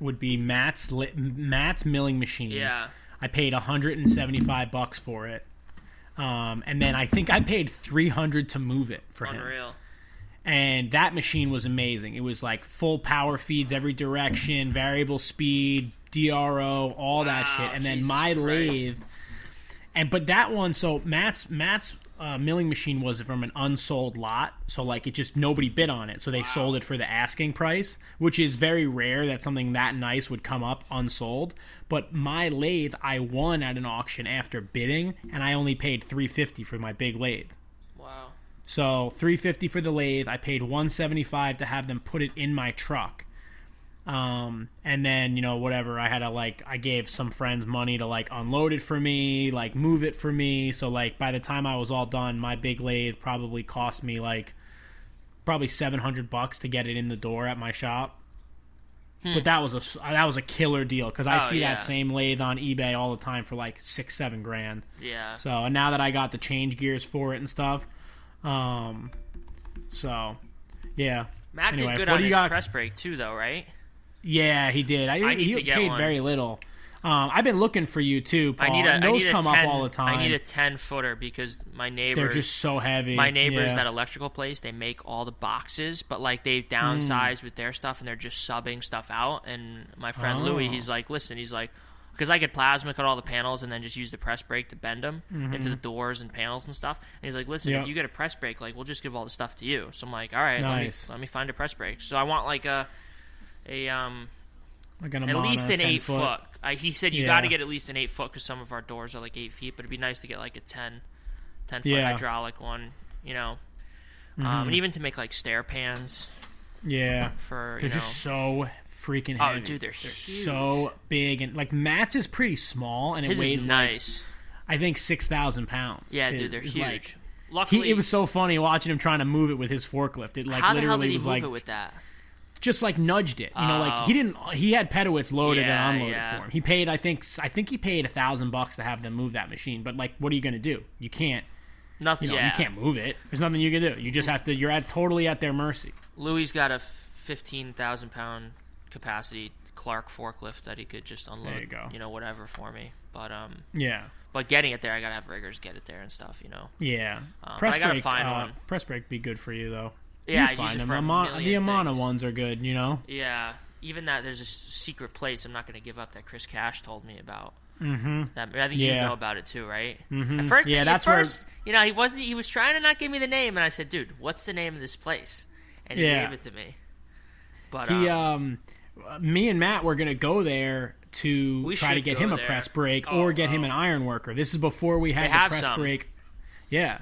[SPEAKER 2] would be Matt's li- Matt's milling machine.
[SPEAKER 4] yeah
[SPEAKER 2] I paid 175 bucks for it. Um, and then I think I paid 300 to move it for him.
[SPEAKER 4] unreal.
[SPEAKER 2] and that machine was amazing. It was like full power feeds every direction, variable speed, DRO, all that shit. And then my
[SPEAKER 4] Christ.
[SPEAKER 2] lathe, and but that one, so Matt's Matt's uh, milling machine was from an unsold lot, so like it just nobody bid on it, so they sold it for the asking price, which is very rare that something that nice would come up unsold. But my lathe, I won at an auction after bidding, and I only paid three fifty for my big lathe.
[SPEAKER 4] Wow.
[SPEAKER 2] So 350 for the lathe. I paid 175 to have them put it in my truck. Um, and then you know whatever I had to like I gave some friends money to like unload it for me, like move it for me. So like by the time I was all done, my big lathe probably cost me like probably 700 bucks to get it in the door at my shop. But that was a that was a killer deal because I
[SPEAKER 4] Hmm. Oh,
[SPEAKER 2] see
[SPEAKER 4] yeah.
[SPEAKER 2] that same lathe on eBay all the time for like six seven grand.
[SPEAKER 4] Yeah.
[SPEAKER 2] So and now that I got the change gears for it and stuff, um, so yeah,
[SPEAKER 4] Matt
[SPEAKER 2] Anyway,
[SPEAKER 4] did good on his
[SPEAKER 2] got-
[SPEAKER 4] press break too, though, right?
[SPEAKER 2] Yeah, he did. I,
[SPEAKER 4] I need
[SPEAKER 2] he
[SPEAKER 4] to get
[SPEAKER 2] paid
[SPEAKER 4] one.
[SPEAKER 2] very little. Um, I've been looking for you too, Paul.
[SPEAKER 4] I need a.
[SPEAKER 2] and those
[SPEAKER 4] need
[SPEAKER 2] come
[SPEAKER 4] 10,
[SPEAKER 2] up all the time.
[SPEAKER 4] I need a ten footer because my neighbor.
[SPEAKER 2] They're just so heavy.
[SPEAKER 4] my neighbors
[SPEAKER 2] yeah.
[SPEAKER 4] that electrical place they make all the boxes but like they've downsized with their stuff and they're just subbing stuff out and my friend louis
[SPEAKER 2] Oh.
[SPEAKER 4] he's like listen he's like because i could plasma cut all the panels and then just use the press brake to bend them into the doors and panels and stuff and he's like listen
[SPEAKER 2] Mm-hmm. Yep.
[SPEAKER 4] if you get a press brake like we'll just give all the stuff to you so i'm like all right
[SPEAKER 2] Nice.
[SPEAKER 4] let, me, let me find a press brake so i want like a a um
[SPEAKER 2] like an
[SPEAKER 4] at
[SPEAKER 2] Amada
[SPEAKER 4] least an eight foot, I, he said you
[SPEAKER 2] Yeah.
[SPEAKER 4] got to get at least an eight foot because some of our doors are like eight feet but it'd be nice to get like a 10 10 foot
[SPEAKER 2] Yeah. Mm-hmm.
[SPEAKER 4] hydraulic one you know um, and even to make like stair pans
[SPEAKER 2] Yeah,
[SPEAKER 4] for
[SPEAKER 2] they're
[SPEAKER 4] know
[SPEAKER 2] just so freaking
[SPEAKER 4] Oh,
[SPEAKER 2] heavy.
[SPEAKER 4] dude, they're huge.
[SPEAKER 2] so big and like Matt's is pretty small and it
[SPEAKER 4] his
[SPEAKER 2] weighs
[SPEAKER 4] is
[SPEAKER 2] like
[SPEAKER 4] nice
[SPEAKER 2] I think six thousand pounds.
[SPEAKER 4] yeah dude they're huge
[SPEAKER 2] like-
[SPEAKER 4] luckily
[SPEAKER 2] he, it was so funny watching him trying to move it with his forklift. It like
[SPEAKER 4] how the hell
[SPEAKER 2] literally
[SPEAKER 4] did he
[SPEAKER 2] was
[SPEAKER 4] move
[SPEAKER 2] like
[SPEAKER 4] it with that
[SPEAKER 2] just like nudged it. You know, like
[SPEAKER 4] Oh.
[SPEAKER 2] he didn't. He had Pedowitz loaded
[SPEAKER 4] Yeah,
[SPEAKER 2] and unloaded
[SPEAKER 4] yeah.
[SPEAKER 2] for him. He paid, I think, I think he paid a thousand bucks to have them move that machine. But like, what are you going to do? You can't.
[SPEAKER 4] nothing
[SPEAKER 2] You know,
[SPEAKER 4] yeah
[SPEAKER 2] you can't move it. There's nothing you can do. You just have to. You're at totally at their mercy.
[SPEAKER 4] louis got a 15000 pound capacity clark forklift that he could just unload
[SPEAKER 2] you go.
[SPEAKER 4] know whatever for me but um
[SPEAKER 2] Yeah,
[SPEAKER 4] but getting it there i gotta have riggers get it there and stuff you know
[SPEAKER 2] yeah.
[SPEAKER 4] But
[SPEAKER 2] press
[SPEAKER 4] I gotta
[SPEAKER 2] brake.
[SPEAKER 4] find
[SPEAKER 2] uh,
[SPEAKER 4] one.
[SPEAKER 2] Press brake be good for you though.
[SPEAKER 4] Yeah,
[SPEAKER 2] you find them. the Amada
[SPEAKER 4] things.
[SPEAKER 2] ones are good. You know.
[SPEAKER 4] Yeah, even that there's a secret place I'm not going to give up that Chris Cash told me about. Mm-hmm. That I think you know about it too, right? Mm-hmm. At first,
[SPEAKER 2] Yeah,
[SPEAKER 4] at
[SPEAKER 2] that's where-
[SPEAKER 4] first, you know, he wasn't. He was trying to not give me the name, and I said, "Dude, what's the name of this place?" And he
[SPEAKER 2] Yeah.
[SPEAKER 4] gave it to me. But
[SPEAKER 2] He,
[SPEAKER 4] um,
[SPEAKER 2] um, me and Matt were gonna go there to try to get
[SPEAKER 4] go
[SPEAKER 2] him a press brake
[SPEAKER 4] Oh,
[SPEAKER 2] or get him
[SPEAKER 4] oh.
[SPEAKER 2] an iron worker. This is before we had
[SPEAKER 4] They
[SPEAKER 2] the press
[SPEAKER 4] some.
[SPEAKER 2] brake. Yeah,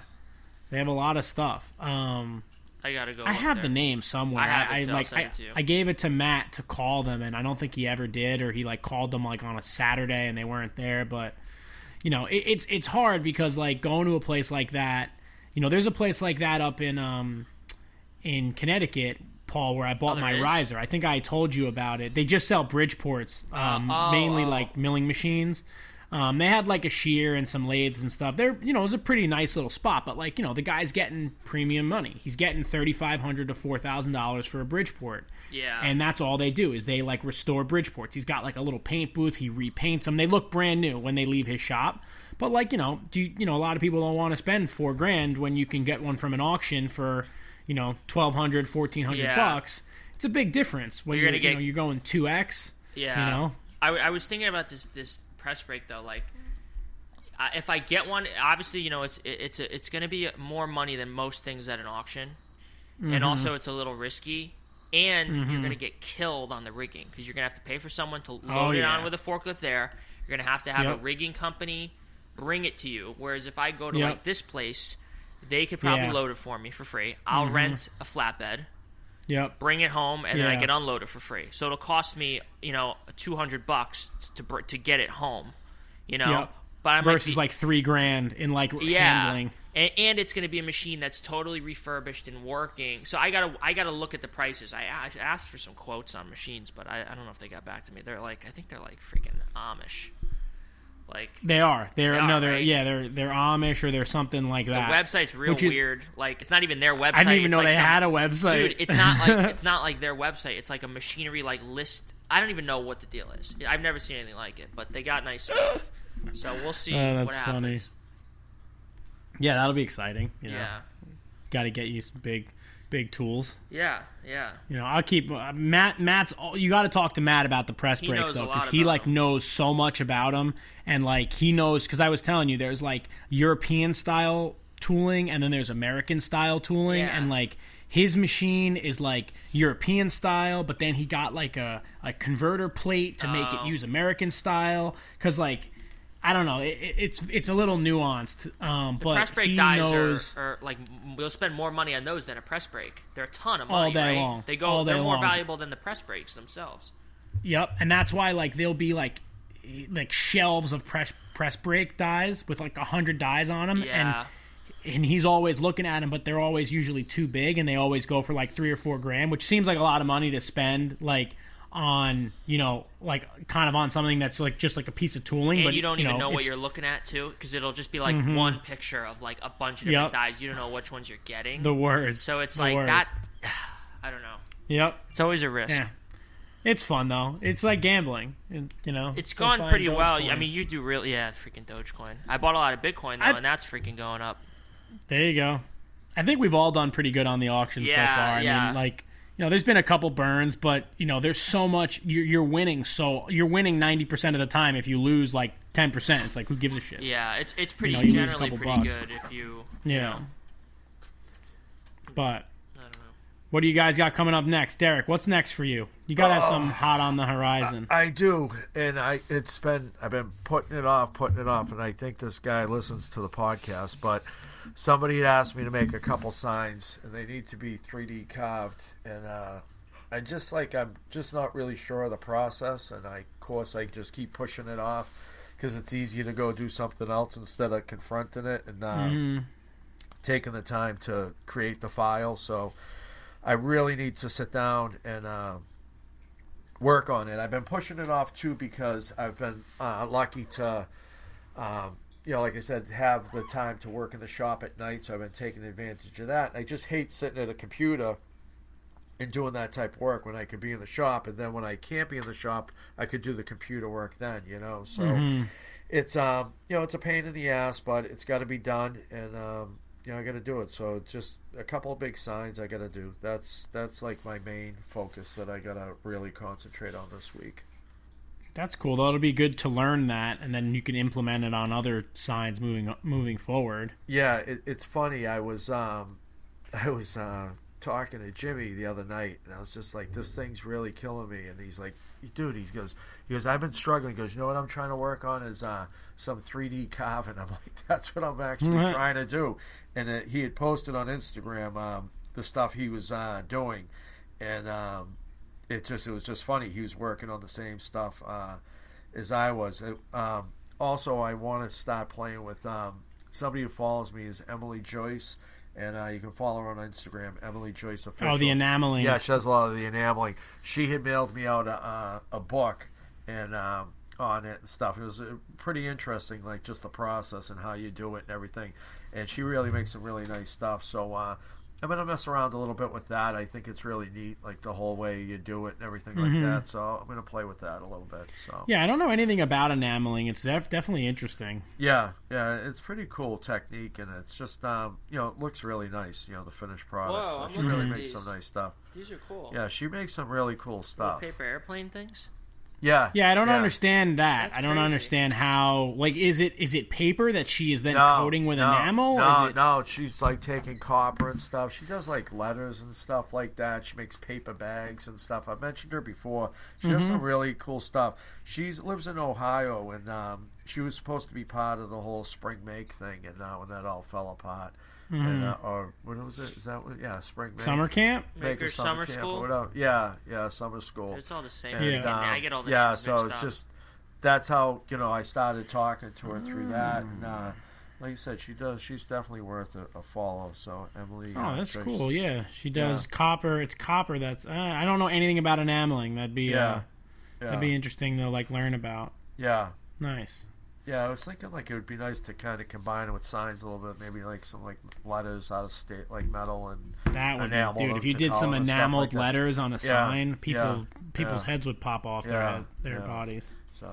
[SPEAKER 2] they have a lot of stuff. Um,
[SPEAKER 4] I gotta go.
[SPEAKER 2] I have
[SPEAKER 4] there.
[SPEAKER 2] the name somewhere.
[SPEAKER 4] I
[SPEAKER 2] I, like I,
[SPEAKER 4] it to you.
[SPEAKER 2] I gave it to Matt to call them, and I don't think he ever did, or he like called them like on a Saturday and they weren't there. But you know, it, it's it's hard because like going to a place like that. You know, there's a place like that up in um in Connecticut, Paul, where I bought
[SPEAKER 4] Oh,
[SPEAKER 2] my
[SPEAKER 4] is?
[SPEAKER 2] riser. I think I told you about it. They just sell Bridgeports, um,
[SPEAKER 4] oh,
[SPEAKER 2] mainly
[SPEAKER 4] oh.
[SPEAKER 2] like milling machines. Um, they had like a shear and some lathes and stuff. They're you know it was a pretty nice little spot, but like you know the guy's getting premium money. He's getting thirty five hundred to four thousand dollars for a Bridgeport.
[SPEAKER 4] Yeah.
[SPEAKER 2] And that's all they do is they like restore Bridgeports. He's got like a little paint booth. He repaints them. They look brand new when they leave his shop. But like you know, do you, you know a lot of people don't want to spend four grand when you can get one from an auction for you know 1200 1400
[SPEAKER 4] Yeah.
[SPEAKER 2] bucks. It's a big difference when
[SPEAKER 4] You're
[SPEAKER 2] you're,
[SPEAKER 4] gonna
[SPEAKER 2] you
[SPEAKER 4] get-
[SPEAKER 2] know, you're going two x.
[SPEAKER 4] Yeah.
[SPEAKER 2] You know?
[SPEAKER 4] I, I was thinking about this this press brake though. Like, I, if I get one, obviously you know it's it, it's a, it's going to be more money than most things at an auction,
[SPEAKER 2] Mm-hmm.
[SPEAKER 4] and also it's a little risky. And you're going to get killed on the rigging because you're going to have to pay for someone to load
[SPEAKER 2] Oh,
[SPEAKER 4] it
[SPEAKER 2] yeah.
[SPEAKER 4] on with a forklift there. You're going to have to have
[SPEAKER 2] Yep.
[SPEAKER 4] a rigging company bring it to you. Whereas if I go to
[SPEAKER 2] Yep.
[SPEAKER 4] like this place, they could probably
[SPEAKER 2] Yeah. Mm-hmm.
[SPEAKER 4] load it for me for free. I'll rent a flatbed
[SPEAKER 2] Yep.
[SPEAKER 4] bring it home, and then I can unload it for free. So it'll cost me, you know, two hundred bucks to to get it home. You know,
[SPEAKER 2] Yep.
[SPEAKER 4] but I
[SPEAKER 2] Versus
[SPEAKER 4] be,
[SPEAKER 2] like three grand in like
[SPEAKER 4] yeah,
[SPEAKER 2] handling.
[SPEAKER 4] and, and it's going to be a machine that's totally refurbished and working. So I gotta I gotta look at the prices. I, I asked for some quotes on machines, but I, I don't know if they got back to me. They're like I think they're like freaking Amish. Like
[SPEAKER 2] They are. They're
[SPEAKER 4] They
[SPEAKER 2] no. They're
[SPEAKER 4] right?
[SPEAKER 2] yeah. They're they're Amish or they're something like
[SPEAKER 4] the
[SPEAKER 2] that.
[SPEAKER 4] website's real
[SPEAKER 2] is-
[SPEAKER 4] weird. Like it's not even their website.
[SPEAKER 2] I didn't even
[SPEAKER 4] It's
[SPEAKER 2] know
[SPEAKER 4] like
[SPEAKER 2] they
[SPEAKER 4] some-
[SPEAKER 2] had a website.
[SPEAKER 4] dude it's not like *laughs* it's not like their website it's like a machinery like list i don't even know what the deal is i've never seen anything like it but they got nice stuff so we'll see
[SPEAKER 2] Oh, that's
[SPEAKER 4] what
[SPEAKER 2] funny. yeah, that'll be exciting. You know,
[SPEAKER 4] yeah
[SPEAKER 2] got to get you some big, big tools.
[SPEAKER 4] yeah yeah
[SPEAKER 2] You know, I'll keep uh, Matt. Matt's. all- You got to talk to Matt about the press
[SPEAKER 4] He brakes
[SPEAKER 2] though, because he like
[SPEAKER 4] them.
[SPEAKER 2] knows so much about them, and like he knows because I was telling you, there's like European style tooling, and then there's American style tooling,
[SPEAKER 4] Yeah.
[SPEAKER 2] and like his machine is like European style, but then he got like a a converter plate to make it
[SPEAKER 4] Oh.
[SPEAKER 2] use American style, because like. I don't know. It, it- it's it's a little nuanced, um, but
[SPEAKER 4] press brake dies
[SPEAKER 2] knows.
[SPEAKER 4] are, are like we'll spend more money on those than a press brake. they're a ton of money.
[SPEAKER 2] All day
[SPEAKER 4] right?
[SPEAKER 2] long.
[SPEAKER 4] they go
[SPEAKER 2] All day
[SPEAKER 4] they're more
[SPEAKER 2] long.
[SPEAKER 4] valuable than the press brakes themselves
[SPEAKER 2] Yep, and that's why like there'll be like like shelves of press press brake dies with like a hundred dies on them,
[SPEAKER 4] yeah
[SPEAKER 2] and and he's always looking at them, but they're always usually too big, and they always go for like three or four grand, which seems like a lot of money to spend like on you know like kind of on something that's like just like a piece of tooling,
[SPEAKER 4] and
[SPEAKER 2] but
[SPEAKER 4] you don't even know, what you're looking at too because it'll just be like mm-hmm. one picture of like a bunch of different
[SPEAKER 2] Yep.
[SPEAKER 4] dies you don't know which ones you're getting
[SPEAKER 2] the words.
[SPEAKER 4] so it's
[SPEAKER 2] the
[SPEAKER 4] like
[SPEAKER 2] worst.
[SPEAKER 4] that *sighs* i don't know
[SPEAKER 2] Yep.
[SPEAKER 4] it's always a risk
[SPEAKER 2] Yeah. It's fun though. It's like gambling, you know.
[SPEAKER 4] It's
[SPEAKER 2] like
[SPEAKER 4] gone
[SPEAKER 2] buying
[SPEAKER 4] pretty well. I mean, you do really, yeah, freaking Dogecoin. I bought a lot of Bitcoin though,
[SPEAKER 2] I-
[SPEAKER 4] and that's freaking going up.
[SPEAKER 2] There you go. I think we've all done pretty good on the auction so far. I
[SPEAKER 4] yeah.
[SPEAKER 2] mean, like you know, there's been a couple burns, but you know, there's so much. You're, you're winning, so you're winning ninety percent of the time. If you lose like ten percent, it's like who gives a shit?
[SPEAKER 4] Yeah, it's it's pretty
[SPEAKER 2] know, you
[SPEAKER 4] generally pretty
[SPEAKER 2] bucks.
[SPEAKER 4] good if you.
[SPEAKER 2] Yeah. But
[SPEAKER 4] I don't know.
[SPEAKER 2] what do you guys got coming up next, Derek? What's next for you? You gotta have some oh. hot on the horizon.
[SPEAKER 3] I do, and I it's been I've been putting it off, putting it off, and I think this guy listens to the podcast. But somebody had asked me to make a couple signs, and they need to be 3D carved, and uh, I just like I'm just not really sure of the process, and I of course I just keep pushing it off because it's easier to go do something else instead of confronting it and uh, taking the time to create the file. So I really need to sit down and. Uh, work on it. I've been pushing it off too because I've been uh, lucky to, um, you know, like I said, have the time to work in the shop at night. So I've been taking advantage of that. I just hate sitting at a computer and doing that type of work when I could be in the shop, and then when I can't be in the shop, I could do the computer work then. You know, so it's um, you know, it's a pain in the ass, but it's got to be done, and um, you know, I got to do it. So it's just a couple of big signs I got to do. That's that's like my main focus that I got to really concentrate on this week.
[SPEAKER 2] That's cool. Though it'll be good to learn that, and then you can implement it on other signs moving moving forward.
[SPEAKER 3] Yeah, it, it's funny. I was um, *laughs* I was uh, talking to Jimmy the other night, and I was just like, "This thing's really killing me." And he's like, "Dude," he goes, "He goes, I've been struggling." He goes, "You know what I'm trying to work on is uh, some 3D carving." I'm *laughs* like, "That's what I'm actually trying to do." And uh, he had posted on Instagram um, the stuff he was uh, doing, and um, it just it was just funny. He was working on the same stuff uh, as I was. It, um, also, I want to start playing with um, somebody who follows me is Emily Joyce, and uh, you can follow her on Instagram, Emily Joyce Official.
[SPEAKER 2] Oh, the enameling.
[SPEAKER 3] Yeah, she does a lot of the enameling. She had mailed me out a, uh, a book, and um, on it and stuff. It was uh, pretty interesting, like just the process and how you do it and everything. And she really makes some really nice stuff. So uh, I'm gonna mess around a little bit with that. I think it's really neat, like the whole way you do it and everything like that. So I'm gonna play with that a little bit. So
[SPEAKER 2] Mm-hmm. Yeah, I don't know anything about enameling. It's def- definitely interesting.
[SPEAKER 3] yeah, yeah, it's pretty cool technique, and it's just um, you know, it looks really nice. You know, the finished product.
[SPEAKER 4] Whoa,
[SPEAKER 3] so
[SPEAKER 4] I'm
[SPEAKER 3] she really makes
[SPEAKER 4] these.
[SPEAKER 3] some nice stuff.
[SPEAKER 4] These are cool.
[SPEAKER 3] Yeah, she makes some really cool
[SPEAKER 4] Little
[SPEAKER 3] stuff.
[SPEAKER 4] paper airplane things.
[SPEAKER 3] Yeah,
[SPEAKER 2] Yeah, I don't understand that.
[SPEAKER 4] That's
[SPEAKER 2] I don't
[SPEAKER 4] crazy.
[SPEAKER 2] understand how. Like, is it is it paper that she is then
[SPEAKER 3] No,
[SPEAKER 2] coating with
[SPEAKER 3] no,
[SPEAKER 2] enamel?
[SPEAKER 3] No,
[SPEAKER 2] is it,
[SPEAKER 3] no, she's like taking copper and stuff. She does like letters and stuff like that. She makes paper bags and stuff. I've mentioned her before. She does
[SPEAKER 2] Mm-hmm.
[SPEAKER 3] some really cool stuff. She lives in Ohio, and um, she was supposed to be part of the whole spring make thing, and uh, when that all fell apart, and, uh, or what was it? Is that what? Yeah, spring make.
[SPEAKER 2] Mm-hmm. summer camp?
[SPEAKER 4] Maker
[SPEAKER 3] Maker
[SPEAKER 4] summer
[SPEAKER 3] camp
[SPEAKER 4] school?
[SPEAKER 3] or whatever. Yeah, yeah, summer school.
[SPEAKER 4] It's all the same.
[SPEAKER 3] And,
[SPEAKER 4] thing.
[SPEAKER 2] Yeah.
[SPEAKER 4] I
[SPEAKER 3] um,
[SPEAKER 4] get all the
[SPEAKER 3] yeah. So it's
[SPEAKER 4] up.
[SPEAKER 3] just that's how you know I started talking to her through that, and uh, like you said, she does. She's definitely worth a, a follow. So Emily.
[SPEAKER 2] Oh,
[SPEAKER 3] uh,
[SPEAKER 2] that's
[SPEAKER 3] Trish-
[SPEAKER 2] cool. Yeah, she does
[SPEAKER 3] Yeah.
[SPEAKER 2] copper. It's copper. That's uh, I don't know anything about enameling. That'd be
[SPEAKER 3] Yeah.
[SPEAKER 2] uh,
[SPEAKER 3] Yeah,
[SPEAKER 2] that'd be interesting to like learn about.
[SPEAKER 3] yeah,
[SPEAKER 2] Nice.
[SPEAKER 3] Yeah. I was thinking like it would be nice to kind of combine it with signs a little bit. Maybe like some like letters out of state, like metal and
[SPEAKER 2] That would
[SPEAKER 3] Enamel
[SPEAKER 2] be, dude. If you did some
[SPEAKER 3] color and stuff
[SPEAKER 2] enameled
[SPEAKER 3] like
[SPEAKER 2] letters on a
[SPEAKER 3] Yeah,
[SPEAKER 2] sign, people
[SPEAKER 3] yeah,
[SPEAKER 2] people's
[SPEAKER 3] yeah.
[SPEAKER 2] heads would pop off their head, their
[SPEAKER 3] yeah.
[SPEAKER 2] bodies.
[SPEAKER 3] so.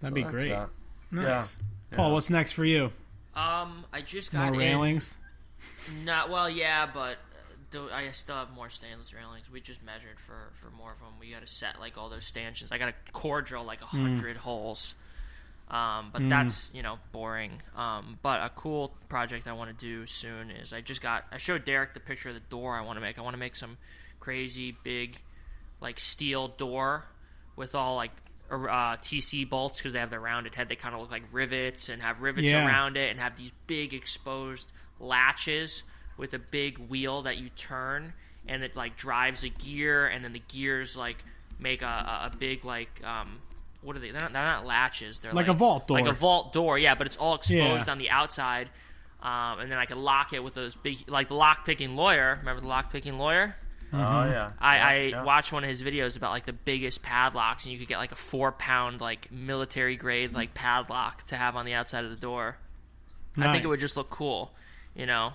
[SPEAKER 2] That'd
[SPEAKER 3] so
[SPEAKER 2] be great.
[SPEAKER 3] that.
[SPEAKER 2] Nice.
[SPEAKER 3] Yeah.
[SPEAKER 2] Paul, what's next for you?
[SPEAKER 4] Um, I just
[SPEAKER 2] More
[SPEAKER 4] got in.
[SPEAKER 2] railings.
[SPEAKER 4] Not well, yeah, but uh, I still have more stainless railings. We just measured for for more of them. We got to set like all those stanchions. I got to core drill like a hundred holes. Um, but that's you know boring. Um, but a cool project I want to do soon is I just got I showed Derek the picture of the door I want to make. I want to make some crazy big like steel door with all like uh, TC bolts because they have the rounded head. They kind of look like rivets and have rivets
[SPEAKER 2] Yeah.
[SPEAKER 4] around it and have these big exposed latches with a big wheel that you turn and it like drives a gear and then the gears like make a, a, a big like um what are they they're not, they're not latches they're
[SPEAKER 2] Like
[SPEAKER 4] like,
[SPEAKER 2] a vault door.
[SPEAKER 4] like a vault door yeah but it's all exposed
[SPEAKER 2] Yeah.
[SPEAKER 4] on the outside um, and then I can lock it with those big like the lock picking lawyer remember the lock picking lawyer
[SPEAKER 3] Oh yeah.
[SPEAKER 4] I,
[SPEAKER 3] yeah,
[SPEAKER 4] I
[SPEAKER 3] yeah.
[SPEAKER 4] watched one of his videos about like the biggest padlocks, and you could get like a four pound like military grade like padlock to have on the outside of the door. Nice. I think it would just look cool, you know.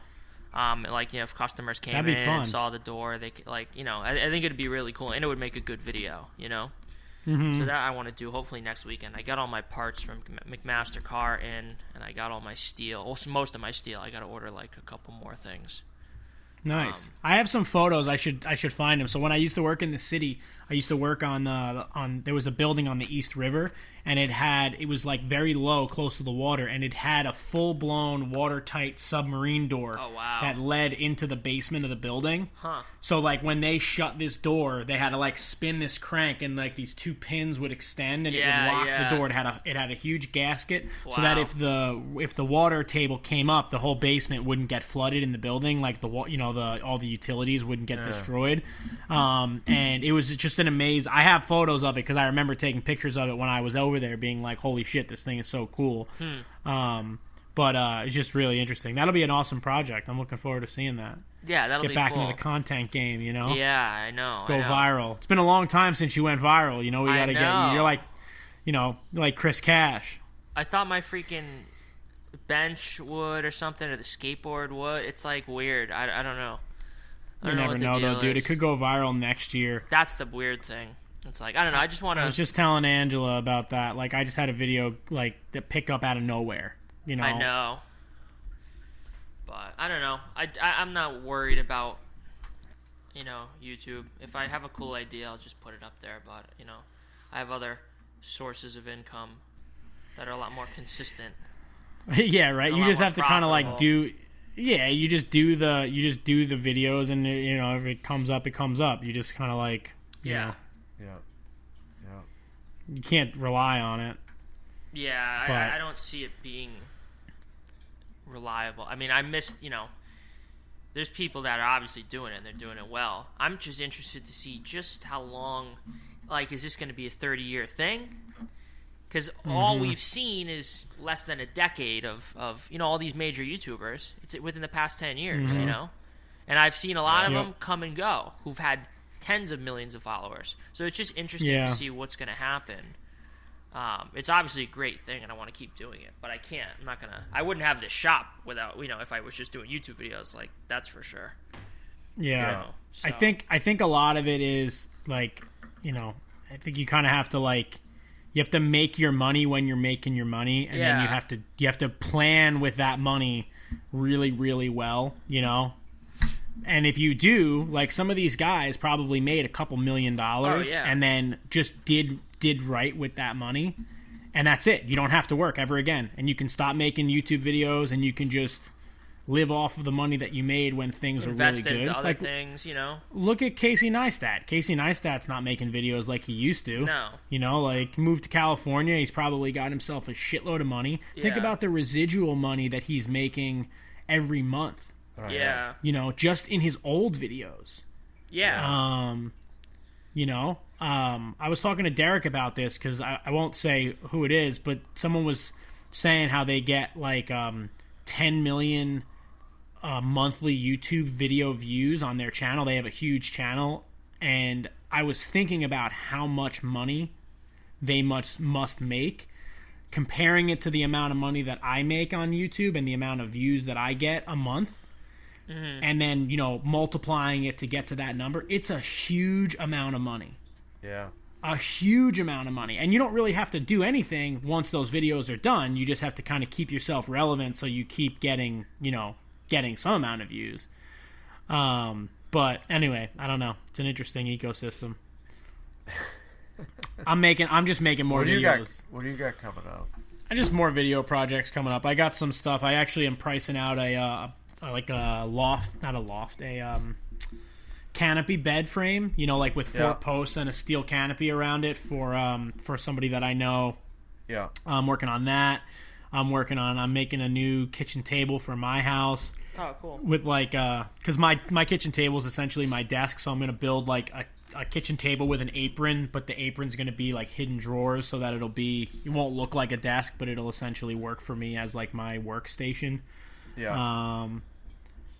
[SPEAKER 4] Um, like you know, if customers came in
[SPEAKER 2] fun.
[SPEAKER 4] and saw the door, they could, like you know, I, I think it'd be really cool, and it would make a good video, you know.
[SPEAKER 2] Mm-hmm.
[SPEAKER 4] So that I want to do hopefully next weekend. I got all my parts from McMaster-Carr in, and I got all my steel, well, most of my steel. I got to order like a couple more things.
[SPEAKER 2] Nice.
[SPEAKER 4] Um,
[SPEAKER 2] I have some photos. I should I should find them. So when I used to work in the city, I used to work on uh, on there was a building on the East River, and it had it was like very low, close to the water, and it had a full blown watertight submarine door
[SPEAKER 4] Oh, wow.
[SPEAKER 2] that led into the basement of the building.
[SPEAKER 4] Huh.
[SPEAKER 2] So like when they shut this door, they had to like spin this crank, and like these two pins would extend, and it would lock
[SPEAKER 4] yeah.
[SPEAKER 2] the door. It had a it had a huge gasket, so that if the if the water table came up, the whole basement wouldn't get flooded in the building. Like the you know the all the utilities wouldn't get destroyed. Um, and it was just an amazing. I have photos of it because I remember taking pictures of it when I was over there, being like, "Holy shit, this thing is so cool."
[SPEAKER 4] Hmm.
[SPEAKER 2] Um, but uh, it's just really interesting. That'll be an awesome project. I'm looking forward to seeing that.
[SPEAKER 4] Yeah, that'll
[SPEAKER 2] Get
[SPEAKER 4] be
[SPEAKER 2] back
[SPEAKER 4] cool.
[SPEAKER 2] into the content game, you know.
[SPEAKER 4] Yeah, I know.
[SPEAKER 2] Go
[SPEAKER 4] I know.
[SPEAKER 2] viral. It's been a long time since you went viral. You know, we got to get you're like, you know, like Chris Cash.
[SPEAKER 4] I thought my freaking bench would or something, or the skateboard would. It's like weird. I, I don't know. I
[SPEAKER 2] You
[SPEAKER 4] know
[SPEAKER 2] never know, though, dude.
[SPEAKER 4] is.
[SPEAKER 2] It could go viral next year.
[SPEAKER 4] That's the weird thing. It's like I don't know. I just want to.
[SPEAKER 2] I was just telling Angela about that. Like, I just had a video like that pick up out of nowhere. You know,
[SPEAKER 4] I know. But I don't know. I, I I'm not worried about you know YouTube. If I have a cool idea, I'll just put it up there. But you know, I have other sources of income that are a lot more consistent. *laughs*
[SPEAKER 2] yeah, right. You just have to kind of like do. Yeah, you just do the you just do the videos, and you know if it comes up, it comes up. You just kind of like
[SPEAKER 4] Yeah.
[SPEAKER 3] Yeah. Yeah.
[SPEAKER 2] you can't rely on it.
[SPEAKER 4] Yeah,
[SPEAKER 2] But-
[SPEAKER 4] I, I don't see it being reliable. I mean, I missed, you know, there's people that are obviously doing it and they're doing it well. I'm just interested to see just how long, like, is this going to be a 30 year thing? Because all
[SPEAKER 2] Mm-hmm.
[SPEAKER 4] we've seen is less than a decade of, of, you know, all these major YouTubers. It's within the past 10 years, you know? And I've seen a lot of
[SPEAKER 2] Mm-hmm. Yep.
[SPEAKER 4] them come and go who've had tens of millions of followers. So it's just interesting
[SPEAKER 2] Yeah.
[SPEAKER 4] to see what's going to happen. Um, it's obviously a great thing, and I want to keep doing it, but I can't. I'm not gonna. I wouldn't have this shop without you know if I was just doing YouTube videos. Like that's for sure.
[SPEAKER 2] Yeah.
[SPEAKER 4] Yeah.
[SPEAKER 2] I
[SPEAKER 4] So-
[SPEAKER 2] think I think a lot of it is like, you know, I think you kind of have to like you have to make your money when you're making your money and then you have to you have to plan with that money really really well, you know? And if you do, like some of these guys probably made a couple million dollars
[SPEAKER 4] Oh, yeah.
[SPEAKER 2] and then just did did right with that money. And that's it. You don't have to work ever again. And you can stop making YouTube videos and you can just live off of the money that you made when things
[SPEAKER 4] Invest
[SPEAKER 2] were really good.
[SPEAKER 4] into other
[SPEAKER 2] Like,
[SPEAKER 4] things, you know.
[SPEAKER 2] look at Casey Neistat. Casey Neistat's not making videos like he used to.
[SPEAKER 4] No.
[SPEAKER 2] You know, like moved to California, he's probably got himself a shitload of money. Think about the residual money that he's making every month.
[SPEAKER 4] Yeah,
[SPEAKER 2] You know, just in his old videos.
[SPEAKER 4] yeah.
[SPEAKER 2] Um, you know, um, I was talking to Derek about this because I, I won't say who it is, but someone was saying how they get like um, 10 million uh, monthly YouTube video views on their channel. They have a huge channel, and I was thinking about how much money they must must make. Comparing it to the amount of money that I make on YouTube and the amount of views that I get a month, and then you know multiplying it to get to that number it's a huge amount of money
[SPEAKER 3] Yeah.
[SPEAKER 2] a huge amount of money and you don't really have to do anything once those videos are done you just have to kind of keep yourself relevant so you keep getting you know getting some amount of views um but anyway i don't know it's an interesting ecosystem *laughs* i'm making i'm just making more
[SPEAKER 3] What you got?
[SPEAKER 2] videos
[SPEAKER 3] What do you got coming up?
[SPEAKER 2] I just more video projects coming up. I got some stuff. I actually am pricing out a, uh, a like a loft, not a loft, a um, canopy bed frame. You know, like with four
[SPEAKER 3] Yeah.
[SPEAKER 2] posts and a steel canopy around it for um for somebody that I know.
[SPEAKER 3] Yeah.
[SPEAKER 2] I'm working on that. I'm working on. I'm making a new kitchen table for my house
[SPEAKER 4] oh, cool.
[SPEAKER 2] with like uh because my my kitchen table is essentially my desk so i'm gonna build like a, a kitchen table with an apron but the apron's gonna be like hidden drawers so that it'll be it won't look like a desk but it'll essentially work for me as like my workstation
[SPEAKER 3] Yeah.
[SPEAKER 2] um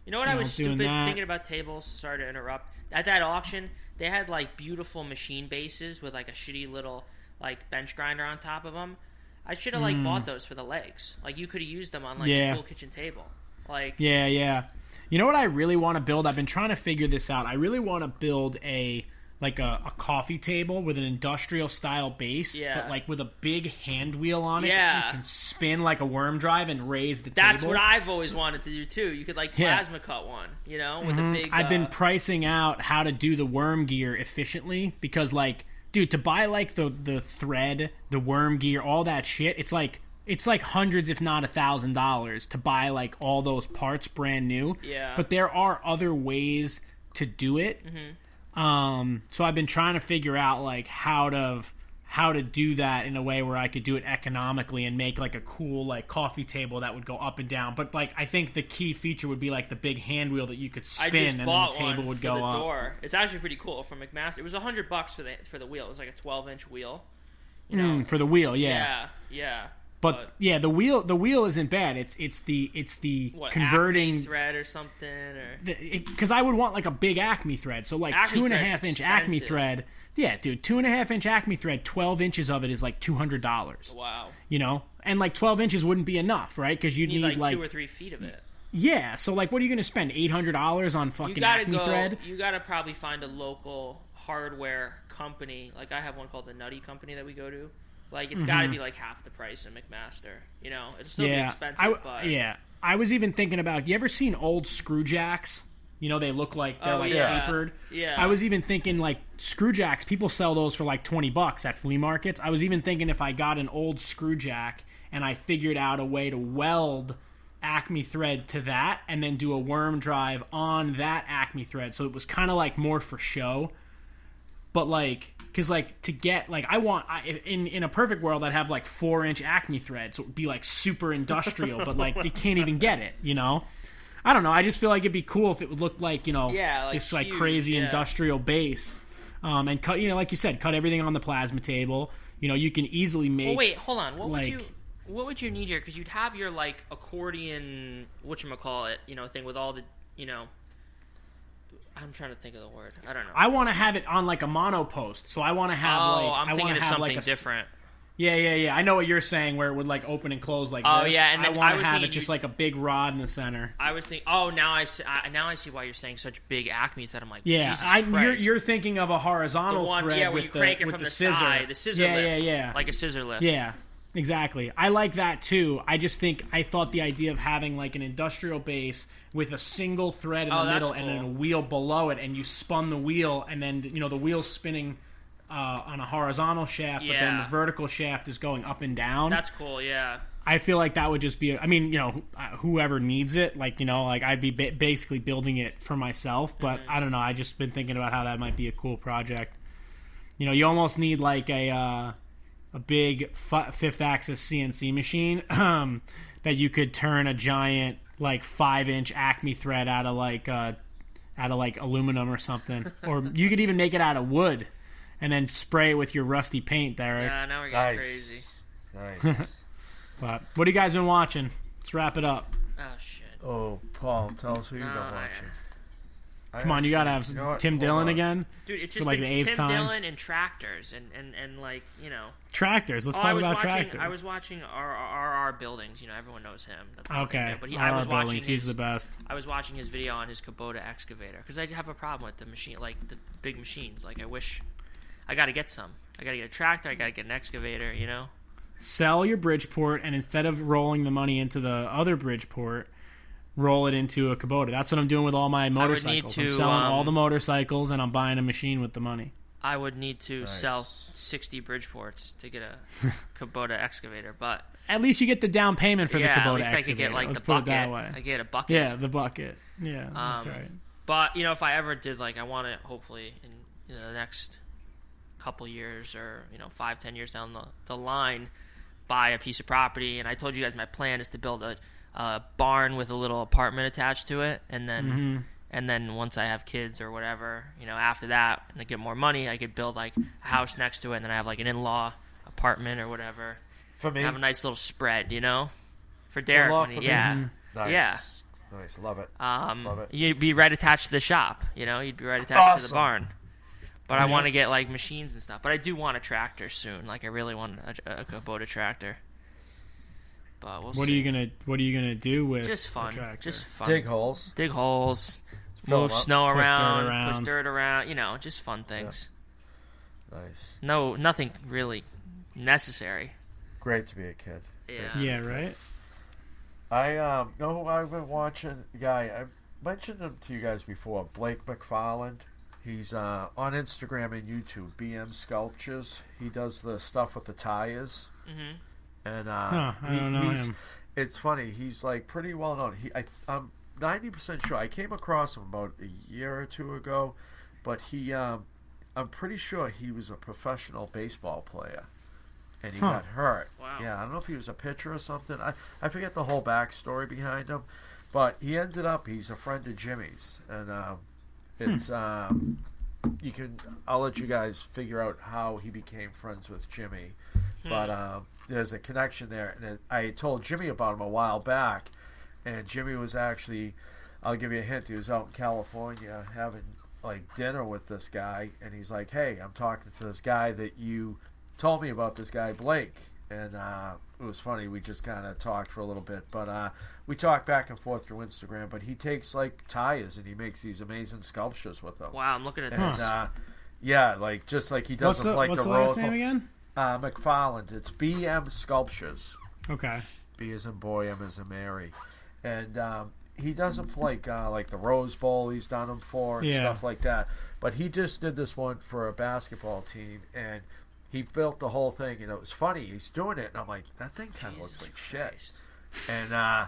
[SPEAKER 4] You know what I was
[SPEAKER 2] doing
[SPEAKER 4] stupid thinking about tables? Sorry to interrupt. At that auction, they had like beautiful machine bases with like a shitty little like bench grinder on top of them. I should have like bought those for the legs. Like you could have used them on like.
[SPEAKER 2] Yeah.
[SPEAKER 4] a cool kitchen table. Like
[SPEAKER 2] yeah yeah you know what i really want to build i've been trying to figure this out i really want to build a like a, a coffee table with an industrial style base
[SPEAKER 4] Yeah.
[SPEAKER 2] but like with a big hand wheel on it
[SPEAKER 4] Yeah.
[SPEAKER 2] you can spin like a worm drive and raise the
[SPEAKER 4] that's
[SPEAKER 2] table
[SPEAKER 4] what I've always wanted to do too. You could like
[SPEAKER 2] Yeah.
[SPEAKER 4] plasma cut one, you know, with a big.
[SPEAKER 2] I've been
[SPEAKER 4] uh,
[SPEAKER 2] pricing out how to do the worm gear efficiently because, like, dude, to buy like the the thread, the worm gear, all that shit, it's like it's like hundreds, if not a thousand dollars, to buy like all those parts brand new.
[SPEAKER 4] Yeah.
[SPEAKER 2] But there are other ways to do it. Um, so I've been trying to figure out like how to how to do that in a way where I could do it economically and make like a cool like coffee table that would go up and down. But like I think the key feature would be like the big hand wheel that you could spin and the table would go up.
[SPEAKER 4] door. It's actually pretty cool from McMaster. It was a hundred bucks for the for the wheel. It was like a twelve inch wheel. You know,
[SPEAKER 2] Mm, for the wheel, yeah.
[SPEAKER 4] yeah, yeah.
[SPEAKER 2] But, yeah, the wheel the wheel isn't bad. It's it's the it's the
[SPEAKER 4] what
[SPEAKER 2] converting
[SPEAKER 4] thread or something or
[SPEAKER 2] because I would want like a big Acme thread. So like
[SPEAKER 4] Acme
[SPEAKER 2] two and a half inch Acme thread. Yeah, dude, two and a half inch Acme thread. Twelve inches of it is like two hundred dollars.
[SPEAKER 4] wow.
[SPEAKER 2] You know, and like twelve inches wouldn't be enough, right? Because you'd
[SPEAKER 4] You need
[SPEAKER 2] need,
[SPEAKER 4] like, two or three feet of it.
[SPEAKER 2] yeah. So like, what are you going to spend? Eight hundred dollars on
[SPEAKER 4] You
[SPEAKER 2] fucking
[SPEAKER 4] gotta
[SPEAKER 2] Acme
[SPEAKER 4] go.
[SPEAKER 2] thread?
[SPEAKER 4] You gotta probably find a local hardware company. Like I have one called the Nutty Company that we go to. Like it's got to be like half the price of McMaster. You know, it'll still
[SPEAKER 2] Mm-hmm. yeah,
[SPEAKER 4] expensive,
[SPEAKER 2] I
[SPEAKER 4] but
[SPEAKER 2] yeah. I was even thinking about. You ever seen old screw jacks? You know, they look like they're
[SPEAKER 4] Oh,
[SPEAKER 2] like
[SPEAKER 4] yeah.
[SPEAKER 2] tapered.
[SPEAKER 4] Yeah.
[SPEAKER 2] I was even thinking like screw jacks. People sell those for like twenty bucks at flea markets. I was even thinking if I got an old screw jack and I figured out a way to weld Acme thread to that and then do a worm drive on that Acme thread, so it was kind of like more for show. But like, because like to get like I want I, in in a perfect world I'd have like four inch Acme threads so it would be like super industrial. but like they can't even get it, you know. I don't know. I just feel like it'd be cool if it would look like you know
[SPEAKER 4] Yeah, like
[SPEAKER 2] this like crazy
[SPEAKER 4] yeah.
[SPEAKER 2] industrial base, um, and cut you know like you said, cut everything on the plasma table. You know, you can easily make.
[SPEAKER 4] Well, wait, hold on. What would
[SPEAKER 2] like-
[SPEAKER 4] you what would you need here? Because you'd have your like accordion, what you call it, you know, thing with all the, you know. I'm trying to think of the word. I don't know.
[SPEAKER 2] I want to have it on like a mono post, so I want to have
[SPEAKER 4] oh,
[SPEAKER 2] like
[SPEAKER 4] I'm
[SPEAKER 2] I
[SPEAKER 4] thinking
[SPEAKER 2] want
[SPEAKER 4] of
[SPEAKER 2] to have
[SPEAKER 4] something
[SPEAKER 2] like a
[SPEAKER 4] different.
[SPEAKER 2] Yeah, yeah, yeah. I know what you're saying, where it would like open and close like
[SPEAKER 4] Oh,
[SPEAKER 2] this.
[SPEAKER 4] yeah, and then
[SPEAKER 2] I want to have it just like a big rod in the center.
[SPEAKER 4] I was thinking, oh, now I see, I, now I see why you're saying such big Acme that I'm like,
[SPEAKER 2] Yeah,
[SPEAKER 4] Jesus
[SPEAKER 2] I, you're, you're thinking of a
[SPEAKER 4] the
[SPEAKER 2] horizontal
[SPEAKER 4] one,
[SPEAKER 2] thread
[SPEAKER 4] yeah, where
[SPEAKER 2] with
[SPEAKER 4] you
[SPEAKER 2] the,
[SPEAKER 4] crank it from
[SPEAKER 2] the,
[SPEAKER 4] the,
[SPEAKER 2] scissor.
[SPEAKER 4] side, the scissor
[SPEAKER 2] yeah,
[SPEAKER 4] lift,
[SPEAKER 2] yeah, yeah,
[SPEAKER 4] like a scissor lift.
[SPEAKER 2] Yeah, exactly. I like that too. I just think I thought the idea of having like an industrial base with a single thread in
[SPEAKER 4] Oh,
[SPEAKER 2] the middle and then a wheel below it, and you spun the wheel, and then you know the wheel's spinning uh, on a horizontal shaft, but then the vertical shaft is going up and down.
[SPEAKER 4] That's cool. Yeah.
[SPEAKER 2] I feel like that would just be. I mean, you know, uh, whoever needs it, like you know, like I'd be ba- basically building it for myself. But
[SPEAKER 4] Mm-hmm.
[SPEAKER 2] I don't know. I just been thinking about how that might be a cool project. You know, you almost need like a uh, a big f- fifth axis CNC machine *clears throat* um, that you could turn a giant like five inch Acme thread out of like uh, out of like aluminum or something, *laughs* or you could even make it out of wood. And then spray it with your rusty paint, Derek.
[SPEAKER 4] Yeah. Now we're getting
[SPEAKER 3] Nice.
[SPEAKER 4] crazy.
[SPEAKER 3] Nice. *laughs*
[SPEAKER 2] But what have you guys been watching? Let's wrap it up.
[SPEAKER 4] Oh shit.
[SPEAKER 3] oh, Paul, tell us who you've
[SPEAKER 4] No,
[SPEAKER 3] been
[SPEAKER 4] I-
[SPEAKER 3] watching. I
[SPEAKER 2] Come on, you gotta have
[SPEAKER 3] actually- you?
[SPEAKER 2] Tim
[SPEAKER 3] Hold
[SPEAKER 2] Dillon
[SPEAKER 3] on.
[SPEAKER 2] again.
[SPEAKER 4] Dude, it's just
[SPEAKER 2] like,
[SPEAKER 4] been
[SPEAKER 2] the eighth
[SPEAKER 4] Tim
[SPEAKER 2] time?
[SPEAKER 4] Dillon and tractors and, and, and like you know.
[SPEAKER 2] Tractors. Let's
[SPEAKER 4] Oh,
[SPEAKER 2] talk about
[SPEAKER 4] watching.
[SPEAKER 2] tractors.
[SPEAKER 4] I was watching R&R Buildings. You know, everyone knows him. That's nothing
[SPEAKER 2] okay.
[SPEAKER 4] new, But he,
[SPEAKER 2] RR
[SPEAKER 4] I was watching his.
[SPEAKER 2] He's the best.
[SPEAKER 4] I was watching his video on his Kubota excavator because I have a problem with the machine, like the big machines. Like I wish I got to get some. I got to get a tractor. I got to get an excavator. You know.
[SPEAKER 2] Sell your Bridgeport, and instead of rolling the money into the other Bridgeport, roll it into a Kubota. That's what I'm doing with all my motorcycles.
[SPEAKER 4] need
[SPEAKER 2] I'm
[SPEAKER 4] to,
[SPEAKER 2] selling all
[SPEAKER 4] um,
[SPEAKER 2] the motorcycles, and I'm buying a machine with the money.
[SPEAKER 4] I would need to sell 60 Bridgeports to get a *laughs* Kubota excavator, but
[SPEAKER 2] At least you get the down payment for
[SPEAKER 4] yeah,
[SPEAKER 2] the Kubota
[SPEAKER 4] at least I could get like
[SPEAKER 2] Let's
[SPEAKER 4] the
[SPEAKER 2] put it
[SPEAKER 4] bucket.
[SPEAKER 2] that way.
[SPEAKER 4] I get a bucket.
[SPEAKER 2] Yeah, the bucket. Yeah, that's
[SPEAKER 4] Um,
[SPEAKER 2] right.
[SPEAKER 4] But you know, if I ever did, like, I want to hopefully in you know, the next couple years or you know five, ten years down the, the line, buy a piece of property. And I told you guys my plan is to build a, a barn with a little apartment attached to it, and then
[SPEAKER 2] Mm-hmm.
[SPEAKER 4] and then once I have kids or whatever, you know, after that, and I get more money, I could build like a house next to it, and then I have like an in-law apartment or whatever.
[SPEAKER 3] For me,
[SPEAKER 4] Have a nice little spread, you know, for Derek.
[SPEAKER 3] In-law
[SPEAKER 4] when he-
[SPEAKER 3] me?
[SPEAKER 4] yeah.
[SPEAKER 3] nice.
[SPEAKER 4] yeah.
[SPEAKER 3] Nice. Love it.
[SPEAKER 4] Um,
[SPEAKER 3] Love it.
[SPEAKER 4] you'd be right attached to the shop. You know, you'd be right attached to the barn. But I want to get like machines and stuff. But I do want a tractor soon. Like I really want a, a Kubota tractor. But we'll
[SPEAKER 2] What
[SPEAKER 4] see.
[SPEAKER 2] are you gonna What are you gonna do with
[SPEAKER 4] Just fun.
[SPEAKER 2] tractor?
[SPEAKER 4] Just fun.
[SPEAKER 3] Dig holes.
[SPEAKER 4] Dig holes.
[SPEAKER 3] Fill
[SPEAKER 4] move
[SPEAKER 3] 'em
[SPEAKER 4] snow
[SPEAKER 2] Push dirt
[SPEAKER 4] around,
[SPEAKER 2] around.
[SPEAKER 4] Push dirt around. You know, just fun things.
[SPEAKER 3] Nice.
[SPEAKER 4] No, nothing really necessary.
[SPEAKER 3] Great to be a kid.
[SPEAKER 4] Yeah.
[SPEAKER 2] Yeah, right.
[SPEAKER 3] I um know who I've been watching. Guy, I mentioned him to you guys before. Blake McFarland. He's uh, on Instagram and YouTube. BM Sculptures. He does the stuff with the tires.
[SPEAKER 4] Mhm.
[SPEAKER 3] And uh,
[SPEAKER 2] Huh, I
[SPEAKER 3] he-
[SPEAKER 2] don't know
[SPEAKER 3] he's-
[SPEAKER 2] him.
[SPEAKER 3] It's funny. He's like pretty well known. He, I, I'm ninety percent sure. I came across him about a year or two ago, but he, um, I'm pretty sure he was a professional baseball player, and he
[SPEAKER 2] Huh.
[SPEAKER 3] got hurt.
[SPEAKER 4] Wow.
[SPEAKER 3] Yeah, I don't know if he was a pitcher or something. I, I forget the whole backstory behind him, but he ended up. He's a friend of Jimmy's, and um, it's um, you can. I'll let you guys figure out how he became friends with Jimmy, but um, there's a connection there. And it, I told Jimmy about him a while back, and Jimmy was actually. I'll give you a hint. He was out in California having like dinner with this guy, and he's like, "Hey, I'm talking to this guy that you told me about. This guy Blake." And uh, it was funny. We just kind of talked for a little bit, but uh, we talked back and forth through Instagram. But he takes like tires and he makes these amazing sculptures with them.
[SPEAKER 4] Wow, I'm looking at
[SPEAKER 3] And
[SPEAKER 4] this.
[SPEAKER 3] uh, yeah, like just like he does
[SPEAKER 2] What's
[SPEAKER 3] with
[SPEAKER 2] the
[SPEAKER 3] like
[SPEAKER 2] What's
[SPEAKER 3] the
[SPEAKER 2] the last
[SPEAKER 3] road.
[SPEAKER 2] name again?
[SPEAKER 3] Uh, McFarland. It's BM Sculptures.
[SPEAKER 2] Okay.
[SPEAKER 3] B as in boy, M as in Mary, and um, he does them for like uh, like the Rose Bowl. He's done them for and
[SPEAKER 2] Yeah.
[SPEAKER 3] stuff like that. But he just did this one for a basketball team, and he built the whole thing. And it was funny. He's doing it, and I'm like, that thing kind of looks
[SPEAKER 4] Jesus
[SPEAKER 3] like shit. And uh,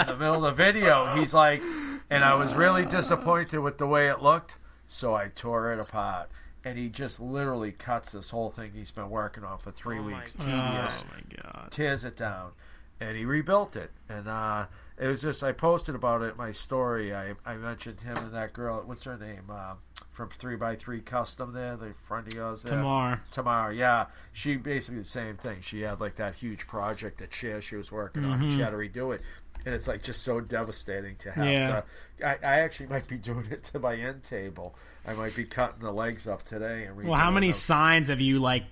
[SPEAKER 3] in the middle of the video, he's like, and I was really disappointed with the way it looked, so I tore it apart. And he just literally cuts this whole thing he's been working on for three
[SPEAKER 4] Oh
[SPEAKER 3] weeks.
[SPEAKER 4] God.
[SPEAKER 3] Tedious
[SPEAKER 2] Oh my god.
[SPEAKER 3] tears it down, and he rebuilt it. And uh, it was just I posted about it my story. I I mentioned him and that girl. What's her name? Uh, from Three by Three Custom. There, the friend of yours. There.
[SPEAKER 2] Tamar.
[SPEAKER 3] Tamar, yeah. She basically the same thing. She had like that huge project that chair she was working on. She had to redo it. and it's like just so devastating to have
[SPEAKER 2] Yeah.
[SPEAKER 3] to. I, I actually might be doing it to my end table. I might be cutting the legs up today and.
[SPEAKER 2] Well, how many
[SPEAKER 3] them.
[SPEAKER 2] signs have you like,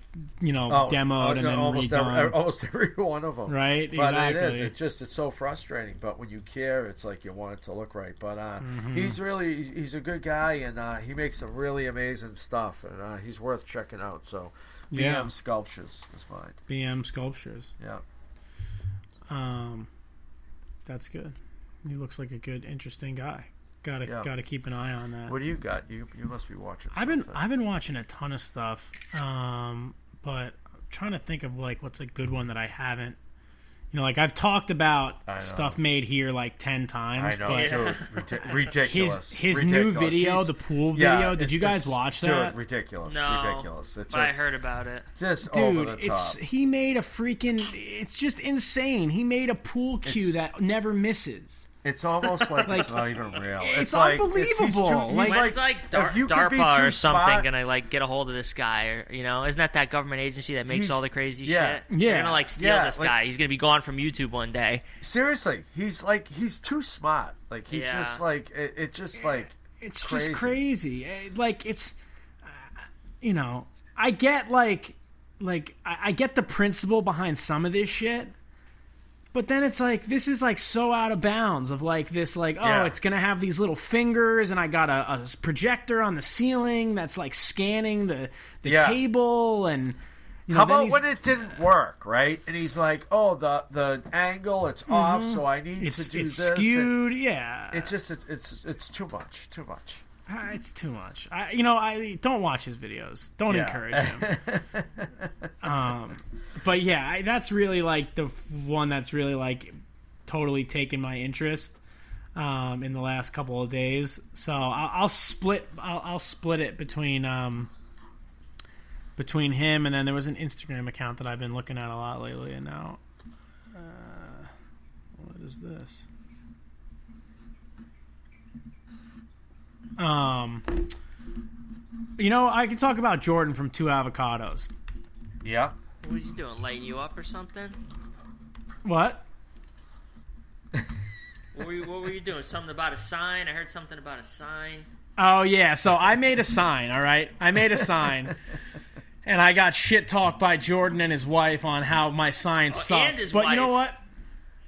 [SPEAKER 2] you know,
[SPEAKER 3] Oh,
[SPEAKER 2] demoed and then
[SPEAKER 3] almost
[SPEAKER 2] redone?
[SPEAKER 3] every, *laughs* almost every one of them.
[SPEAKER 2] Right,
[SPEAKER 3] But it is. It just it's so frustrating. But when you care, it's like you want it to look right. But uh,
[SPEAKER 2] Mm-hmm.
[SPEAKER 3] he's really he's- he's a good guy, and uh, he makes some really amazing stuff, and uh, he's worth checking out. So, BM
[SPEAKER 2] Yeah.
[SPEAKER 3] Sculptures is mine.
[SPEAKER 2] BM sculptures.
[SPEAKER 3] Yeah.
[SPEAKER 2] Um, that's good. He looks like a good, interesting guy. Got to
[SPEAKER 3] Yeah.
[SPEAKER 2] got to keep an eye on that.
[SPEAKER 3] What do you got? You you must be watching.
[SPEAKER 2] I've been. I've been watching a ton of stuff, um, but I'm trying to think of like what's a good one that I haven't. You know, like I've talked about stuff made here like ten times.
[SPEAKER 3] I
[SPEAKER 2] times,
[SPEAKER 3] know,
[SPEAKER 2] but
[SPEAKER 3] dude. Ridi- *laughs* ridiculous.
[SPEAKER 2] his his new video,
[SPEAKER 3] He's-
[SPEAKER 2] the pool
[SPEAKER 3] yeah,
[SPEAKER 2] video. Did you guys
[SPEAKER 3] it's-
[SPEAKER 2] watch
[SPEAKER 3] dude,
[SPEAKER 2] that?
[SPEAKER 3] ridiculous.
[SPEAKER 4] No,
[SPEAKER 3] Ridiculous. It's
[SPEAKER 4] but I heard about it.
[SPEAKER 3] just over
[SPEAKER 2] Dude,
[SPEAKER 3] the
[SPEAKER 2] it's he made a freaking. It's just insane. He made a pool cue
[SPEAKER 3] It's-
[SPEAKER 2] that never misses.
[SPEAKER 3] It's almost like,
[SPEAKER 2] Like,
[SPEAKER 3] it's not even real.
[SPEAKER 2] it's
[SPEAKER 3] like, he's
[SPEAKER 2] unbelievable.
[SPEAKER 3] too- he's
[SPEAKER 2] Like-
[SPEAKER 4] When's like, Dar-
[SPEAKER 3] if you could be
[SPEAKER 4] DARPA or something
[SPEAKER 3] smart-
[SPEAKER 4] gonna like get a hold of this guy? Or you know, isn't that that government agency that makes
[SPEAKER 3] He's-
[SPEAKER 4] all the crazy
[SPEAKER 3] yeah.
[SPEAKER 4] shit?
[SPEAKER 2] Yeah.
[SPEAKER 4] They're gonna like steal
[SPEAKER 3] Yeah,
[SPEAKER 4] this
[SPEAKER 3] like-
[SPEAKER 4] guy. He's gonna be gone from YouTube one day.
[SPEAKER 3] Seriously, he's like he's too smart. Like he's
[SPEAKER 4] Yeah.
[SPEAKER 3] just like it, it just like
[SPEAKER 2] it's
[SPEAKER 3] crazy.
[SPEAKER 2] just crazy. Eh, Like it's, uh, you know, I get like, like I, I get the principle behind some of this shit, but then it's like this is like so out of bounds of like this like oh
[SPEAKER 3] Yeah.
[SPEAKER 2] it's gonna have these little fingers and I got a, a projector on the ceiling that's like scanning the the
[SPEAKER 3] Yeah.
[SPEAKER 2] table and. You know,
[SPEAKER 3] How about when it didn't work, right? And he's like, "Oh, the the angle, it's off, so I need
[SPEAKER 2] Mm-hmm. it's,
[SPEAKER 3] to do
[SPEAKER 2] it's
[SPEAKER 3] this." and
[SPEAKER 2] skewed? Yeah,
[SPEAKER 3] It just it's, it's it's too much, too much.
[SPEAKER 2] Uh, it's too much. I, you know, I don't watch his videos. Don't
[SPEAKER 3] Yeah.
[SPEAKER 2] encourage him. *laughs* um, but yeah, I, that's really like the one that's really like totally taken my interest um, in the last couple of days. So I'll, I'll split. I'll, I'll split it between um, between him and then there was an Instagram account that I've been looking at a lot lately. And now, uh, what is this? Um, you know, I could talk about Jordan from Two Avocados.
[SPEAKER 3] Yeah.
[SPEAKER 4] What was he doing? Lighting you up or something?
[SPEAKER 2] What?
[SPEAKER 4] What were you, what were you doing? Something about a sign? I heard something about a sign.
[SPEAKER 2] Oh yeah, so I made a sign. All right, I made a sign, *laughs* and I got shit talked by Jordan and his wife on how my sign sucked.
[SPEAKER 4] Oh, and his
[SPEAKER 2] but you know what?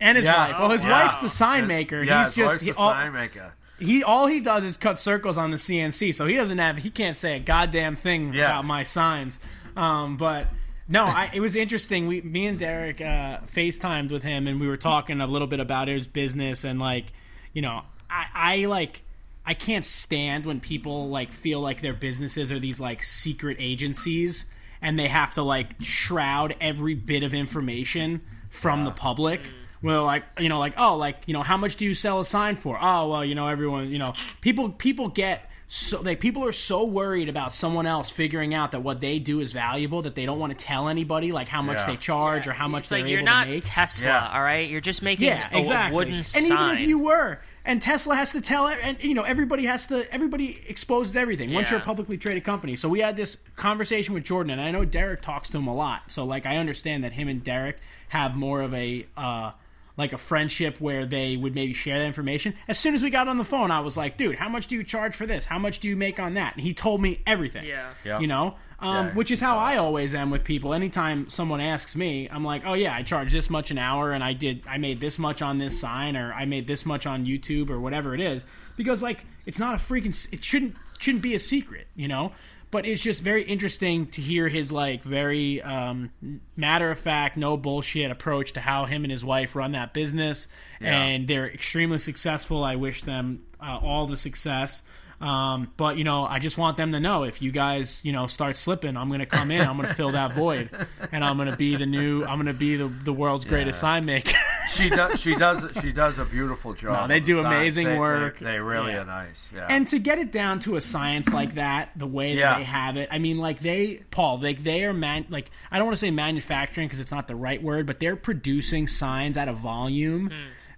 [SPEAKER 2] And his
[SPEAKER 3] Yeah.
[SPEAKER 2] wife. Well, his wife's the sign maker.
[SPEAKER 3] Yeah,
[SPEAKER 2] He's
[SPEAKER 3] his
[SPEAKER 2] just
[SPEAKER 3] wife's
[SPEAKER 2] he,
[SPEAKER 3] the
[SPEAKER 2] all,
[SPEAKER 3] sign maker.
[SPEAKER 2] He all he does is cut circles on the CNC, so he doesn't have he can't say a goddamn thing
[SPEAKER 3] Yeah.
[SPEAKER 2] about my signs. Um, but no, I, it was interesting. We, me and Derek uh, FaceTimed with him, and we were talking a little bit about his business and like, you know, I, I like. I can't stand when people like feel like their businesses are these like secret agencies and they have to like shroud every bit of information from the public. Well, like you know, like oh, like you know, how much do you sell a sign for? Oh, well, you know, everyone, you know, people people get so like people are so worried about someone else figuring out that what they do is valuable that they don't want to tell anybody like how much
[SPEAKER 3] Yeah.
[SPEAKER 2] they charge or how much
[SPEAKER 4] it's
[SPEAKER 2] they're
[SPEAKER 4] like
[SPEAKER 2] able
[SPEAKER 4] you're not
[SPEAKER 2] to make.
[SPEAKER 4] Tesla,
[SPEAKER 3] Yeah.
[SPEAKER 4] all right? You're just making
[SPEAKER 2] Yeah,
[SPEAKER 4] a, a
[SPEAKER 2] exactly.
[SPEAKER 4] wooden
[SPEAKER 2] and
[SPEAKER 4] sign.
[SPEAKER 2] even if you were, and Tesla has to tell, and you know, everybody has to, everybody exposes everything once you're a publicly traded company. So we had this conversation with Jordan, and I know Derek talks to him a lot. So like, I understand that him and Derek have more of a. Uh, like a friendship where they would maybe share that information. As soon as we got on the phone, I was like, "Dude, how much do you charge for this? How much do you make on that?" And he told me everything.
[SPEAKER 4] Yeah.
[SPEAKER 3] Yeah.
[SPEAKER 2] You know, um,
[SPEAKER 3] Yeah,
[SPEAKER 2] which is
[SPEAKER 3] he's
[SPEAKER 2] how I always am with people. Anytime someone asks me, I'm like, "Oh yeah, I charge this much an hour, and I did, I made this much on this sign, or I made this much on YouTube, or whatever it is." Because like, it's not a freaking, it shouldn't shouldn't be a secret, you know. But it's just very interesting to hear his like very um, matter of fact, no bullshit approach to how him and his wife run that business, and they're extremely successful. I wish them uh, all the success. Um, but you know, I just want them to know if you guys, you know, start slipping, I'm gonna come in, I'm gonna fill that void, *laughs* and I'm gonna be the new, I'm gonna be the, the world's greatest sign maker. *laughs*
[SPEAKER 3] She does. She does. She does a beautiful job.
[SPEAKER 2] No, they
[SPEAKER 3] on the
[SPEAKER 2] do amazing
[SPEAKER 3] They- they-
[SPEAKER 2] work.
[SPEAKER 3] They, really
[SPEAKER 2] Yeah.
[SPEAKER 3] are nice. Yeah.
[SPEAKER 2] and to get it down to a science like that, the way that
[SPEAKER 3] Yeah.
[SPEAKER 2] they have it, I mean, like they, Paul, like they are man, like I don't want to say manufacturing because it's not the right word, but they're producing signs at a volume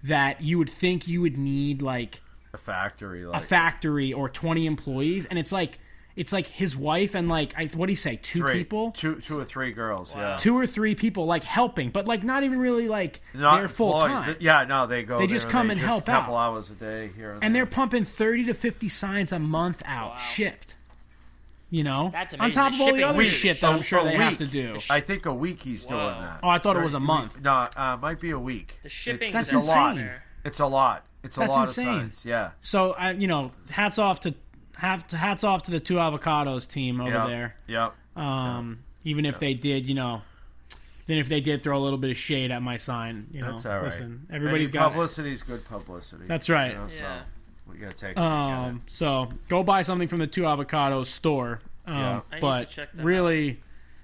[SPEAKER 2] that you would think you would need like
[SPEAKER 3] a factory, like.
[SPEAKER 2] a factory or 20 employees and it's like it's like his wife and like I, what do you say, two
[SPEAKER 3] Three.
[SPEAKER 2] people,
[SPEAKER 3] two, two or three girls. Yeah,
[SPEAKER 2] two or three people like helping, but like not even really like
[SPEAKER 3] Not
[SPEAKER 2] they're full
[SPEAKER 3] employees.
[SPEAKER 2] time.
[SPEAKER 3] Yeah, no, they go.
[SPEAKER 2] They just
[SPEAKER 3] there
[SPEAKER 2] come
[SPEAKER 3] they
[SPEAKER 2] and
[SPEAKER 3] just
[SPEAKER 2] help out
[SPEAKER 3] a couple
[SPEAKER 2] out.
[SPEAKER 3] hours a day here, and,
[SPEAKER 2] and they're pumping 30 to 50 signs a month out shipped you know
[SPEAKER 4] That's
[SPEAKER 2] on top
[SPEAKER 4] The
[SPEAKER 2] of all the
[SPEAKER 4] shipping
[SPEAKER 2] other
[SPEAKER 4] week.
[SPEAKER 2] shit that i'm sure
[SPEAKER 3] a
[SPEAKER 2] they have to do
[SPEAKER 3] I think a week he's doing that.
[SPEAKER 2] Oh, I thought it was a month.
[SPEAKER 3] No, uh, might be a week.
[SPEAKER 4] The shipping
[SPEAKER 3] It's,
[SPEAKER 2] That's
[SPEAKER 3] it's a lot.
[SPEAKER 2] insane.
[SPEAKER 3] It's a lot. It's a
[SPEAKER 2] That's
[SPEAKER 3] lot
[SPEAKER 2] insane.
[SPEAKER 3] of signs. Yeah.
[SPEAKER 2] so I, you know hats off to have hats off to the two avocados team over
[SPEAKER 3] Yep.
[SPEAKER 2] there
[SPEAKER 3] Yep.
[SPEAKER 2] um even if they did you know then if they did throw a little bit of shade at my sign you know
[SPEAKER 3] That's all right.
[SPEAKER 2] listen everybody's
[SPEAKER 3] Any
[SPEAKER 2] got
[SPEAKER 3] publicity is good publicity.
[SPEAKER 2] That's right.
[SPEAKER 3] You know, so
[SPEAKER 4] Yeah.
[SPEAKER 3] we gotta take. it. We gotta-
[SPEAKER 2] Um, so go buy something from the Two Avocados store. Um,
[SPEAKER 3] Yeah.
[SPEAKER 4] I need
[SPEAKER 2] but
[SPEAKER 4] to check that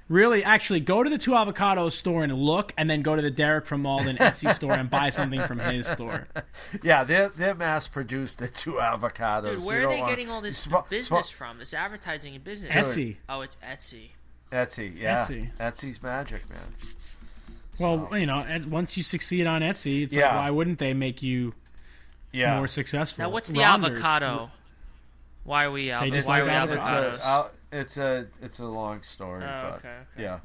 [SPEAKER 2] really, really, actually, go to the Two Avocados store and look, and then go to the Derek from Malden *laughs* Etsy store and buy something from his store.
[SPEAKER 3] yeah, they're they're mass produced at two avocados.
[SPEAKER 4] Dude,
[SPEAKER 3] You
[SPEAKER 4] where are they
[SPEAKER 3] uh,
[SPEAKER 4] getting all this
[SPEAKER 3] Sm-
[SPEAKER 4] business
[SPEAKER 3] sm-
[SPEAKER 4] from? This advertising and business.
[SPEAKER 2] Etsy.
[SPEAKER 4] Oh, it's Etsy.
[SPEAKER 3] Etsy, yeah.
[SPEAKER 2] Etsy.
[SPEAKER 3] Etsy's magic, man.
[SPEAKER 2] Well, you know, once you succeed on Etsy, it's
[SPEAKER 3] Yeah.
[SPEAKER 2] like, why wouldn't they make you
[SPEAKER 3] Yeah.
[SPEAKER 2] more successful?
[SPEAKER 4] Now, what's the
[SPEAKER 2] Ronders.
[SPEAKER 4] avocado? Why are we out?
[SPEAKER 2] They just
[SPEAKER 4] are we
[SPEAKER 2] avocados.
[SPEAKER 4] Avocados?
[SPEAKER 3] It's a, it's a it's a long story,
[SPEAKER 4] Oh,
[SPEAKER 3] but
[SPEAKER 4] okay, okay.
[SPEAKER 3] yeah.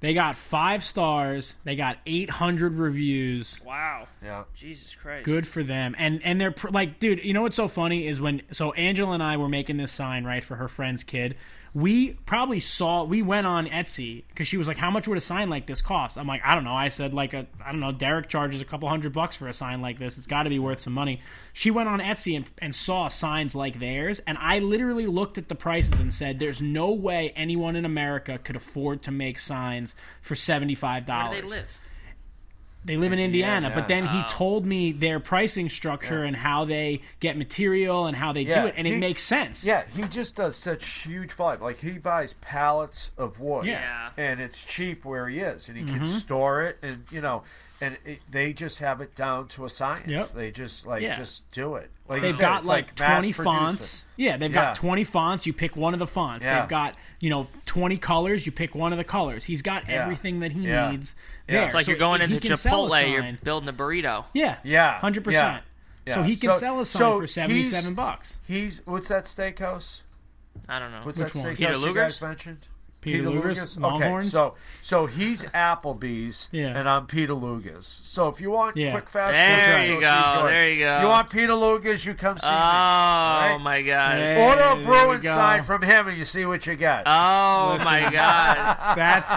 [SPEAKER 2] They got five stars. They got 800 reviews.
[SPEAKER 4] wow.
[SPEAKER 3] Yeah.
[SPEAKER 4] Jesus Christ.
[SPEAKER 2] Good for them. And and they're pr- like, dude, you know what's so funny is when so Angela and I were making this sign right for her friend's kid. We probably saw we went on Etsy because she was like, "How much would a sign like this cost?" I'm like, "I don't know." I said like a I don't know. Derek charges a couple hundred bucks for a sign like this. It's got to be worth some money. She went on Etsy and, and saw signs like theirs, and I literally looked at the prices and said, "There's no way anyone in America could afford to make signs for seventy five dollars."
[SPEAKER 4] Where
[SPEAKER 2] dollars."
[SPEAKER 4] do they live?
[SPEAKER 2] They live in Indiana,
[SPEAKER 3] Indiana,
[SPEAKER 2] but then he told me their pricing structure and how they get material and how they do it, and
[SPEAKER 3] he-
[SPEAKER 2] it makes sense.
[SPEAKER 3] Yeah, he just does such huge volume. Like he buys pallets of wood,
[SPEAKER 2] Yeah.
[SPEAKER 3] and it's cheap where he is, and he can
[SPEAKER 2] Mm-hmm.
[SPEAKER 3] store it, and you know, and it, they just have it down to a science.
[SPEAKER 2] Yep.
[SPEAKER 3] They just like
[SPEAKER 2] Yeah.
[SPEAKER 3] just do it. Like
[SPEAKER 2] They've
[SPEAKER 3] said,
[SPEAKER 2] got
[SPEAKER 3] it's
[SPEAKER 2] like,
[SPEAKER 3] mass
[SPEAKER 2] 20 fonts.
[SPEAKER 3] it.
[SPEAKER 2] Yeah, they've
[SPEAKER 3] Yeah.
[SPEAKER 2] got 20 fonts. You pick one of the fonts.
[SPEAKER 3] Yeah.
[SPEAKER 2] They've got, you know, 20 colors. You pick one of the colors. He's got
[SPEAKER 3] Yeah.
[SPEAKER 2] everything that he
[SPEAKER 3] Yeah.
[SPEAKER 2] needs
[SPEAKER 3] Yeah.
[SPEAKER 2] there.
[SPEAKER 3] It's
[SPEAKER 4] It's like
[SPEAKER 2] So
[SPEAKER 4] you're going
[SPEAKER 2] he
[SPEAKER 4] into
[SPEAKER 2] can
[SPEAKER 4] Chipotle. You're building a burrito.
[SPEAKER 2] Yeah.
[SPEAKER 3] Yeah,
[SPEAKER 2] 100%. So he can
[SPEAKER 3] So-
[SPEAKER 2] sell a sign
[SPEAKER 3] so
[SPEAKER 2] for 77
[SPEAKER 3] he's-
[SPEAKER 2] bucks.
[SPEAKER 3] He's what's that steakhouse?
[SPEAKER 4] I don't know.
[SPEAKER 3] What's
[SPEAKER 2] Which
[SPEAKER 3] that
[SPEAKER 2] one?
[SPEAKER 3] steakhouse
[SPEAKER 4] Peter
[SPEAKER 3] you guys mentioned?
[SPEAKER 2] Peter Luger's?
[SPEAKER 3] Okay,
[SPEAKER 2] Longhorns?
[SPEAKER 3] so so he's Applebee's, *laughs*
[SPEAKER 2] Yeah.
[SPEAKER 3] and I'm Peter Luger's. So if you want
[SPEAKER 2] Yeah.
[SPEAKER 3] quick fast,
[SPEAKER 4] There
[SPEAKER 3] food,
[SPEAKER 4] you
[SPEAKER 3] see
[SPEAKER 4] go, there you go.
[SPEAKER 3] You want Peter Luger's? You come see
[SPEAKER 4] Oh
[SPEAKER 3] me. Right?
[SPEAKER 4] my god.
[SPEAKER 2] Hey,
[SPEAKER 3] Order a
[SPEAKER 2] we
[SPEAKER 3] Bruin sign from him, and you see what you get.
[SPEAKER 4] Oh my god. *laughs*
[SPEAKER 2] That's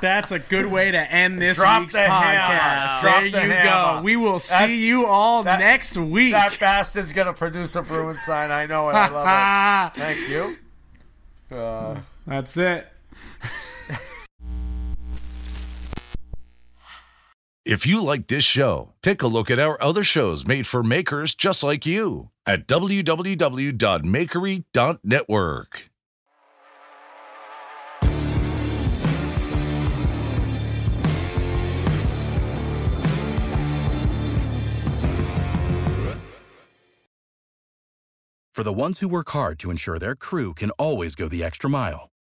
[SPEAKER 2] that's a good way to end this
[SPEAKER 3] Drop
[SPEAKER 2] week's
[SPEAKER 3] the
[SPEAKER 2] podcast.
[SPEAKER 3] Drop
[SPEAKER 2] there
[SPEAKER 3] the
[SPEAKER 2] you
[SPEAKER 3] hammer.
[SPEAKER 2] go. We will see
[SPEAKER 3] That's-
[SPEAKER 2] you all
[SPEAKER 3] that-
[SPEAKER 2] next week.
[SPEAKER 3] that bastard's gonna produce a Bruin sign. I know it. I love it. *laughs* Thank you. Uh,
[SPEAKER 2] that's it.
[SPEAKER 1] If you like this show, take a look at our other shows made for makers just like you at www.makery.network.
[SPEAKER 5] For the ones who work hard to ensure their crew can always go the extra mile,